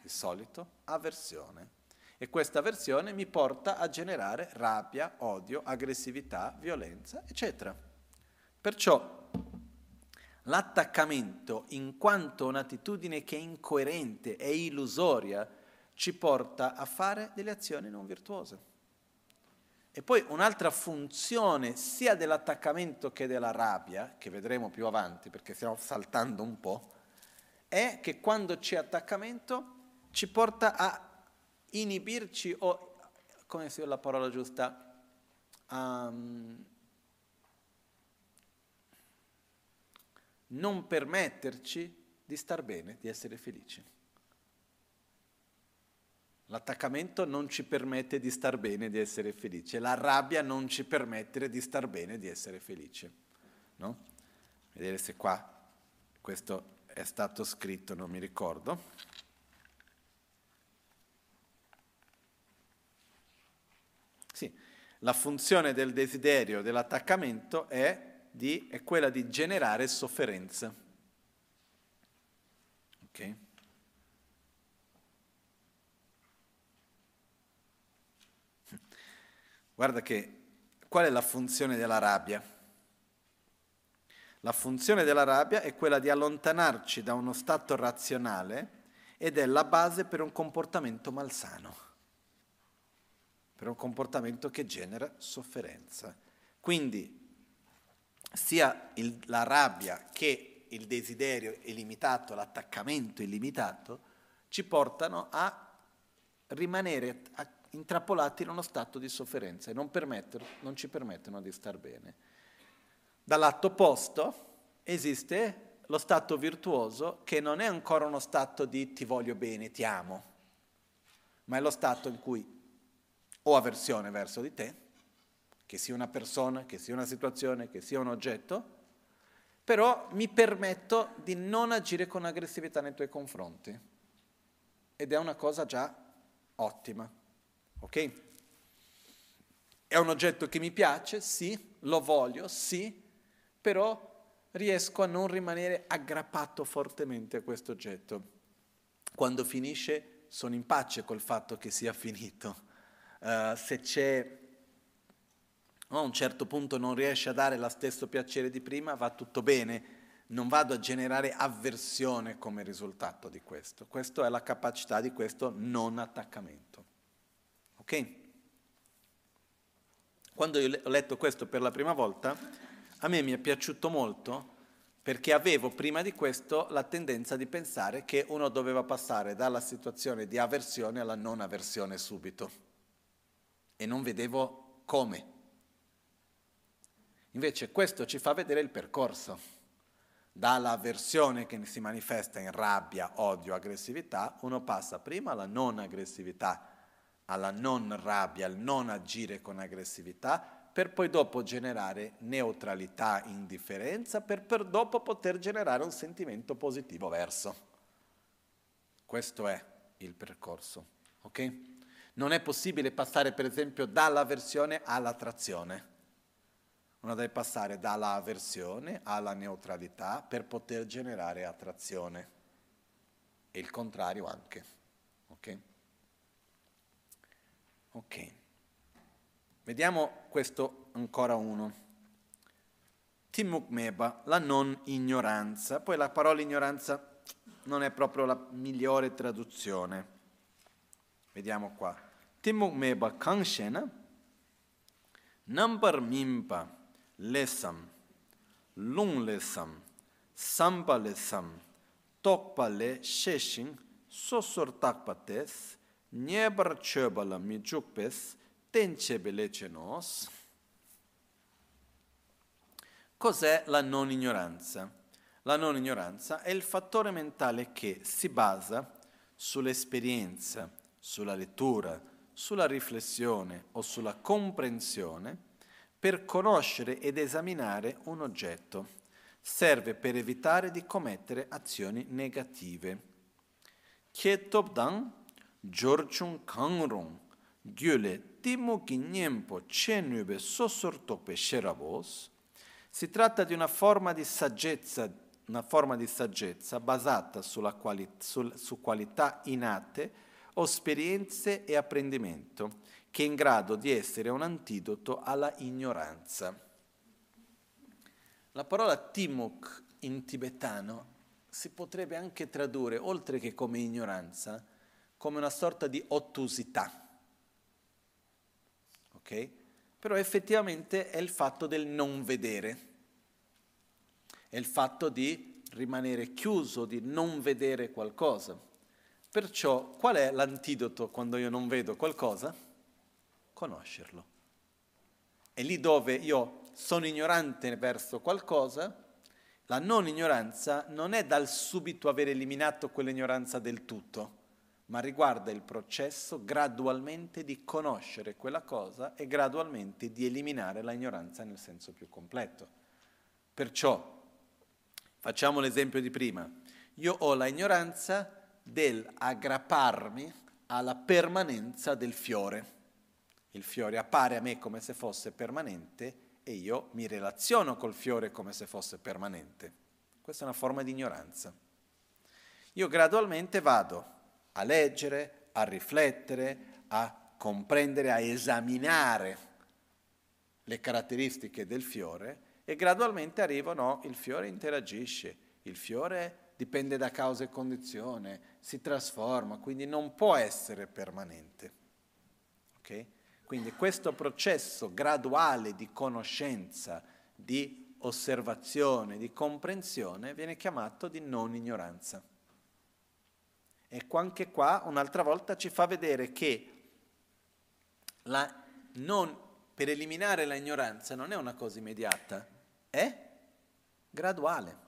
Di solito avversione e questa versione mi porta a generare rabbia, odio, aggressività, violenza, eccetera. Perciò l'attaccamento, in quanto un'attitudine che è incoerente, è illusoria, ci porta a fare delle azioni non virtuose. E poi un'altra funzione sia dell'attaccamento che della rabbia, che vedremo più avanti perché stiamo saltando un po', è che quando c'è attaccamento ci porta a inibirci o, come sia la parola giusta, um, non permetterci di star bene, di essere felici. L'attaccamento non ci permette di star bene, di essere felici. La rabbia non ci permette di star bene, di essere felici. No? Vedere se qua questo è stato scritto, non mi ricordo. Sì, la funzione del desiderio, dell'attaccamento è, di, è quella di generare sofferenza. Ok? Guarda che qual è la funzione della rabbia? La funzione della rabbia è quella di allontanarci da uno stato razionale ed è la base per un comportamento malsano, per un comportamento che genera sofferenza. Quindi sia il, la rabbia che il desiderio illimitato, l'attaccamento illimitato, ci portano a rimanere intrappolati in uno stato di sofferenza e non, non ci permettono di star bene. Dall'atto opposto esiste lo stato virtuoso che non è ancora uno stato di ti voglio bene, ti amo, ma è lo stato in cui ho avversione verso di te, che sia una persona, che sia una situazione, che sia un oggetto, però mi permetto di non agire con aggressività nei tuoi confronti. Ed è una cosa già ottima, ok? È un oggetto che mi piace, sì, lo voglio, sì, però riesco a non rimanere aggrappato fortemente a questo oggetto. Quando finisce sono in pace col fatto che sia finito. Uh, se c'è a un certo punto non riesce a dare lo stesso piacere di prima, va tutto bene, non vado a generare avversione come risultato di questo. Questa è la capacità di questo non attaccamento. Ok? Quando io ho letto questo per la prima volta, a me mi è piaciuto molto perché avevo prima di questo la tendenza di pensare che uno doveva passare dalla situazione di avversione alla non avversione subito e non vedevo come. Invece questo ci fa vedere il percorso, dalla avversione che si manifesta in rabbia, odio, aggressività, uno passa prima alla non aggressività, alla non rabbia, al non agire con aggressività, per poi dopo generare neutralità, indifferenza, per, per dopo poter generare un sentimento positivo verso. Questo è il percorso, ok? Non è possibile passare per esempio dall'avversione all'attrazione. Uno deve passare dall'avversione alla neutralità per poter generare attrazione. E il contrario anche. Ok? Ok. Vediamo questo ancora uno. Timuk meba, la non ignoranza. Poi la parola ignoranza non è proprio la migliore traduzione. Vediamo qua. Timuk meba kangshena, number mimpa, lesam, lung lesam, samba lesam, tokpa le sheshin, sosor takpates, nyebar chöbala mi jukpes, tencebelecenos. Cos'è la non ignoranza? La non ignoranza è il fattore mentale che si basa sull'esperienza, sulla lettura, sulla riflessione o sulla comprensione per conoscere ed esaminare un oggetto. Serve per evitare di commettere azioni negative. Kietobdan Jorchung Kangrung Gyule Timo Kinyempo Chenube Sosortope Sherabos, si tratta di una forma di saggezza, una forma di saggezza basata quali, sul, su qualità innate o esperienze e apprendimento, che è in grado di essere un antidoto alla ignoranza. La parola Timuk in tibetano si potrebbe anche tradurre, oltre che come ignoranza, come una sorta di ottusità ok? Però effettivamente è il fatto del non vedere, è il fatto di rimanere chiuso, di non vedere qualcosa. Perciò qual è l'antidoto quando io non vedo qualcosa? Conoscerlo. E lì dove io sono ignorante verso qualcosa, la non ignoranza non è dal subito aver eliminato quell'ignoranza del tutto, ma riguarda il processo gradualmente di conoscere quella cosa e gradualmente di eliminare la ignoranza nel senso più completo. Perciò, facciamo l'esempio di prima, io ho la ignoranza dell'aggrapparmi alla permanenza del fiore. Il fiore appare a me come se fosse permanente e io mi relaziono col fiore come se fosse permanente. Questa è una forma di ignoranza. Io gradualmente vado a leggere, a riflettere, a comprendere, a esaminare le caratteristiche del fiore e gradualmente arrivo, no, il fiore interagisce, il fiore dipende da causa e condizione, si trasforma, quindi non può essere permanente. Okay? Quindi questo processo graduale di conoscenza, di osservazione, di comprensione viene chiamato di non ignoranza. E anche qua un'altra volta ci fa vedere che non, per eliminare la ignoranza non è una cosa immediata, è graduale.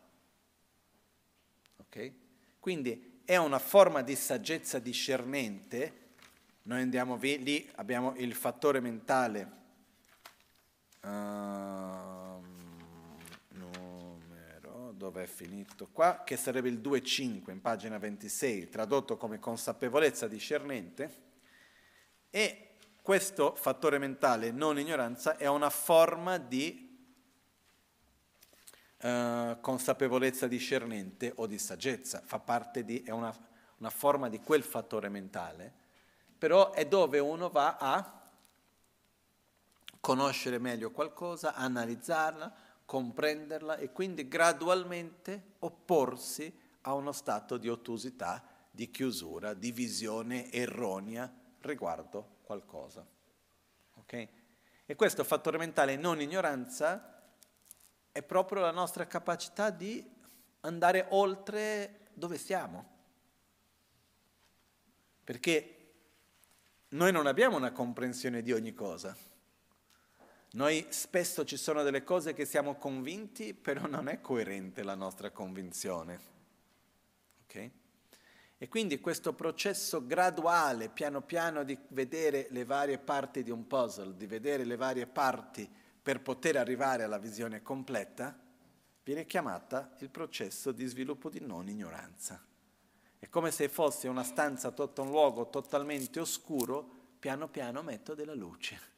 Okay? Quindi è una forma di saggezza discernente. Noi andiamo lì, abbiamo il fattore mentale, uh, numero, dove è finito? Qua, che sarebbe il 2.5 in pagina 26, tradotto come consapevolezza discernente, e questo fattore mentale, non ignoranza, è una forma di uh, consapevolezza discernente o di saggezza, fa parte di, è una, una forma di quel fattore mentale però è dove uno va a conoscere meglio qualcosa, analizzarla, comprenderla e quindi gradualmente opporsi a uno stato di ottusità, di chiusura, di visione erronea riguardo qualcosa. Okay? E questo fattore mentale non ignoranza è proprio la nostra capacità di andare oltre dove siamo. Perché noi non abbiamo una comprensione di ogni cosa. Noi spesso ci sono delle cose che siamo convinti, però non è coerente la nostra convinzione. Okay? E quindi questo processo graduale, piano piano, di vedere le varie parti di un puzzle, di vedere le varie parti per poter arrivare alla visione completa, viene chiamata il processo di sviluppo di non ignoranza. È come se fosse una stanza, un luogo totalmente oscuro, piano piano metto della luce.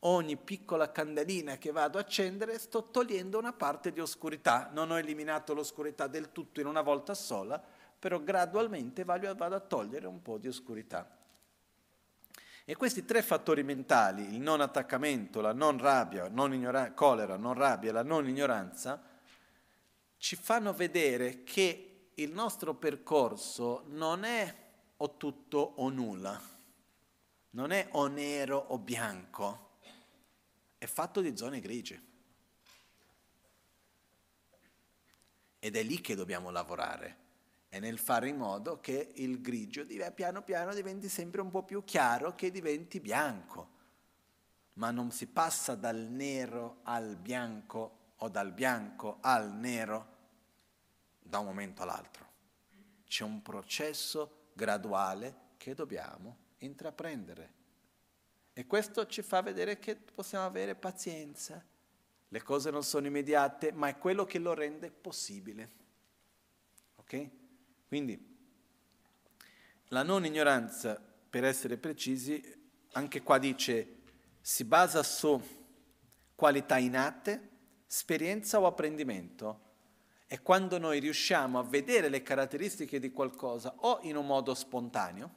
Ogni piccola candelina che vado a accendere sto togliendo una parte di oscurità. Non ho eliminato l'oscurità del tutto in una volta sola, però gradualmente vado a togliere un po' di oscurità. E questi tre fattori mentali, il non attaccamento, la non rabbia, non ignora- colera, non rabbia la non ignoranza, ci fanno vedere che il nostro percorso non è o tutto o nulla, non è o nero o bianco, è fatto di zone grigie. Ed è lì che dobbiamo lavorare, è nel fare in modo che il grigio piano piano diventi sempre un po' più chiaro, che diventi bianco. Ma non si passa dal nero al bianco o dal bianco al nero da un momento all'altro. C'è un processo graduale che dobbiamo intraprendere. E questo ci fa vedere che possiamo avere pazienza. Le cose non sono immediate, ma è quello che lo rende possibile. Ok? Quindi la non ignoranza, per essere precisi, anche qua dice, si basa su qualità innate, esperienza o apprendimento. È quando noi riusciamo a vedere le caratteristiche di qualcosa o in un modo spontaneo,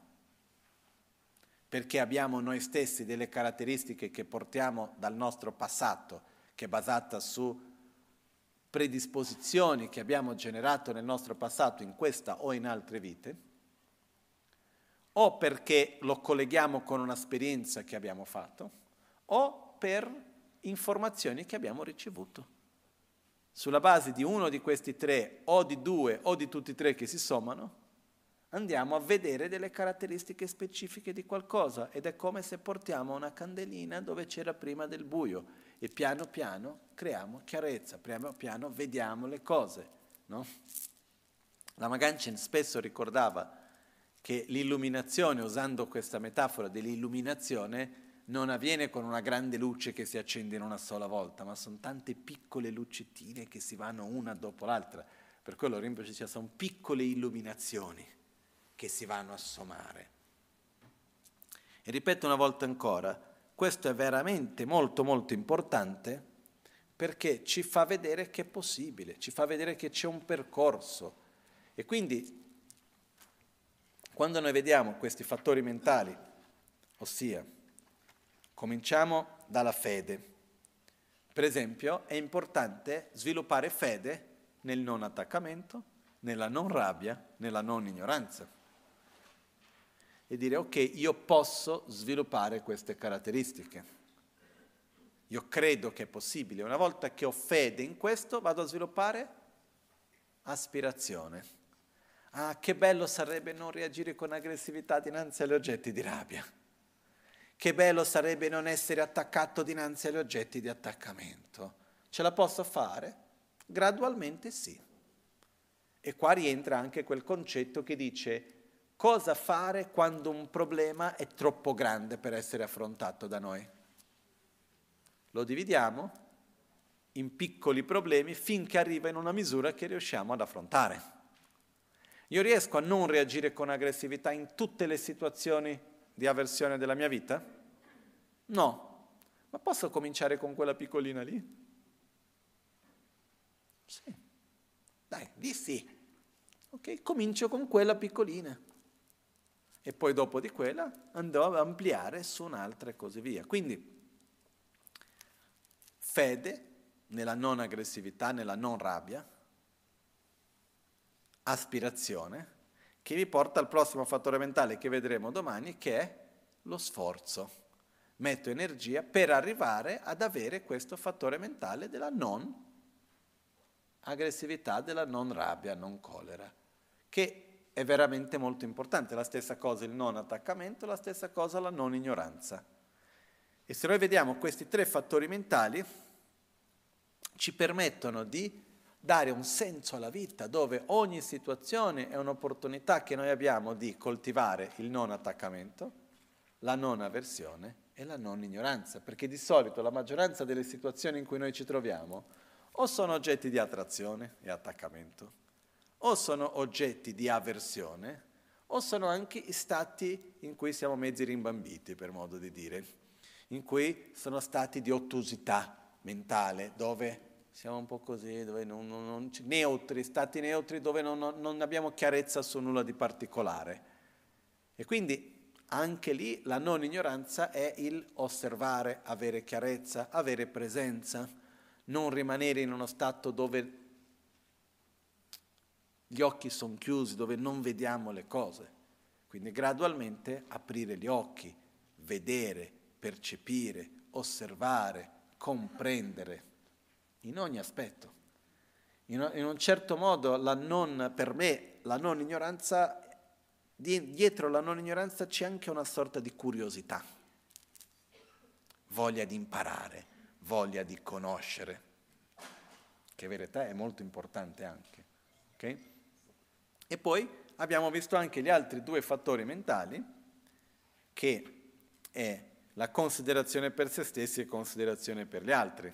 perché abbiamo noi stessi delle caratteristiche che portiamo dal nostro passato, che è basata su predisposizioni che abbiamo generato nel nostro passato in questa o in altre vite, o perché lo colleghiamo con un'esperienza che abbiamo fatto, o per informazioni che abbiamo ricevuto. Sulla base di uno di questi tre, o di due, o di tutti e tre che si sommano, andiamo a vedere delle caratteristiche specifiche di qualcosa ed è come se portiamo una candelina dove c'era prima del buio e piano piano creiamo chiarezza, piano piano vediamo le cose. No? La Maganchen spesso ricordava che l'illuminazione, usando questa metafora dell'illuminazione, non avviene con una grande luce che si accende in una sola volta, ma sono tante piccole lucettine che si vanno una dopo l'altra. Per quello Rinpoche ci sono piccole illuminazioni che si vanno a sommare. E ripeto una volta ancora, questo è veramente molto molto importante perché ci fa vedere che è possibile, ci fa vedere che c'è un percorso. E quindi quando noi vediamo questi fattori mentali, ossia cominciamo dalla fede, per esempio è importante sviluppare fede nel non attaccamento, nella non rabbia, nella non ignoranza. E dire ok, io posso sviluppare queste caratteristiche. Io credo che è possibile. Una volta che ho fede in questo, vado a sviluppare aspirazione. Ah, che bello sarebbe non reagire con aggressività dinanzi agli oggetti di rabbia. Che bello sarebbe non essere attaccato dinanzi agli oggetti di attaccamento. Ce la posso fare? Gradualmente sì. E qua rientra anche quel concetto che dice cosa fare quando un problema è troppo grande per essere affrontato da noi. Lo dividiamo in piccoli problemi finché arriva in una misura che riusciamo ad affrontare. Io riesco a non reagire con aggressività in tutte le situazioni di avversione della mia vita? No, ma posso cominciare con quella piccolina lì? Sì. Dai, di sì. Ok, comincio con quella piccolina. E poi dopo di quella andrò ad ampliare su un'altra e così via. Quindi fede nella non aggressività, nella non rabbia, aspirazione, che mi porta al prossimo fattore mentale che vedremo domani, che è lo sforzo. Metto energia per arrivare ad avere questo fattore mentale della non aggressività della non rabbia, non collera, che è veramente molto importante. La stessa cosa il non attaccamento, la stessa cosa la non ignoranza. E se noi vediamo questi tre fattori mentali, ci permettono di dare un senso alla vita dove ogni situazione è un'opportunità che noi abbiamo di coltivare il non attaccamento, la non avversione e la non ignoranza, perché di solito la maggioranza delle situazioni in cui noi ci troviamo o sono oggetti di attrazione e attaccamento, o sono oggetti di avversione, o sono anche stati in cui siamo mezzi rimbambiti, per modo di dire, in cui sono stati di ottusità mentale, dove siamo un po' così, dove non, non, non neutri, stati neutri dove non, non abbiamo chiarezza su nulla di particolare. E quindi anche lì la non ignoranza è il osservare, avere chiarezza, avere presenza non rimanere in uno stato dove gli occhi sono chiusi, dove non vediamo le cose. Quindi gradualmente aprire gli occhi, vedere, percepire, osservare, comprendere, in ogni aspetto. In, un certo modo non, per me la non ignoranza, dietro la non ignoranza c'è anche una sorta di curiosità, voglia di imparare voglia di conoscere, che in verità è molto importante anche. Okay? E poi abbiamo visto anche gli altri due fattori mentali, che è la considerazione per se stessi e considerazione per gli altri.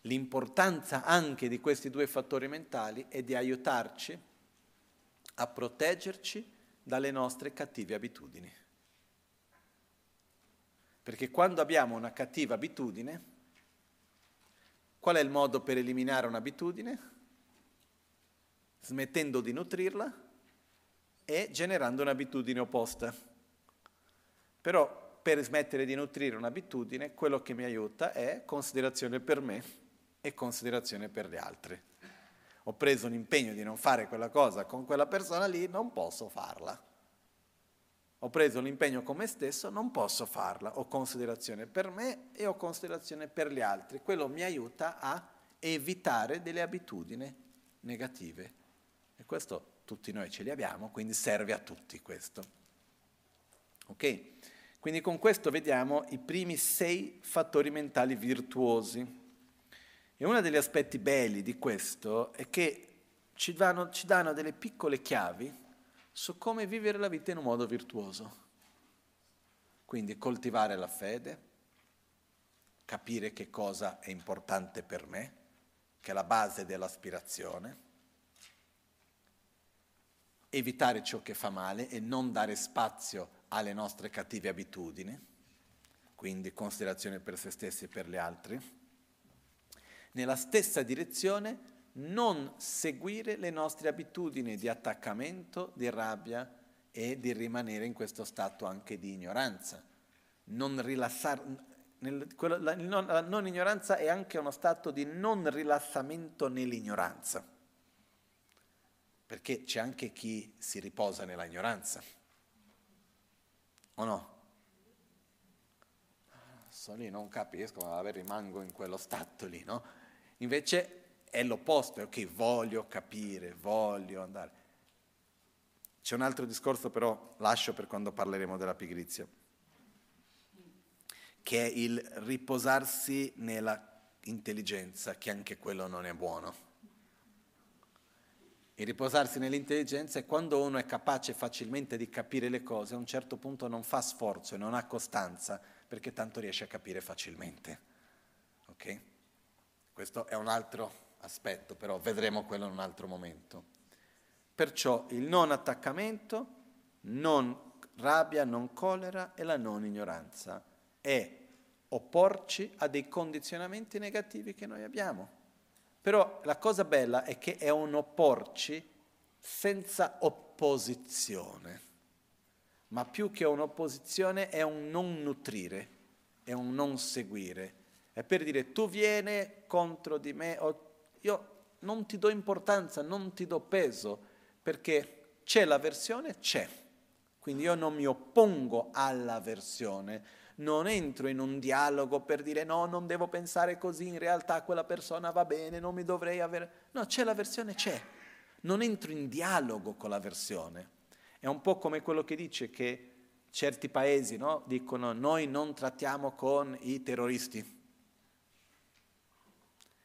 L'importanza anche di questi due fattori mentali è di aiutarci a proteggerci dalle nostre cattive abitudini. Perché quando abbiamo una cattiva abitudine, qual è il modo per eliminare un'abitudine? Smettendo di nutrirla e generando un'abitudine opposta. Però per smettere di nutrire un'abitudine, quello che mi aiuta è considerazione per me e considerazione per gli altri. Ho preso un impegno di non fare quella cosa con quella persona lì, non posso farla ho preso l'impegno con me stesso, non posso farla, ho considerazione per me e ho considerazione per gli altri. Quello mi aiuta a evitare delle abitudini negative. Questo tutti noi ce li abbiamo, quindi serve a tutti questo. Ok? Quindi con questo vediamo i primi sei fattori mentali virtuosi. E uno degli aspetti belli di questo è che ci danno, ci danno delle piccole chiavi su come vivere la vita in un modo virtuoso. Quindi coltivare la fede, capire che cosa è importante per me, che è la base dell'aspirazione, evitare ciò che fa male e non dare spazio alle nostre cattive abitudini, quindi considerazione per se stessi e per gli altri. Nella stessa direzione non seguire le nostre abitudini di attaccamento, di rabbia e di rimanere in questo stato anche di ignoranza. Non rilassare, nel, quello, la, non, la non ignoranza è anche uno stato di non rilassamento nell'ignoranza perché c'è anche chi si riposa nella ignoranza, o no? Sono lì, non capisco, vabbè, rimango in quello stato lì, no? Invece è l'opposto, è ok, voglio capire, voglio andare. C'è un altro discorso però, lascio per quando parleremo della pigrizia, che è il riposarsi nella intelligenza, che anche quello non è buono. Il riposarsi nell'intelligenza è quando uno è capace facilmente di capire le cose, a un certo punto non fa sforzo e non ha costanza, perché tanto riesce a capire facilmente. Ok? Questo è un altro aspetto, però vedremo quello in un altro momento. Perciò il non attaccamento, non rabbia, non collera e la non ignoranza è opporci a dei condizionamenti negativi che noi abbiamo. Però la cosa bella è che è un opporci senza opposizione, ma più che un'opposizione è un non nutrire, è un non seguire. È per dire tu vieni contro di me, io non ti do importanza, non ti do peso, perché c'è l'avversione, c'è. Quindi io non mi oppongo all'avversione, non entro in un dialogo per dire no, non devo pensare così, in realtà quella persona va bene, non mi dovrei avere... No, c'è la versione, c'è. Non entro in dialogo con la versione. È un po' come quello che dice che certi paesi no, dicono noi non trattiamo con i terroristi.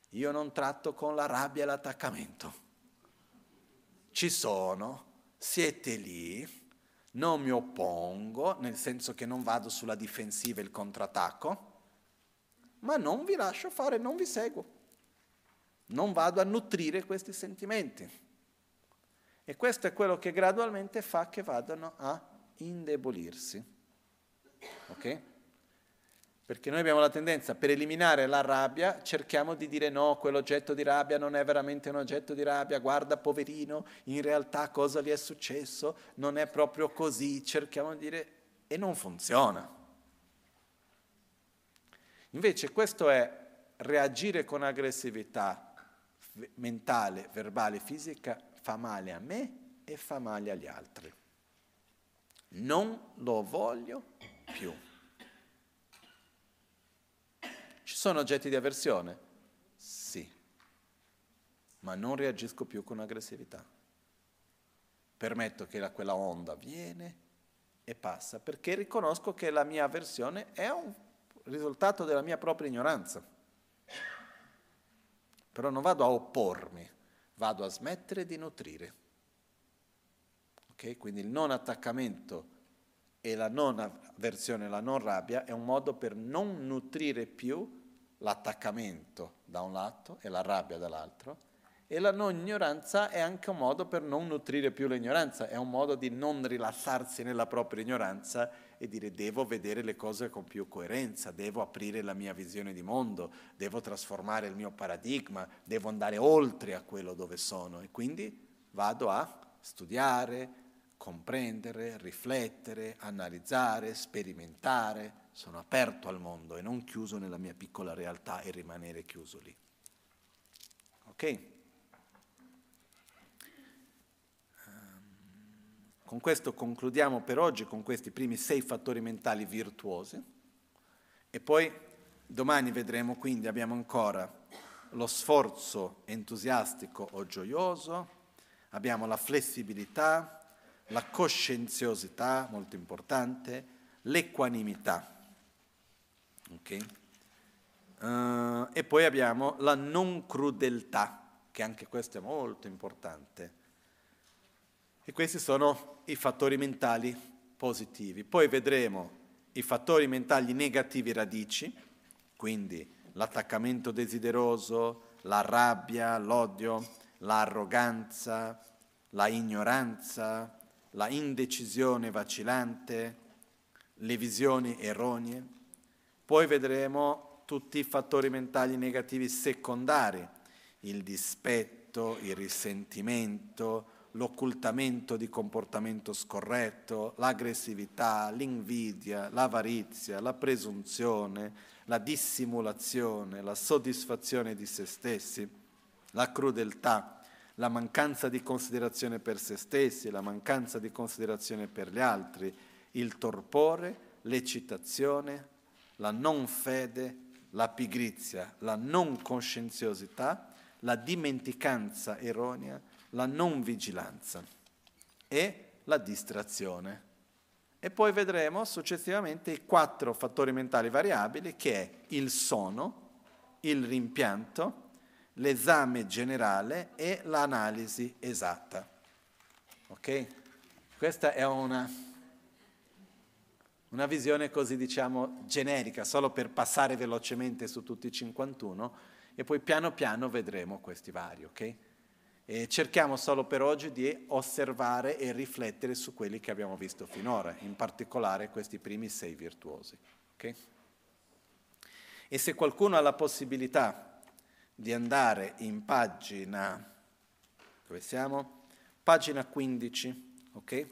Io non tratto con la rabbia e l'attaccamento. Ci sono, siete lì, non mi oppongo, nel senso che non vado sulla difensiva e il contrattacco, ma non vi lascio fare, non vi seguo. Non vado a nutrire questi sentimenti. E questo è quello che gradualmente fa che vadano a indebolirsi. Ok? Perché noi abbiamo la tendenza, per eliminare la rabbia, cerchiamo di dire no, quell'oggetto di rabbia non è veramente un oggetto di rabbia, guarda poverino, in realtà cosa gli è successo, non è proprio così, cerchiamo di dire e non funziona. Invece questo è reagire con aggressività mentale, verbale, fisica, fa male a me e fa male agli altri. Non lo voglio più. Ci sono oggetti di avversione? Sì, ma non reagisco più con aggressività. Permetto che la, quella onda viene e passa, perché riconosco che la mia avversione è un risultato della mia propria ignoranza. Però non vado a oppormi, vado a smettere di nutrire. Okay? Quindi il non attaccamento e la non avversione, la non rabbia è un modo per non nutrire più l'attaccamento da un lato e la rabbia dall'altro, e la non ignoranza è anche un modo per non nutrire più l'ignoranza, è un modo di non rilassarsi nella propria ignoranza e dire devo vedere le cose con più coerenza, devo aprire la mia visione di mondo, devo trasformare il mio paradigma, devo andare oltre a quello dove sono e quindi vado a studiare, comprendere, riflettere, analizzare, sperimentare, sono aperto al mondo e non chiuso nella mia piccola realtà e rimanere chiuso lì. Ok? Ehm, con questo concludiamo per oggi con questi primi sei fattori mentali virtuosi e poi domani vedremo quindi abbiamo ancora lo sforzo entusiastico o gioioso, abbiamo la flessibilità, la coscienziosità, molto importante, l'equanimità. Okay? Uh, e poi abbiamo la non crudeltà, che anche questo è molto importante. E questi sono i fattori mentali positivi. Poi vedremo i fattori mentali negativi radici, quindi l'attaccamento desideroso, la rabbia, l'odio, l'arroganza, la ignoranza, la indecisione vacillante, le visioni erronee. Poi vedremo tutti i fattori mentali negativi secondari, il dispetto, il risentimento, l'occultamento di comportamento scorretto, l'aggressività, l'invidia, l'avarizia, la presunzione, la dissimulazione, la soddisfazione di se stessi, la crudeltà, la mancanza di considerazione per se stessi, la mancanza di considerazione per gli altri, il torpore, l'eccitazione, la non fede, la pigrizia, la non coscienziosità, la dimenticanza erronea, la non vigilanza e la distrazione. E poi vedremo successivamente i quattro fattori mentali variabili che è il sono, il rimpianto, l'esame generale e l'analisi esatta. Ok? Questa è una, una visione così diciamo generica, solo per passare velocemente su tutti i 51 e poi piano piano vedremo questi vari, ok? E cerchiamo solo per oggi di osservare e riflettere su quelli che abbiamo visto finora, in particolare questi primi sei virtuosi. Okay? E se qualcuno ha la possibilità di andare in pagina, dove siamo? Pagina 15, ok?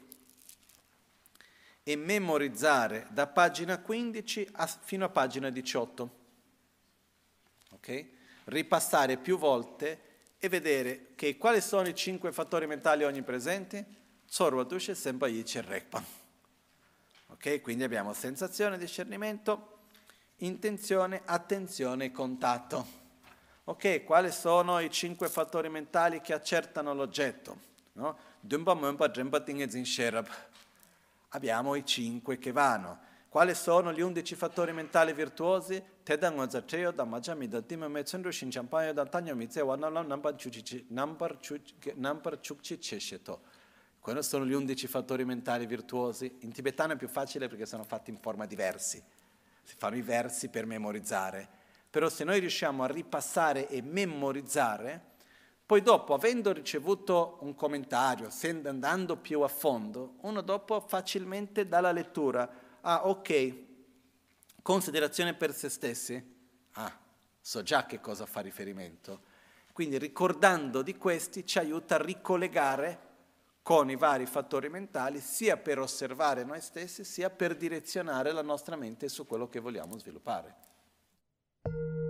E memorizzare da pagina 15 a, fino a pagina 18, ok? Ripassare più volte e vedere che quali sono i cinque fattori mentali onnipresenti? Sorwa Dushe Senpayice Rekpa. Ok? Quindi abbiamo sensazione, discernimento, intenzione, attenzione e contatto. Ok? Quali sono i cinque fattori mentali che accertano l'oggetto? No? Abbiamo i cinque che vanno. Quali sono gli undici fattori mentali virtuosi? Teda ngoza treyo da maja mi da tima me tsundru shinchampayo da tanyo mi tse wana lam nambar chukchi chesheto. Quali sono gli undici fattori mentali virtuosi? In tibetano è più facile perché sono fatti in forma di versi. Si fanno i versi per memorizzare. Però se noi riusciamo a ripassare e memorizzare, poi dopo, avendo ricevuto un commentario, andando più a fondo, uno dopo facilmente dalla lettura ah ok, considerazione per se stessi, ah, so già che cosa fa riferimento. Quindi ricordando di questi ci aiuta a ricollegare con i vari fattori mentali, sia per osservare noi stessi, sia per direzionare la nostra mente su quello che vogliamo sviluppare. Thank you.